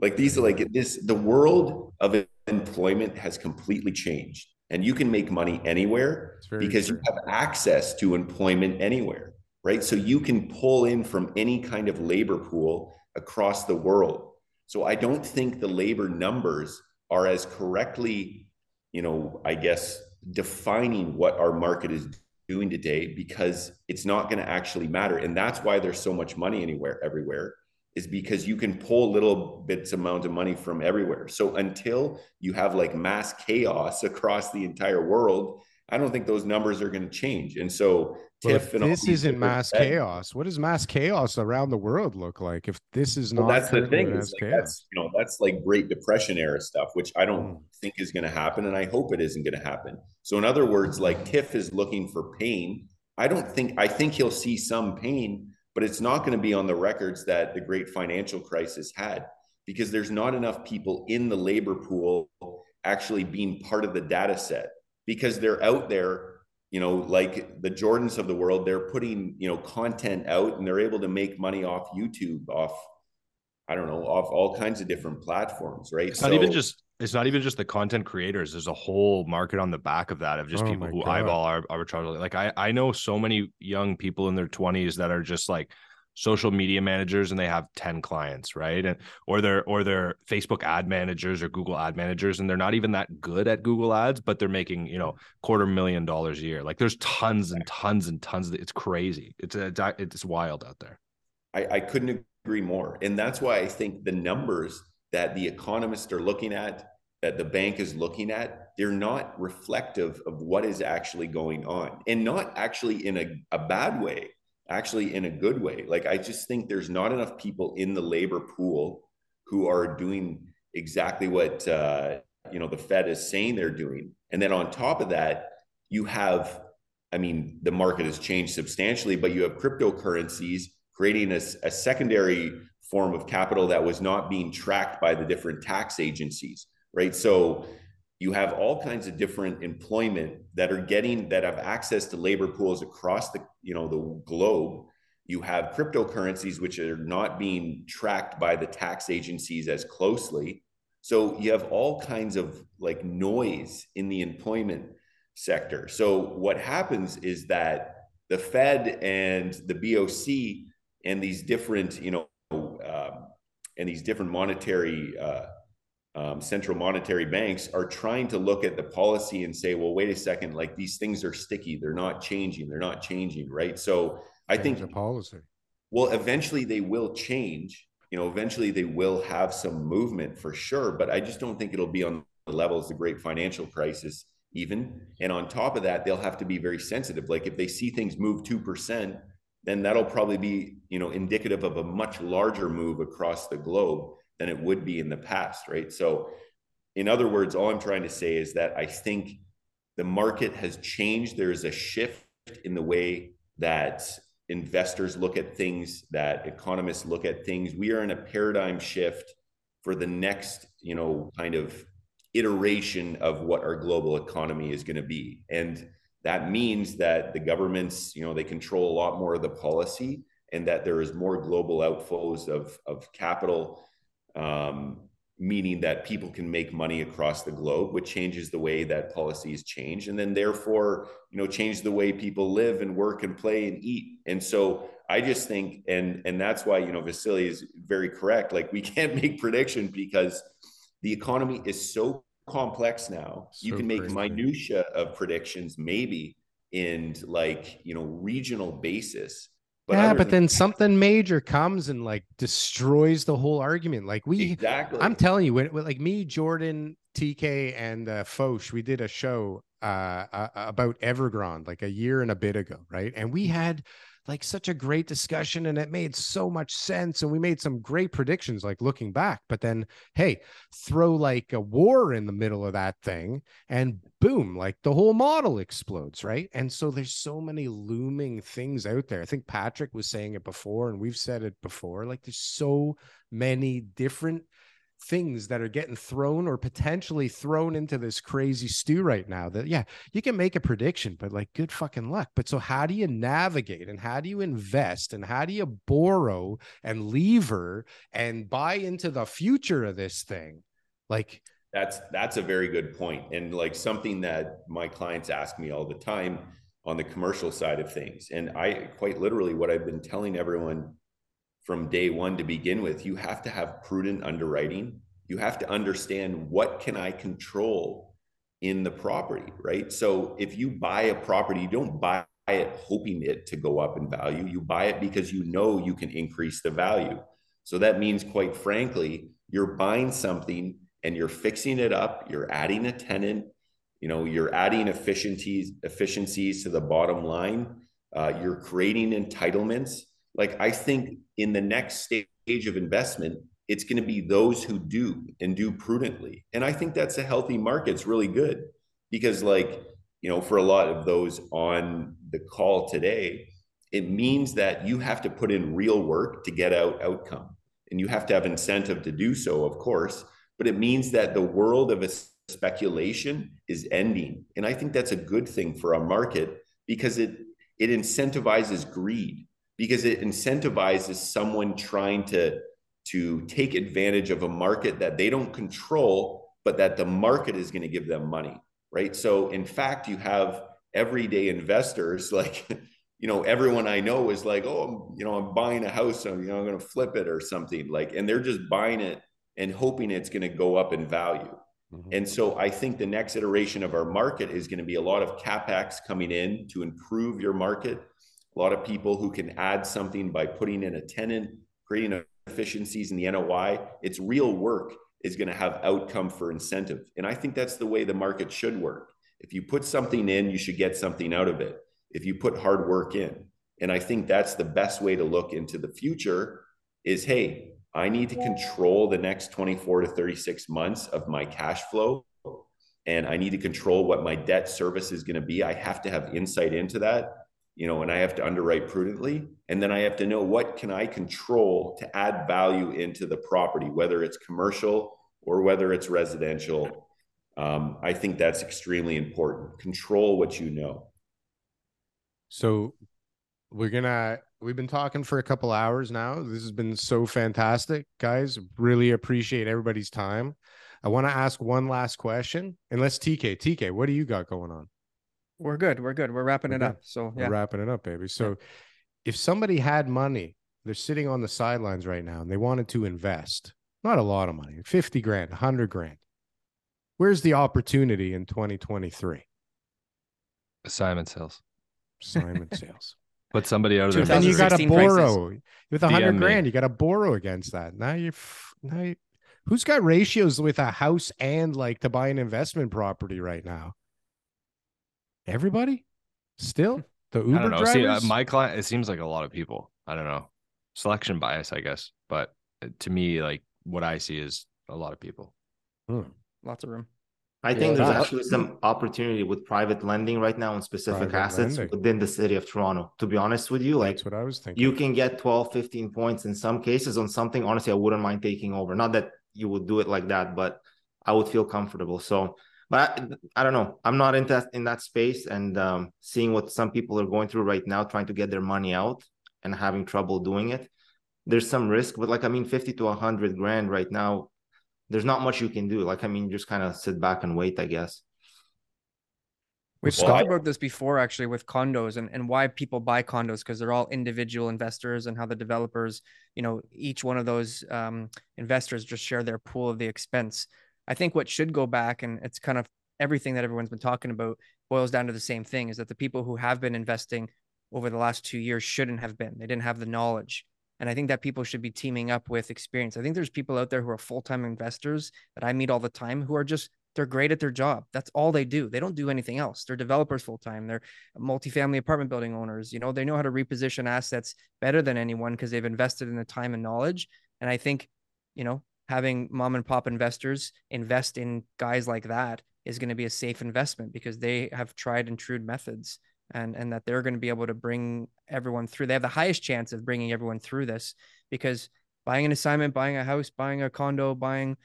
Like these are like this, the world of employment has completely changed. And you can make money anywhere because you have access to employment anywhere, right? So you can pull in from any kind of labor pool across the world. So I don't think the labor numbers are as correctly, you know, I guess defining what our market is doing today because it's not going to actually matter. And that's why there's so much money anywhere, everywhere, is because you can pull little bits amount of money from everywhere. So until you have like mass chaos across the entire world, I don't think those numbers are going to change. And so Well, TIFF and all this isn't mass chaos. What does mass chaos around the world look like if this is not? That's the thing. like that's you know that's like Great Depression era stuff, which I don't hmm. think is going to happen, and I hope it isn't going to happen. So, in other words, like Tiff is looking for pain. I don't think I think he'll see some pain, but it's not going to be on the records that the Great Financial Crisis had, because there's not enough people in the labor pool actually being part of the data set, because they're out there you know like the jordans of the world they're putting you know content out and they're able to make money off youtube off i don't know off all kinds of different platforms right It's not even just it's not even just the content creators. There's a whole market on the back of that of just Oh people who God. eyeball ar- arbitrage. Like I I know so many young people in their 20s that are just like social media managers and they have 10 clients, right? And or they're or they're Facebook ad managers or Google ad managers and they're not even that good at Google ads, but they're making, you know, quarter million dollars a year. Like there's tons and tons and tons of it's crazy. It's a it's wild out there. I, I couldn't agree more. And that's why I think the numbers that the economists are looking at, that the bank is looking at, they're not reflective of what is actually going on and not actually in a, a bad way, actually in a good way. Like, I just think there's not enough people in the labor pool who are doing exactly what, uh, you know, the Fed is saying they're doing. And then on top of that, you have I mean, the market has changed substantially, but you have cryptocurrencies creating a, a, secondary form of capital that was not being tracked by the different tax agencies, right? So you have all kinds of different employment that are getting that have access to labor pools across the you know the globe. You have cryptocurrencies which are not being tracked by the tax agencies as closely. So you have all kinds of like noise in the employment sector. So what happens is that the Fed and the BOC and these different, you know, um, and these different monetary uh, um, central monetary banks are trying to look at the policy and say, well, wait a second, like these things are sticky, they're not changing, they're not changing, right? So I Change think the policy. well, eventually they will change. You know, eventually they will have some movement for sure, but I just don't think it'll be on the level as the great financial crisis even. And on top of that, they'll have to be very sensitive. Like if they see things move 2%, then that'll probably be, you know, indicative of a much larger move across the globe than it would be in the past, right? So in other words, all I'm trying to say is that I think the market has changed. There's a shift in the way that investors look at things, that economists look at things. We are in a paradigm shift for the next, you know, kind of iteration of what our global economy is going to be. And that means that the governments, you know, they control a lot more of the policy and that there is more global outflows of, of capital, um, meaning that people can make money across the globe, which changes the way that policies change, and then therefore, you know, change the way people live and work and play and eat. And so I just think, and and that's why you know Vasily is very correct. Like we can't make prediction because the economy is so complex now. So you can make crazy. minutia of predictions, maybe in like you know regional basis but yeah, but then something major comes and like destroys the whole argument. Like we, exactly. I'm telling you, when, like me, Jordan, TK, and uh, Foch, we did a show uh, uh, about Evergrande like a year and a bit ago, right? And we had like such a great discussion and it made so much sense and we made some great predictions like looking back but then hey throw like a war in the middle of that thing and boom like the whole model explodes right? And so there's so many looming things out there. I think patrick was saying it before and we've said it before like there's so many different things that are getting thrown or potentially thrown into this crazy stew right now that yeah you can make a prediction but like good fucking luck. But so how do you navigate and how do you invest and how do you borrow and lever and buy into the future of this thing? Like that's that's a very good point and like something that my clients ask me all the time on the commercial side of things and i quite literally what i've been telling everyone from day one to begin with you have to have prudent underwriting. You have to understand what can i control in the property right? So if you buy a property you don't buy it hoping it to go up in value. You buy it because you know you can increase the value. So that means quite frankly you're buying something and you're fixing it up. You're adding a tenant. You know you're adding efficiencies efficiencies to the bottom line. Uh, you're creating entitlements like I think in the next stage of investment, it's going to be those who do and do prudently. And I think that's a healthy market. It's really good because, like, you know, for a lot of those on the call today, it means that you have to put in real work to get out outcome. And you have to have incentive to do so, of course. But it means that the world of speculation is ending. And I think that's a good thing for a market because it it incentivizes greed because it incentivizes someone trying to to take advantage of a market that they don't control but that the market is going to give them money right so in fact you have everyday investors like you know everyone i know is like oh you know i'm buying a house so you know i'm going to flip it or something like and they're just buying it and hoping it's going to go up in value mm-hmm. and so i think the next iteration of our market is going to be a lot of capex coming in to improve your market a lot of people who can add something by putting in a tenant, creating efficiencies in the NOI. It's real work is going to have outcome for incentive. And I think that's the way the market should work. If you put something in, you should get something out of it. If you put hard work in. And I think that's the best way to look into the future is hey, I need to control the next 24 to 36 months of my cash flow and I need to control what my debt service is going to be. I have to have insight into that you know, and I have to underwrite prudently. And then I have to know what can I control to add value into the property, whether it's commercial or whether it's residential. Um, I think that's extremely important. Control what you know. So we're gonna we've been talking for a couple hours now. This has been so fantastic, guys. Really appreciate everybody's time. I want to ask one last question. Unless TK, TK, what do you got going on? We're good. We're good. We're wrapping we're it good. up. So yeah. We're wrapping it up, baby. So yeah. if somebody had money, they're sitting on the sidelines right now and they wanted to invest, not a lot of money, 50 grand, 100 grand. Where's the opportunity in 2023? Assignment sales. Assignment sales. Put somebody out of their Then you got to borrow prices. with a hundred grand. You got to borrow against that. Now you're now you, who's got ratios with a house and like to buy an investment property right now? Everybody? Still? The Uber I don't know. drivers? See, uh, my client, it seems like a lot of people. I don't know. Selection bias, I guess. But uh, to me, like what I see is a lot of people. Hmm. Lots of room. I think yeah, there's actually some opportunity with private lending right now on specific private assets lending. within the city of Toronto. To be honest with you, like that's what I was thinking. You can get 12, 15 points in some cases on something. Honestly, I wouldn't mind taking over. Not that you would do it like that, but I would feel comfortable. So but I, I, don't know. I'm not in that in that space, and um, seeing what some people are going through right now, trying to get their money out and having trouble doing it. There's some risk, but like I mean, fifty to hundred grand right now there's not much you can do. Like I mean, just kind of sit back and wait, I guess. We've well, talked about this before actually with condos and, and why people buy condos because they're all individual investors and how the developers, you know, each one of those um, investors just share their pool of the expense. I think what should go back and it's kind of everything that everyone's been talking about boils down to the same thing is that the people who have been investing over the last two years shouldn't have been. They didn't have the knowledge. And I think that people should be teaming up with experience. I think there's people out there who are full time investors that I meet all the time who are just they're great at their job. That's all they do. They don't do anything else. They're developers full time. They're multifamily apartment building owners. You know, they know how to reposition assets better than anyone because they've invested in the time and knowledge. And I think, you know, having mom and pop investors invest in guys like that is going to be a safe investment because they have tried and true methods and and that they're going to be able to bring everyone through. They have the highest chance of bringing everyone through this because buying an assignment, buying a house, buying a condo, buying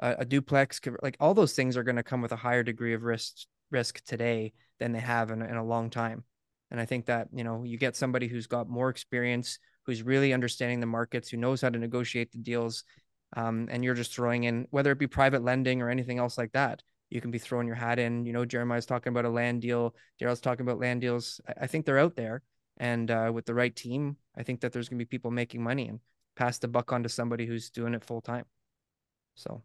a, a duplex, like all those things are going to come with a higher degree of risk risk today than they have in, in a long time. And I think that, you know, you get somebody who's got more experience, who's really understanding the markets, who knows how to negotiate the deals. Um, and you're just throwing in, whether it be private lending or anything else like that, you can be throwing your hat in. You know, Jeremiah's talking about a land deal. Daryl's talking about land deals. I, I think they're out there. And uh, with the right team, I think that there's going to be people making money and pass the buck on to somebody who's doing it full time. So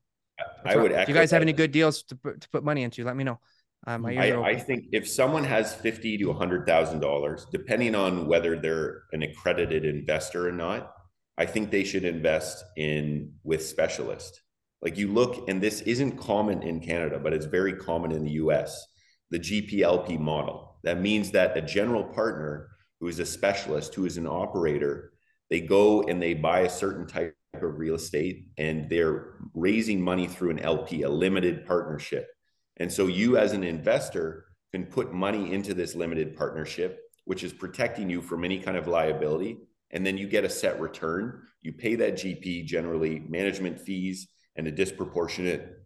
I would. If you guys have any good deals to put, to put money into, let me know. Um, I, I, think if someone has fifty to hundred thousand dollars, depending on whether they're an accredited investor or not, I think they should invest in with specialists. Like you look, and this isn't common in Canada, but it's very common in the U.S. The GPLP model. That means that a general partner who is a specialist, who is an operator, they go and they buy a certain type of real estate and they're raising money through an LP, a limited partnership. And so you as an investor can put money into this limited partnership, which is protecting you from any kind of liability. And then you get a set return. You pay that GP generally management fees and a disproportionate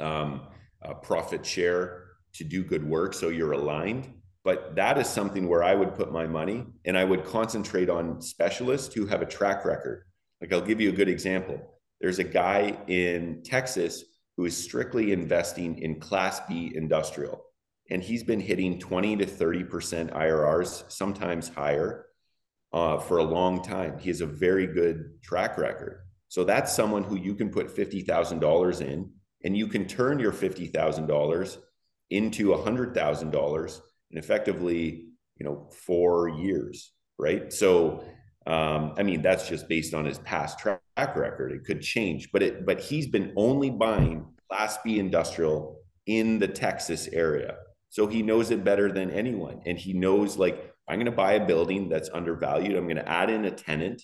um, uh, profit share to do good work. So you're aligned. But that is something where I would put my money and I would concentrate on specialists who have a track record like I'll give you a good example. There's a guy in Texas who is strictly investing in Class B industrial, and he's been hitting 20 to 30% IRRs, sometimes higher, uh, for a long time. He has a very good track record. So that's someone who you can put $50,000 in, and you can turn your $50,000 into $100,000 in effectively, you know, four years, right? So um, I mean, that's just based on his past track record. It could change, but it but he's been only buying Class B industrial in the Texas area, so he knows it better than anyone. And he knows like I'm going to buy a building that's undervalued. I'm going to add in a tenant.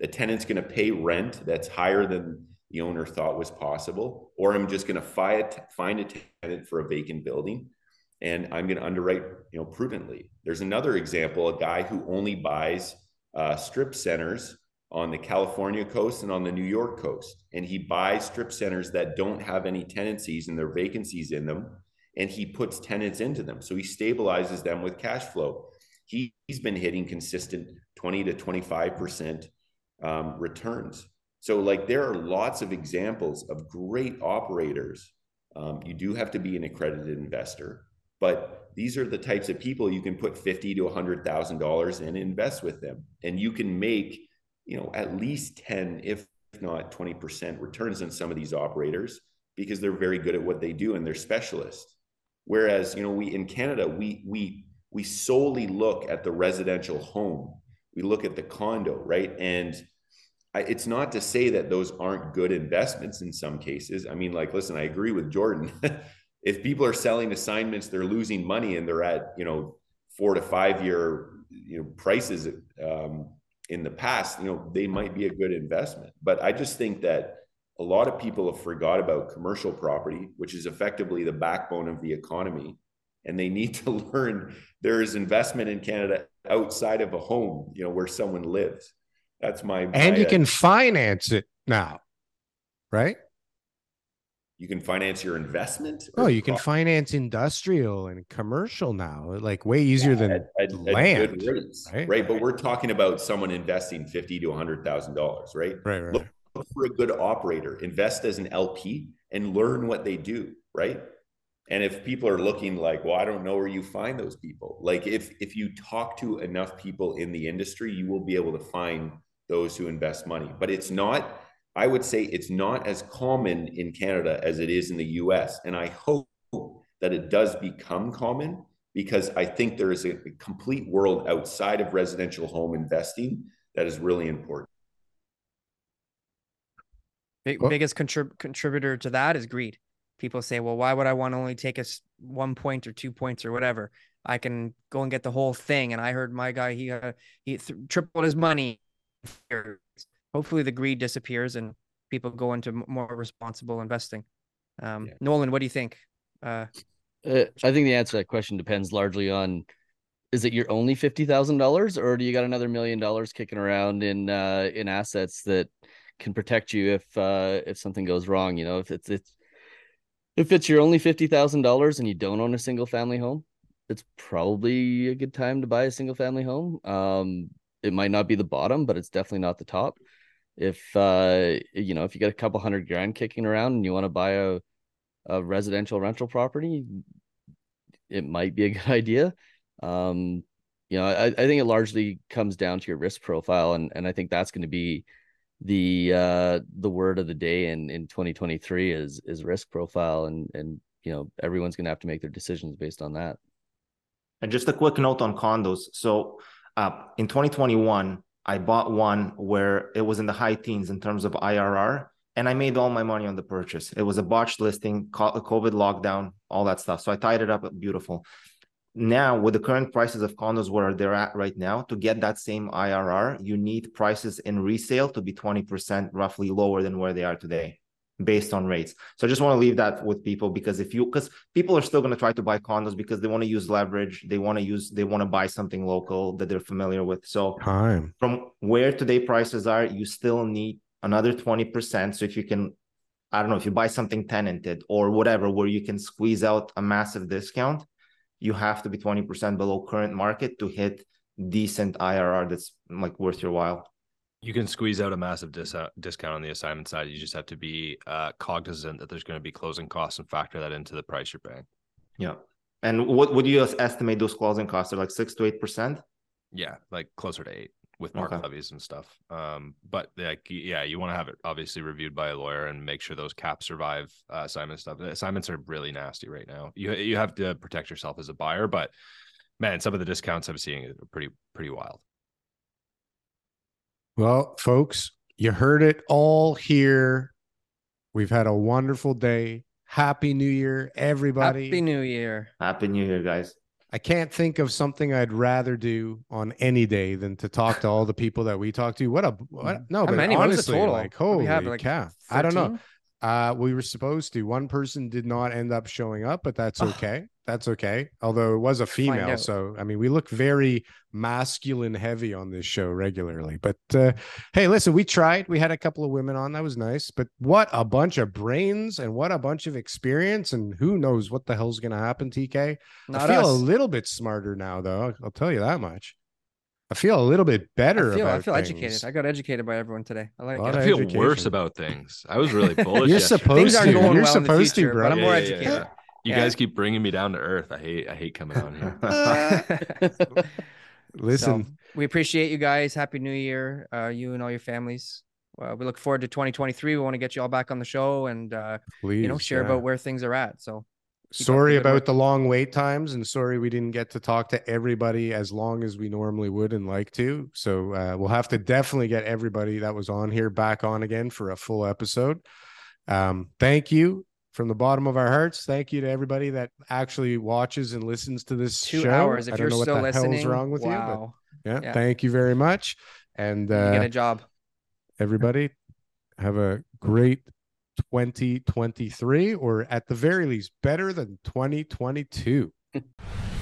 The tenant's going to pay rent that's higher than the owner thought was possible, or I'm just going to find a tenant for a vacant building, and I'm going to underwrite, you know, prudently. There's another example: a guy who only buys uh, strip centers on the California coast and on the New York coast. And he buys strip centers that don't have any tenancies and their vacancies in them. And he puts tenants into them. So he stabilizes them with cash flow. He, has been hitting consistent 20 to 25% um, returns. So, like, there are lots of examples of great operators. Um, you do have to be an accredited investor, but these are the types of people you can put fifty to hundred thousand dollars in and invest with them, and you can make you know at least ten, if not twenty percent returns on some of these operators because they're very good at what they do and they're specialists. Whereas you know we in Canada we we we solely look at the residential home, we look at the condo, right? And I, it's not to say that those aren't good investments in some cases. I mean, like, listen, I agree with Jordan. if people are selling assignments, they're losing money and they're at, you know, four to five year, you know, prices um, in the past, you know, they might be a good investment. But I just think that a lot of people have forgot about commercial property, which is effectively the backbone of the economy. And they need to learn there is investment in Canada outside of a home, you know, where someone lives. That's my, and my, you uh, can finance it now, right? you can finance your investment. Oh, you can finance industrial and commercial now, like way easier yeah, than at, at, land, at rates, right? Right, but we're talking about someone investing fifty to hundred thousand dollars, right? Right, right. Look for a good operator, invest as an LP, and learn what they do, right? And if people are looking like, well, I don't know where you find those people. Like if if you talk to enough people in the industry, you will be able to find those who invest money. But it's not, I would say it's not as common in Canada as it is in the US. And I hope that it does become common because I think there is a complete world outside of residential home investing that is really important. Big, biggest contrib- contributor to that is greed. People say, well, why would I want to only take us one point or two points or whatever? I can go and get the whole thing. And I heard my guy, he uh, he th- tripled his money. Hopefully, the greed disappears and people go into more responsible investing. Um, yeah. Nolan, what do you think? Uh, uh, I think the answer to that question depends largely on is it your only fifty thousand dollars, or do you got another million dollars kicking around in uh, in assets that can protect you if uh, if something goes wrong? You know, if it's it's if it's your only fifty thousand dollars and you don't own a single family home, it's probably a good time to buy a single family home. Um, it might not be the bottom, but it's definitely not the top. If uh, you know, if you got a couple hundred grand kicking around and you want to buy a a residential rental property, it might be a good idea. Um, you know, I, I think it largely comes down to your risk profile, and and I think that's going to be the uh the word of the day in in 2023 is is risk profile, and and you know everyone's going to have to make their decisions based on that. And just a quick note on condos. So, uh, in 2021, I bought one where it was in the high teens in terms of IRR, and I made all my money on the purchase. It was a botched listing, COVID lockdown, all that stuff. So I tied it up beautiful. Now, with the current prices of condos where they're at right now, to get that same IRR, you need prices in resale to be 20% roughly lower than where they are today based on rates. So I just want to leave that with people because if you because people are still going to try to buy condos because they want to use leverage, they want to use they want to buy something local that they're familiar with. So time from where today prices are, you still need another 20%. So if you can, I don't know, if you buy something tenanted or whatever, where you can squeeze out a massive discount, you have to be 20% below current market to hit decent IRR that's like worth your while. You can squeeze out a massive dis- uh, discount on the assignment side. You just have to be uh, cognizant that there's going to be closing costs and factor that into the price you're paying. Yeah. And what would you estimate those closing costs are like six to eight percent? Yeah, like closer to eight with market okay. levies and stuff. Um, but like, yeah, you want to have it obviously reviewed by a lawyer and make sure those caps survive uh, assignment stuff. Assignments are really nasty right now. You you have to protect yourself as a buyer, but man, some of the discounts I'm seeing are pretty pretty wild. Well, folks, you heard it all here. We've had a wonderful day. Happy New Year, everybody. Happy New Year. Happy New Year, guys. I can't think of something I'd rather do on any day than to talk to all the people that we talk to. What a what, no, How but many? honestly, like holy like cow, I don't know. Uh, we were supposed to. One person did not end up showing up, but that's okay that's okay. Although it was a female, so I mean, we look very masculine heavy on this show regularly. But uh, hey, listen, we tried. We had a couple of women on. That was nice. But what a bunch of brains and what a bunch of experience, and who knows what the hell's going to happen? TK, Not I feel us. a little bit smarter now, though. I'll tell you that much. I feel a little bit better. I feel, I feel educated. I got educated by everyone today. I like. I feel education. worse about things. I was really bullish. You're supposed to. You're well supposed future, to, bro. But I'm more yeah, educated. Yeah, yeah. You yeah. guys keep bringing me down to earth. I hate I hate coming on here. Listen, so, we appreciate you guys. Happy New Year, uh, you and all your families. Uh, we look forward to 2023. We want to get you all back on the show and uh, Please, you know share yeah. about where things are at. So sorry about work. the long wait times and sorry we didn't get to talk to everybody as long as we normally would and like to. So uh, we'll have to definitely get everybody that was on here back on again for a full episode. Um, thank you from the bottom of our hearts, thank you to everybody that actually watches and listens to this Two show. hours. If I don't you're know still what the listening, hell's wrong with wow. you, yeah, yeah, thank you very much. And uh, get a job, everybody. Have a great 2023, or at the very least, better than 2022.